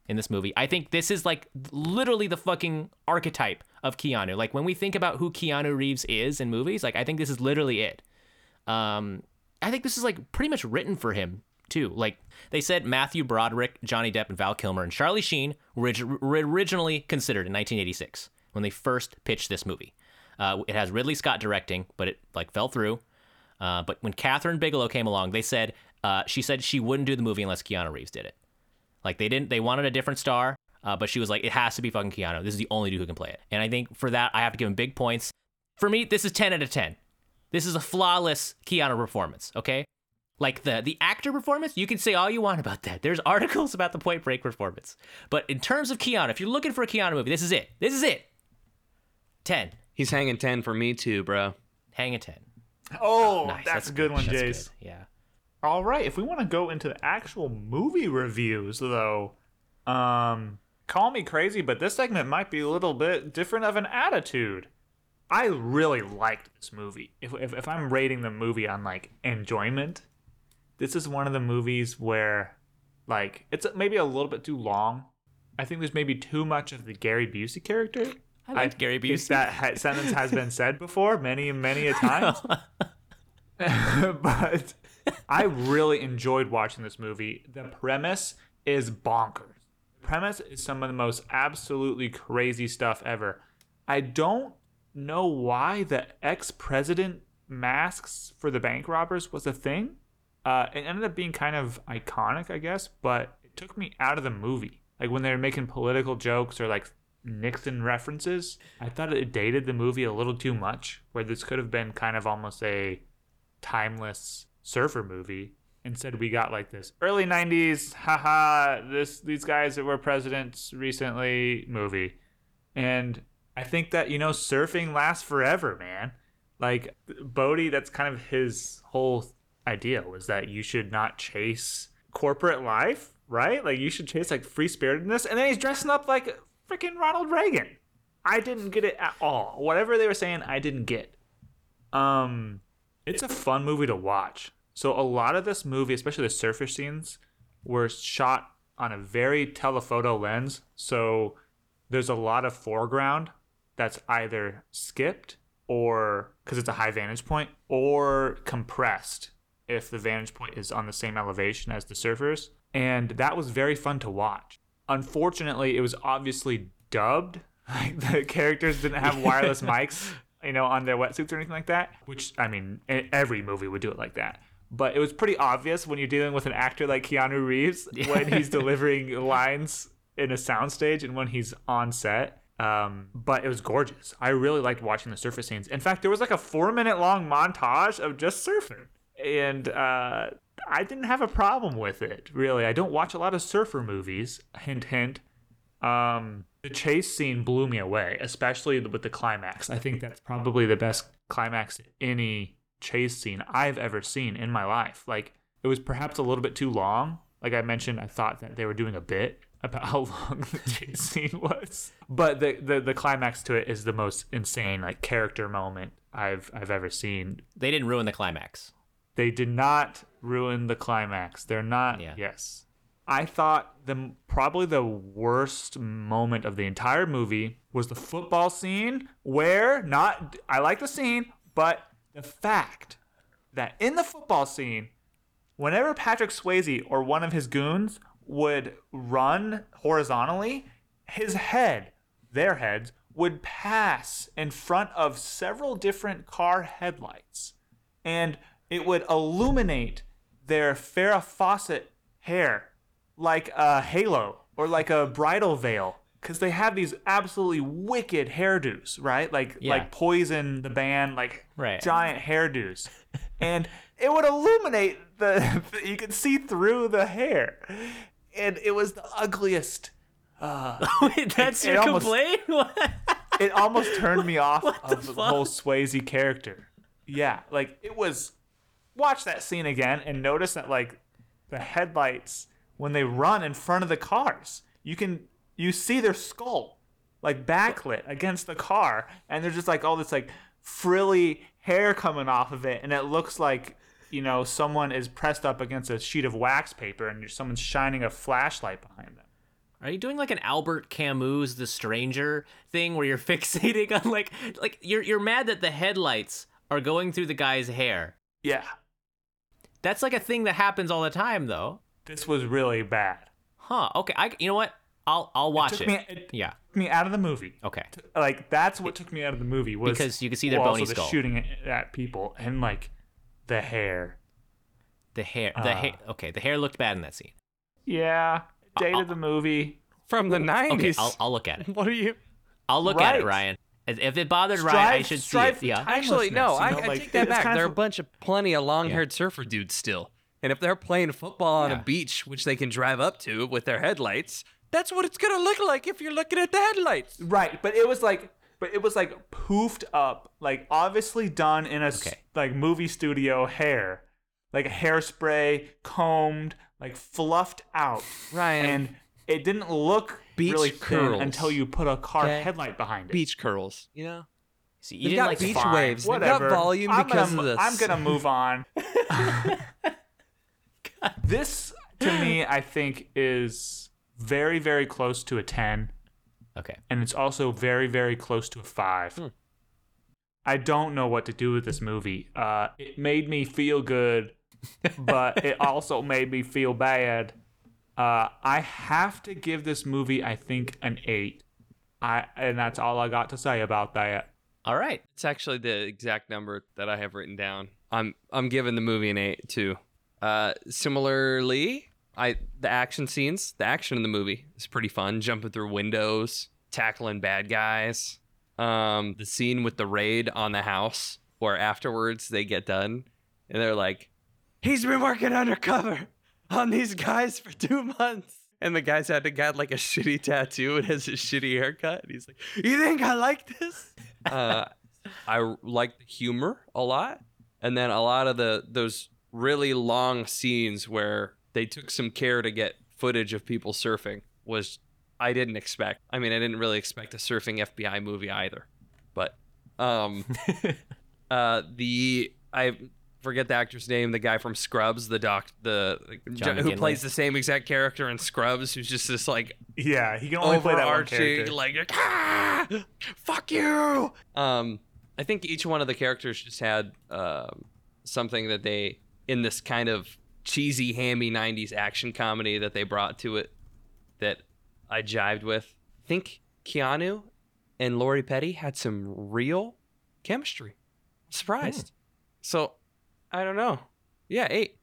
Speaker 2: in this movie. I think this is like literally the fucking archetype of Keanu. Like when we think about who Keanu Reeves is in movies, like I think this is literally it. Um, I think this is like pretty much written for him too. Like they said, Matthew Broderick, Johnny Depp, and Val Kilmer and Charlie Sheen were, originally considered in 1986 when they first pitched this movie. Uh, it has Ridley Scott directing, but it like fell through. Uh, but when Kathryn Bigelow came along, they said uh, she said she wouldn't do the movie unless Keanu Reeves did it. Like they didn't, they wanted a different star, uh, but she was like, it has to be fucking Keanu. This is the only dude who can play it. And I think for that, I have to give him big points. For me, this is 10 out of 10. This is a flawless Keanu performance, okay? Like the the actor performance, you can say all you want about that. There's articles about the Point Break performance. But in terms of Keanu, if you're looking for a Keanu movie, this is it. This is it. 10.
Speaker 4: He's hanging 10 for me too, bro.
Speaker 2: Hang a 10.
Speaker 3: Oh,
Speaker 2: Nice.
Speaker 3: that's, a good one,
Speaker 2: That's
Speaker 3: Jace.
Speaker 2: good. Yeah.
Speaker 3: All right, if we want to go into the actual movie reviews, though, um, call me crazy, but this segment might be a little bit different of an attitude. I really liked this movie. If, if, if I'm rating the movie on like enjoyment, this is one of the movies where, like, it's maybe a little bit too long. I think there's maybe too much of the Gary Busey character.
Speaker 2: I like Gary
Speaker 3: think
Speaker 2: Busey.
Speaker 3: That ha- sentence has been said before many, many a time. but I really enjoyed watching this movie. The premise is bonkers. Premise is some of the most absolutely crazy stuff ever. I don't know why the ex president masks for the bank robbers was a thing. Uh, it ended up being kind of iconic, I guess, but it took me out of the movie. Like when they were making political jokes or like Nixon references, I thought it dated the movie a little too much, where this could have been kind of almost a timeless surfer movie. Instead, we got like this early '90s, haha, this these guys that were presidents recently movie, and I think that you know surfing lasts forever, man. Like Bodhi, that's kind of his whole idea was that you should not chase corporate life, right? Like you should chase like free spiritedness, and then he's dressing up like freaking Ronald Reagan. I didn't get it at all. Whatever they were saying, I didn't get. Um, it's a fun movie to watch. So a lot of this movie, especially the surface scenes, were shot on a very telephoto lens. So there's a lot of foreground that's either skipped or because it's a high vantage point or compressed if the vantage point is on the same elevation as the surfers. And that was very fun to watch. Unfortunately, it was obviously dubbed. Like the characters didn't have wireless mics, you know, on their wetsuits or anything like that. Which I mean, every movie would do it like that. But it was pretty obvious when you're dealing with an actor like Keanu Reeves when he's delivering lines in a soundstage and when he's on set. Um, but it was gorgeous. I really liked watching the surface scenes. In fact, there was like a four minute long montage of just surfing. And uh, I didn't have a problem with it, really. I don't watch a lot of surfer movies, hint, hint. Um, the chase scene blew me away, especially with the climax. I think that's probably the best climax any chase scene I've ever seen in my life. Like, it was perhaps a little bit too long. Like I mentioned, I thought that they were doing a bit about how long the chase scene was. But the, the the climax to it is the most insane like character moment I've I've ever seen.
Speaker 2: They didn't ruin the climax.
Speaker 3: They did not ruin the climax. They're not.
Speaker 2: Yeah.
Speaker 3: Yes. I thought the probably the worst moment of the entire movie was the football scene where not I like the scene, but the fact that in the football scene, whenever Patrick Swayze or one of his goons would run horizontally, his head, their heads, would pass in front of several different car headlights. And it would illuminate their Farrah Fawcett hair like a halo or like a bridal veil. Because they have these absolutely wicked hairdos, right? Like
Speaker 2: Yeah.
Speaker 3: like Poison, the band, like
Speaker 2: Right.
Speaker 3: giant hairdos, and it would illuminate the. You could see through the hair, and it was the ugliest. Uh,
Speaker 2: Wait, that's
Speaker 3: it
Speaker 2: your
Speaker 3: almost-
Speaker 2: complaint? What?
Speaker 3: it almost turned me off
Speaker 2: What
Speaker 3: of the
Speaker 2: fuck?
Speaker 3: whole Swayze character. Yeah, like it was. Watch that scene again and notice that like the headlights when they run in front of the cars, you can you see their skull like backlit against the car, and there's just like all this like frilly hair coming off of it, and it looks like you know someone is pressed up against a sheet of wax paper, and someone's shining a flashlight behind them.
Speaker 2: Are you doing like an Albert Camus The Stranger thing where you're fixating on like like you're you're mad that the headlights are going through the guy's hair?
Speaker 3: Yeah,
Speaker 2: That's like a thing that happens all the time though.
Speaker 3: this was really bad.
Speaker 2: Huh. Okay. I you know what? I'll I'll watch
Speaker 3: took
Speaker 2: it.
Speaker 3: me- it-
Speaker 2: yeah.
Speaker 3: Took me out of the movie.
Speaker 2: Okay.
Speaker 3: like that's what took me out of the movie was
Speaker 2: Because you can see their
Speaker 3: well,
Speaker 2: bony
Speaker 3: also the
Speaker 2: skull.
Speaker 3: shooting at- at people and like the hair.
Speaker 2: The hair. The
Speaker 3: Ah.
Speaker 2: hair. Okay. The hair looked bad in that scene.
Speaker 3: Yeah, dated
Speaker 2: I'll-
Speaker 3: the movie.
Speaker 4: From the 90s.
Speaker 2: Okay. I'll I'll look at it.
Speaker 4: what are you?
Speaker 2: I'll look at it, Ryan. If it bothered Ryan, I
Speaker 3: Strive-
Speaker 2: should see it. Yeah.
Speaker 4: Actually, no, I,
Speaker 3: you know,
Speaker 4: I
Speaker 3: like,
Speaker 4: take that back. There are a bunch of plenty of long-haired surfer dudes still, and if they're playing football on
Speaker 2: Yeah.
Speaker 4: a beach, which they can drive up to with their headlights, that's what it's gonna look like if you're looking at the headlights.
Speaker 3: Right, but it was like, but it was like poofed up, like obviously done in a s-
Speaker 2: Okay.
Speaker 3: like movie studio hair, like hairspray, combed, like fluffed out,
Speaker 4: Ryan.
Speaker 3: and it didn't look
Speaker 4: Beach
Speaker 3: really thin
Speaker 4: curls,
Speaker 3: until you put a car
Speaker 4: okay?
Speaker 3: headlight behind it.
Speaker 4: Beach curls, you know.
Speaker 2: So you
Speaker 4: They've
Speaker 2: didn't
Speaker 4: got
Speaker 2: like
Speaker 4: beach
Speaker 2: Fine.
Speaker 4: waves. They've got
Speaker 3: Whatever.
Speaker 4: volume
Speaker 3: I'm
Speaker 4: because
Speaker 3: gonna,
Speaker 4: of this.
Speaker 3: I'm gonna move on. this to me, I think, is very, very close to a ten.
Speaker 2: Okay.
Speaker 3: and it's also very very close to a five.
Speaker 4: Hmm.
Speaker 3: I don't know what to do with this movie. Uh, it made me feel good, but it also made me feel bad. Uh, I have to give this movie, I think, an eight. I and that's all I got to say about that.
Speaker 2: All right.
Speaker 4: It's actually the exact number that I have written down. I'm I'm giving the movie an eight too. Uh, similarly, I the action scenes, the action in the movie is pretty fun. Jumping through windows, tackling bad guys. Um, the scene with the raid on the house, where afterwards they get done, and they're like, "He's been working undercover on these guys for two months." And the guy's had to got like a shitty tattoo and has a shitty haircut. And he's like, "You think I like this?" uh, I like the humor a lot, and then a lot of the those really long scenes where they took some care to get footage of people surfing was I didn't expect. I mean, I didn't really expect a surfing FBI movie either, but um, uh, the I forget the actor's name, the guy from Scrubs, the doc, the
Speaker 2: John
Speaker 4: who
Speaker 2: McGinley.
Speaker 4: plays the same exact character in Scrubs, who's just this like
Speaker 3: Yeah, he can only play that one character.
Speaker 4: like ah, fuck you um i think each one of the characters just had um something that they in this kind of cheesy hammy 90s action comedy that they brought to it that i jived with i think keanu and lori petty had some real chemistry surprised so i don't know yeah eight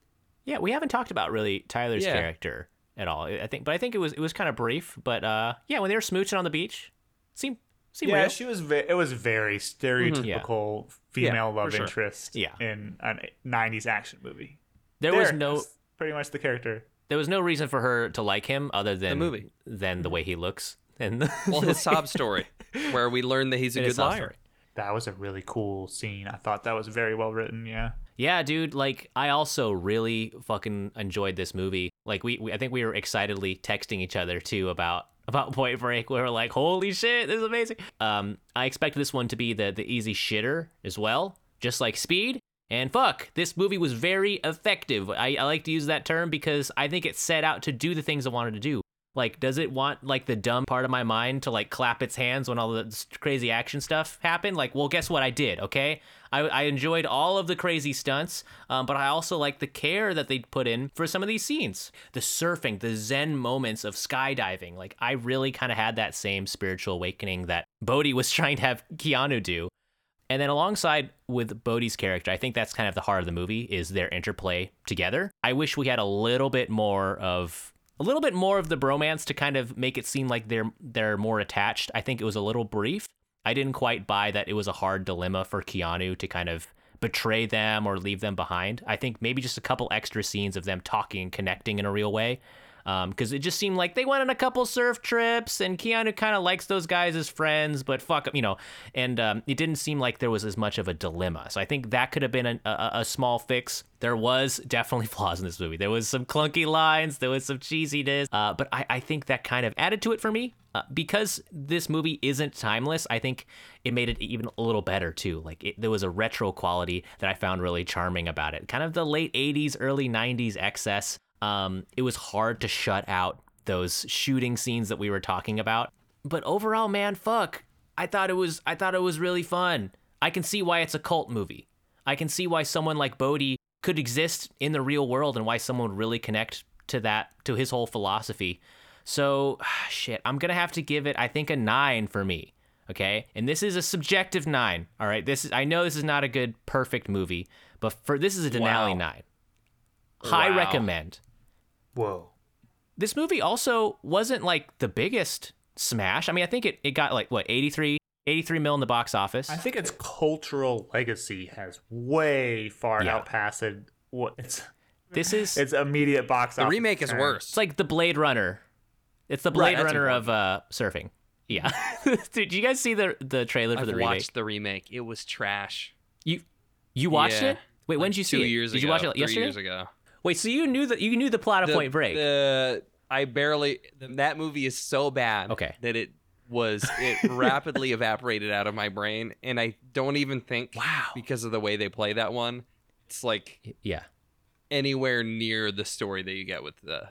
Speaker 2: Yeah, we haven't talked about really Tyler's
Speaker 4: Yeah.
Speaker 2: character at all. I think, but I think it was it was kind of brief. But uh, yeah, when they were smooching on the beach, seemed seemed
Speaker 3: yeah,
Speaker 2: real.
Speaker 3: she was. Ve- it was very stereotypical female
Speaker 4: Yeah,
Speaker 3: love
Speaker 4: sure.
Speaker 3: interest.
Speaker 2: Yeah.
Speaker 3: in a '90s action movie.
Speaker 2: There was no
Speaker 3: pretty much the character.
Speaker 2: there was no reason for her to like him other than the
Speaker 4: movie.
Speaker 2: than the way he looks and
Speaker 4: well his sob story where we learn that he's a good liar
Speaker 2: story.
Speaker 3: That was a really cool scene. I thought that was very well written. Yeah.
Speaker 2: Yeah, dude. Like, I also really fucking enjoyed this movie. Like, we, we I think we were excitedly texting each other too about about Point Break. We were like, "Holy shit, this is amazing!" Um, I expect this one to be the the easy shitter as well, just like Speed. And fuck, this movie was very effective. I, I like to use that term because I think it set out to do the things it wanted to do. Like, does it want like the dumb part of my mind to like clap its hands when all the crazy action stuff happened? Like, well, guess what I did? Okay, I, I enjoyed all of the crazy stunts, um, but I also like the care that they put in for some of these scenes. The surfing, the zen moments of skydiving. Like, I really kind of had that same spiritual awakening that Bodhi was trying to have Keanu do. And then alongside with Bodhi's character, I think that's kind of the heart of the movie is their interplay together. I wish we had a little bit more of a little bit more of the bromance to kind of make it seem like they're they're more attached. I think it was a little brief. I didn't quite buy that it was a hard dilemma for Keanu to kind of betray them or leave them behind. I think maybe just a couple extra scenes of them talking and connecting in a real way. Because it just seemed like they went on a couple surf trips, and Keanu kind of likes those guys as friends, but fuck you know. And um, it didn't seem like there was as much of a dilemma. So I think that could have been a, a, a small fix. There was definitely flaws in this movie. There was some clunky lines, there was some cheesiness, uh, but I, I think that kind of added to it for me. Uh, because this movie isn't timeless, I think it made it even a little better too. Like it, there was a retro quality that I found really charming about it. Kind of the late 80s, early 90s excess. Um, it was hard to shut out those shooting scenes that we were talking about. But overall, man, fuck. I thought it was I thought it was really fun. I can see why it's a cult movie. I can see why someone like Bodhi could exist in the real world and why someone would really connect to that to his whole philosophy. So, shit, I'm going to have to give it I think a 9 for me. Okay? And this is a subjective 9. All right? This is I know this is not a good perfect movie, but for this is a Denali
Speaker 4: Wow.
Speaker 2: 9. High
Speaker 4: Wow.
Speaker 2: recommend
Speaker 3: Whoa.
Speaker 2: this movie also wasn't like the biggest smash. I mean, I think it, it got like what 83 83 mil in the box office.
Speaker 3: I think its cultural legacy has way far
Speaker 2: Yeah.
Speaker 3: outpassed what it's
Speaker 2: this is
Speaker 3: its immediate box
Speaker 4: The
Speaker 3: office.
Speaker 4: The remake is
Speaker 3: return.
Speaker 4: worse.
Speaker 2: it's like the Blade Runner. It's the Blade
Speaker 4: that's
Speaker 2: Runner of uh, surfing. Yeah. Dude, did you guys see the the trailer for
Speaker 4: I've
Speaker 2: the remake?
Speaker 4: watched the remake. It was trash.
Speaker 2: You you watched
Speaker 4: Yeah.
Speaker 2: it? Wait, when
Speaker 4: Like
Speaker 2: did you see
Speaker 4: two
Speaker 2: it?
Speaker 4: years
Speaker 2: did
Speaker 4: ago.
Speaker 2: you watch it
Speaker 4: three
Speaker 2: yesterday?
Speaker 4: years ago.
Speaker 2: Wait, so you knew that you knew the plot of
Speaker 4: The-
Speaker 2: Point Break?
Speaker 4: The I barely that movie is so bad.
Speaker 2: Okay.
Speaker 4: That it was it rapidly evaporated out of my brain, and I don't even think
Speaker 2: Wow.
Speaker 4: because of the way they play that one, it's like
Speaker 2: yeah,
Speaker 4: anywhere near the story that you get with the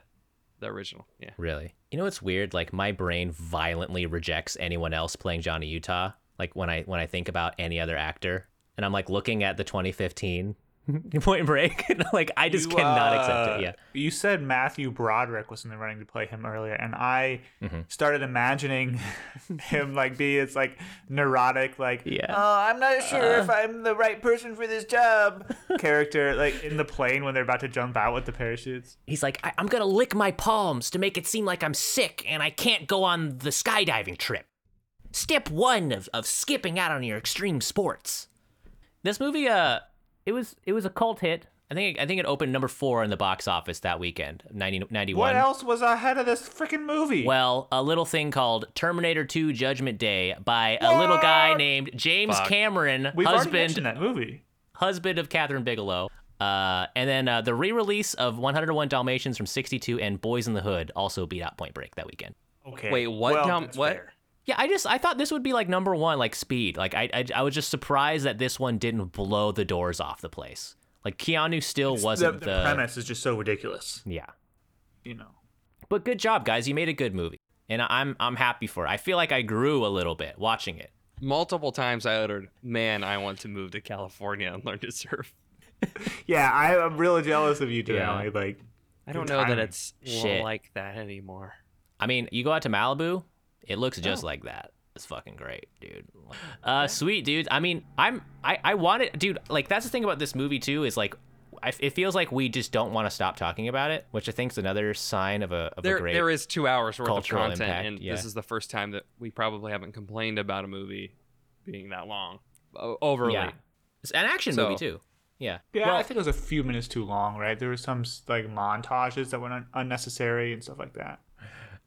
Speaker 4: the original. Yeah.
Speaker 2: really. You know what's weird? Like my brain violently rejects anyone else playing Johnny Utah. Like when I when I think about any other actor, and I'm like looking at the 2015 Point Break, like I just
Speaker 3: You,
Speaker 2: cannot accept
Speaker 3: uh,
Speaker 2: it. Yeah.
Speaker 3: You said Matthew Broderick was in the running to play him earlier, and I
Speaker 2: Mhm.
Speaker 3: started imagining him like be it's like neurotic, like
Speaker 2: Yeah.
Speaker 3: oh, I'm not sure if I'm the right person for this job character, like in the plane when they're about to jump out with the parachutes.
Speaker 2: He's like, I- I'm gonna lick my palms to make it seem like I'm sick and I can't go on the skydiving trip. Step one of, of skipping out on your extreme sports. This movie, uh, it was it was a cult hit. I think I think it opened number four in the box office that weekend, 90, 91.
Speaker 3: What else was ahead of this freaking movie?
Speaker 2: Well, a little thing called Terminator 2 Judgment Day by a little guy named James
Speaker 4: Fuck.
Speaker 2: Cameron,
Speaker 3: We've
Speaker 2: husband
Speaker 3: that movie.
Speaker 2: husband of Kathryn Bigelow. Uh, and then uh, the re-release of 101 Dalmatians from 62 and Boyz n the Hood also beat out Point Break that weekend.
Speaker 3: Okay.
Speaker 4: Wait, what
Speaker 3: Well,
Speaker 4: dom- what?
Speaker 3: fair.
Speaker 2: Yeah, I just I thought this would be like number one, like Speed. Like I I, I was just surprised that this one didn't blow the doors off the place. Like Keanu still
Speaker 3: The,
Speaker 2: wasn't
Speaker 3: the
Speaker 2: the,
Speaker 3: premise is just so ridiculous,
Speaker 2: Yeah,
Speaker 3: you know.
Speaker 2: but good job, guys. You made a good movie, and I'm I'm happy for it. I feel like I grew a little bit watching it.
Speaker 4: Multiple times I uttered, "Man, I want to move to California and learn to surf."
Speaker 3: Yeah, I, I'm really jealous of you,
Speaker 2: Yeah.
Speaker 3: Denali. Like,
Speaker 4: I don't
Speaker 3: Good
Speaker 4: know that it's
Speaker 2: Shit.
Speaker 4: like that anymore.
Speaker 2: I mean, you go out to Malibu, it looks just like that. It's fucking great, dude. Uh, sweet, dude. I mean, I'm I I wanted, dude. Like that's the thing about this movie too is like. I, it feels like we just don't want to stop talking about it, which I think is another sign of a, of a
Speaker 4: There,
Speaker 2: great.
Speaker 4: there is two hours worth of content,
Speaker 2: impact,
Speaker 4: and
Speaker 2: yeah.
Speaker 4: this is the first time that we probably haven't complained about a movie being that long, overly.
Speaker 2: Yeah. It's an action
Speaker 4: So-
Speaker 2: movie too. Yeah.
Speaker 3: yeah,
Speaker 2: Well,
Speaker 3: I think it was a few minutes too long, right? There were some like montages that were un- unnecessary and stuff like that.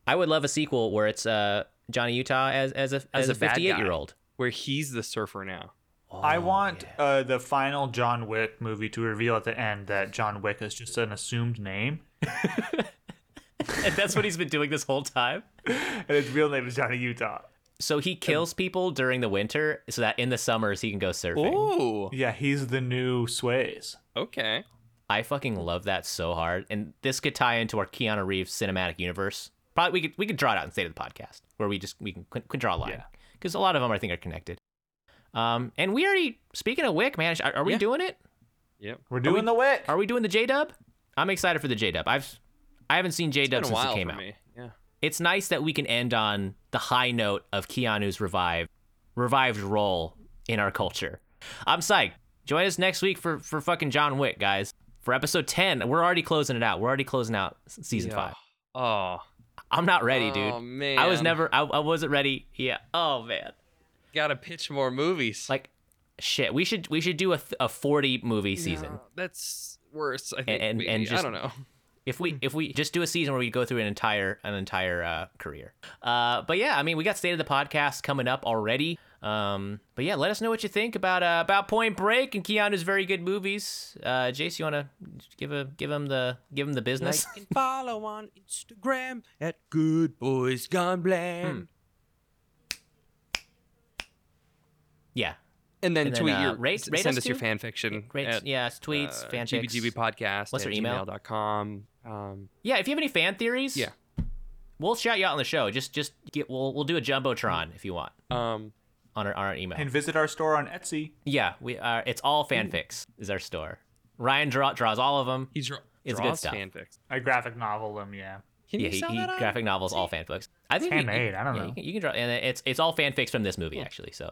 Speaker 2: I would love a sequel where it's uh Johnny Utah as as a as,
Speaker 4: As
Speaker 2: a
Speaker 4: a bad guy.
Speaker 2: 58 year old.
Speaker 4: Where he's the surfer now.
Speaker 3: I want uh, the final John Wick movie to reveal at the end that John Wick is just an assumed name,
Speaker 2: and that's what he's been doing this whole time.
Speaker 3: and his real name is Johnny Utah.
Speaker 2: So he kills people during the winter so that in the summers he can go surfing.
Speaker 4: Ooh,
Speaker 3: Yeah, he's the new Swayze.
Speaker 4: okay.
Speaker 2: I fucking love that so hard. And this could tie into our Keanu Reeves cinematic universe. Probably we could we could draw it out and say to the podcast where we just we can, can draw a line
Speaker 3: Yeah.
Speaker 2: because a lot of them I think are connected. Um, and we already speaking of Wick, man, are, are we
Speaker 4: Yeah.
Speaker 2: doing it?
Speaker 4: Yep.
Speaker 3: We're doing the Wick.
Speaker 2: Are we doing the J Dub? I'm excited for the J Dub. I've I haven't seen J Dub since
Speaker 4: while
Speaker 2: it came
Speaker 4: for
Speaker 2: out.
Speaker 4: me. Yeah.
Speaker 2: It's nice that we can end on the high note of Keanu's revived revived role in our culture. I'm psyched. Join us next week for for fucking John Wick, guys. For episode 10. We're already closing it out. We're already closing out season
Speaker 4: Yeah.
Speaker 2: 5.
Speaker 4: Oh,
Speaker 2: I'm not ready, dude.
Speaker 4: Oh man.
Speaker 2: I was never I, I wasn't ready. Yeah. Oh man.
Speaker 4: Gotta pitch more movies.
Speaker 2: Like shit, we should we should do a, th- a 40 movie season.
Speaker 4: No, that's worse. I think.
Speaker 2: and-
Speaker 4: maybe.
Speaker 2: and
Speaker 4: I don't know.
Speaker 2: If we if we just do a season where we go through an entire an entire uh, career. Uh, but yeah, I mean, we got state of the podcast coming up already. Um, but yeah, let us know what you think about uh, about Point Break and Keanu's very good movies. Uh, Jace, you want to give a give him the give him the business?
Speaker 4: Like and follow on Instagram at Good Boys Gone Bland.
Speaker 2: yeah,
Speaker 4: And then
Speaker 2: And then,
Speaker 4: tweet
Speaker 2: uh,
Speaker 4: your
Speaker 2: rate- rate
Speaker 4: send
Speaker 2: us
Speaker 4: us your fan fiction.
Speaker 2: great.
Speaker 4: at,
Speaker 2: yeah, tweets,
Speaker 4: uh,
Speaker 2: fan.
Speaker 4: GBGB podcast.
Speaker 2: What's
Speaker 4: at
Speaker 2: her email?
Speaker 4: gmail.com. Um,
Speaker 2: Yeah, if you have any fan theories,
Speaker 4: Yeah.
Speaker 2: we'll shout you out on the show. Just just get we'll we'll do a jumbotron if you want
Speaker 4: um,
Speaker 2: on our on our email.
Speaker 3: And visit our store on Etsy.
Speaker 2: yeah, we are. It's all fanfics is our store. Ryan draw, draws all of them.
Speaker 4: he draw,
Speaker 2: It's good
Speaker 4: draws
Speaker 2: stuff.
Speaker 4: fanfics.
Speaker 3: I graphic novel them, yeah.
Speaker 4: Can
Speaker 2: yeah,
Speaker 4: you
Speaker 2: he,
Speaker 4: sell
Speaker 2: he
Speaker 4: that on?
Speaker 2: graphic novels, all fanfics. I think
Speaker 3: It's
Speaker 2: you-
Speaker 3: handmade, I don't
Speaker 2: yeah,
Speaker 3: know.
Speaker 2: You can, you can draw, and it's it's all fanfics from this movie actually. So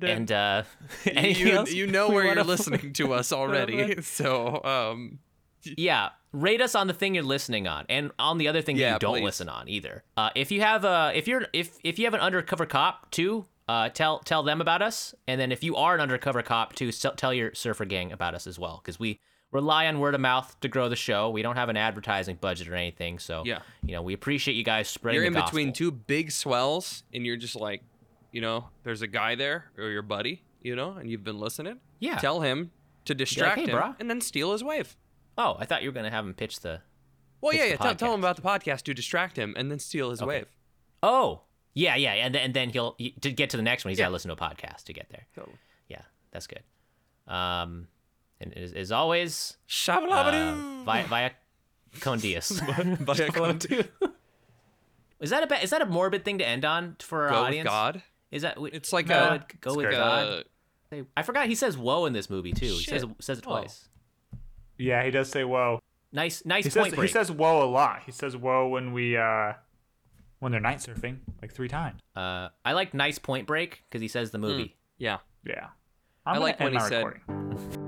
Speaker 2: and uh, anything
Speaker 4: you,
Speaker 2: else
Speaker 4: you know where you're listening to us already. so, um,
Speaker 2: Yeah, rate us on the thing you're listening on, and on the other thing that
Speaker 4: Yeah,
Speaker 2: you don't
Speaker 4: please.
Speaker 2: listen on either. Uh, if you have a if you're if if you have an undercover cop too, uh, tell tell them about us, and then if you are an undercover cop, too, tell your surfer gang about us as well, because we rely on word of mouth to grow the show. We don't have an advertising budget or anything, so
Speaker 4: Yeah.
Speaker 2: you know we appreciate you guys spreading.
Speaker 4: you're in between two big swells and you're just like you know there's a guy there or your buddy you know and you've been listening
Speaker 2: Yeah.
Speaker 4: tell him to distract
Speaker 2: "Hey,
Speaker 4: him
Speaker 2: brah."
Speaker 4: and then steal his wave
Speaker 2: Oh, I thought you were gonna have him pitch the.
Speaker 4: well
Speaker 2: Pitch
Speaker 4: yeah
Speaker 2: the
Speaker 4: yeah tell, tell him about the podcast to distract him and then steal his
Speaker 2: Okay.
Speaker 4: wave
Speaker 2: Oh, yeah, yeah, and then, and then he'll he- to get to the next one. He's
Speaker 4: Yeah.
Speaker 2: got to listen to a podcast to get there.
Speaker 4: Totally.
Speaker 2: Yeah, that's good. Um, and as, as always, uh, via via con Dios.
Speaker 4: Via Condius.
Speaker 2: Is that a ba- is that a morbid thing to end on for our
Speaker 4: Go
Speaker 2: audience?
Speaker 4: God.
Speaker 2: Is that
Speaker 4: It's like
Speaker 2: go,
Speaker 4: a-
Speaker 2: go with. God? Say- I forgot he says "whoa" in this movie too. He says says it
Speaker 4: Oh.
Speaker 2: Twice.
Speaker 3: Yeah, he does say whoa.
Speaker 2: Nice nice
Speaker 3: He
Speaker 2: point
Speaker 3: says
Speaker 2: break.
Speaker 3: he says whoa a lot. He says whoa when we uh when they're night surfing like three times.
Speaker 2: uh, I like nice point break because he says the movie.
Speaker 4: yeah
Speaker 3: Yeah.
Speaker 4: I
Speaker 3: I'm
Speaker 4: like
Speaker 3: gonna
Speaker 4: when he said
Speaker 3: recording.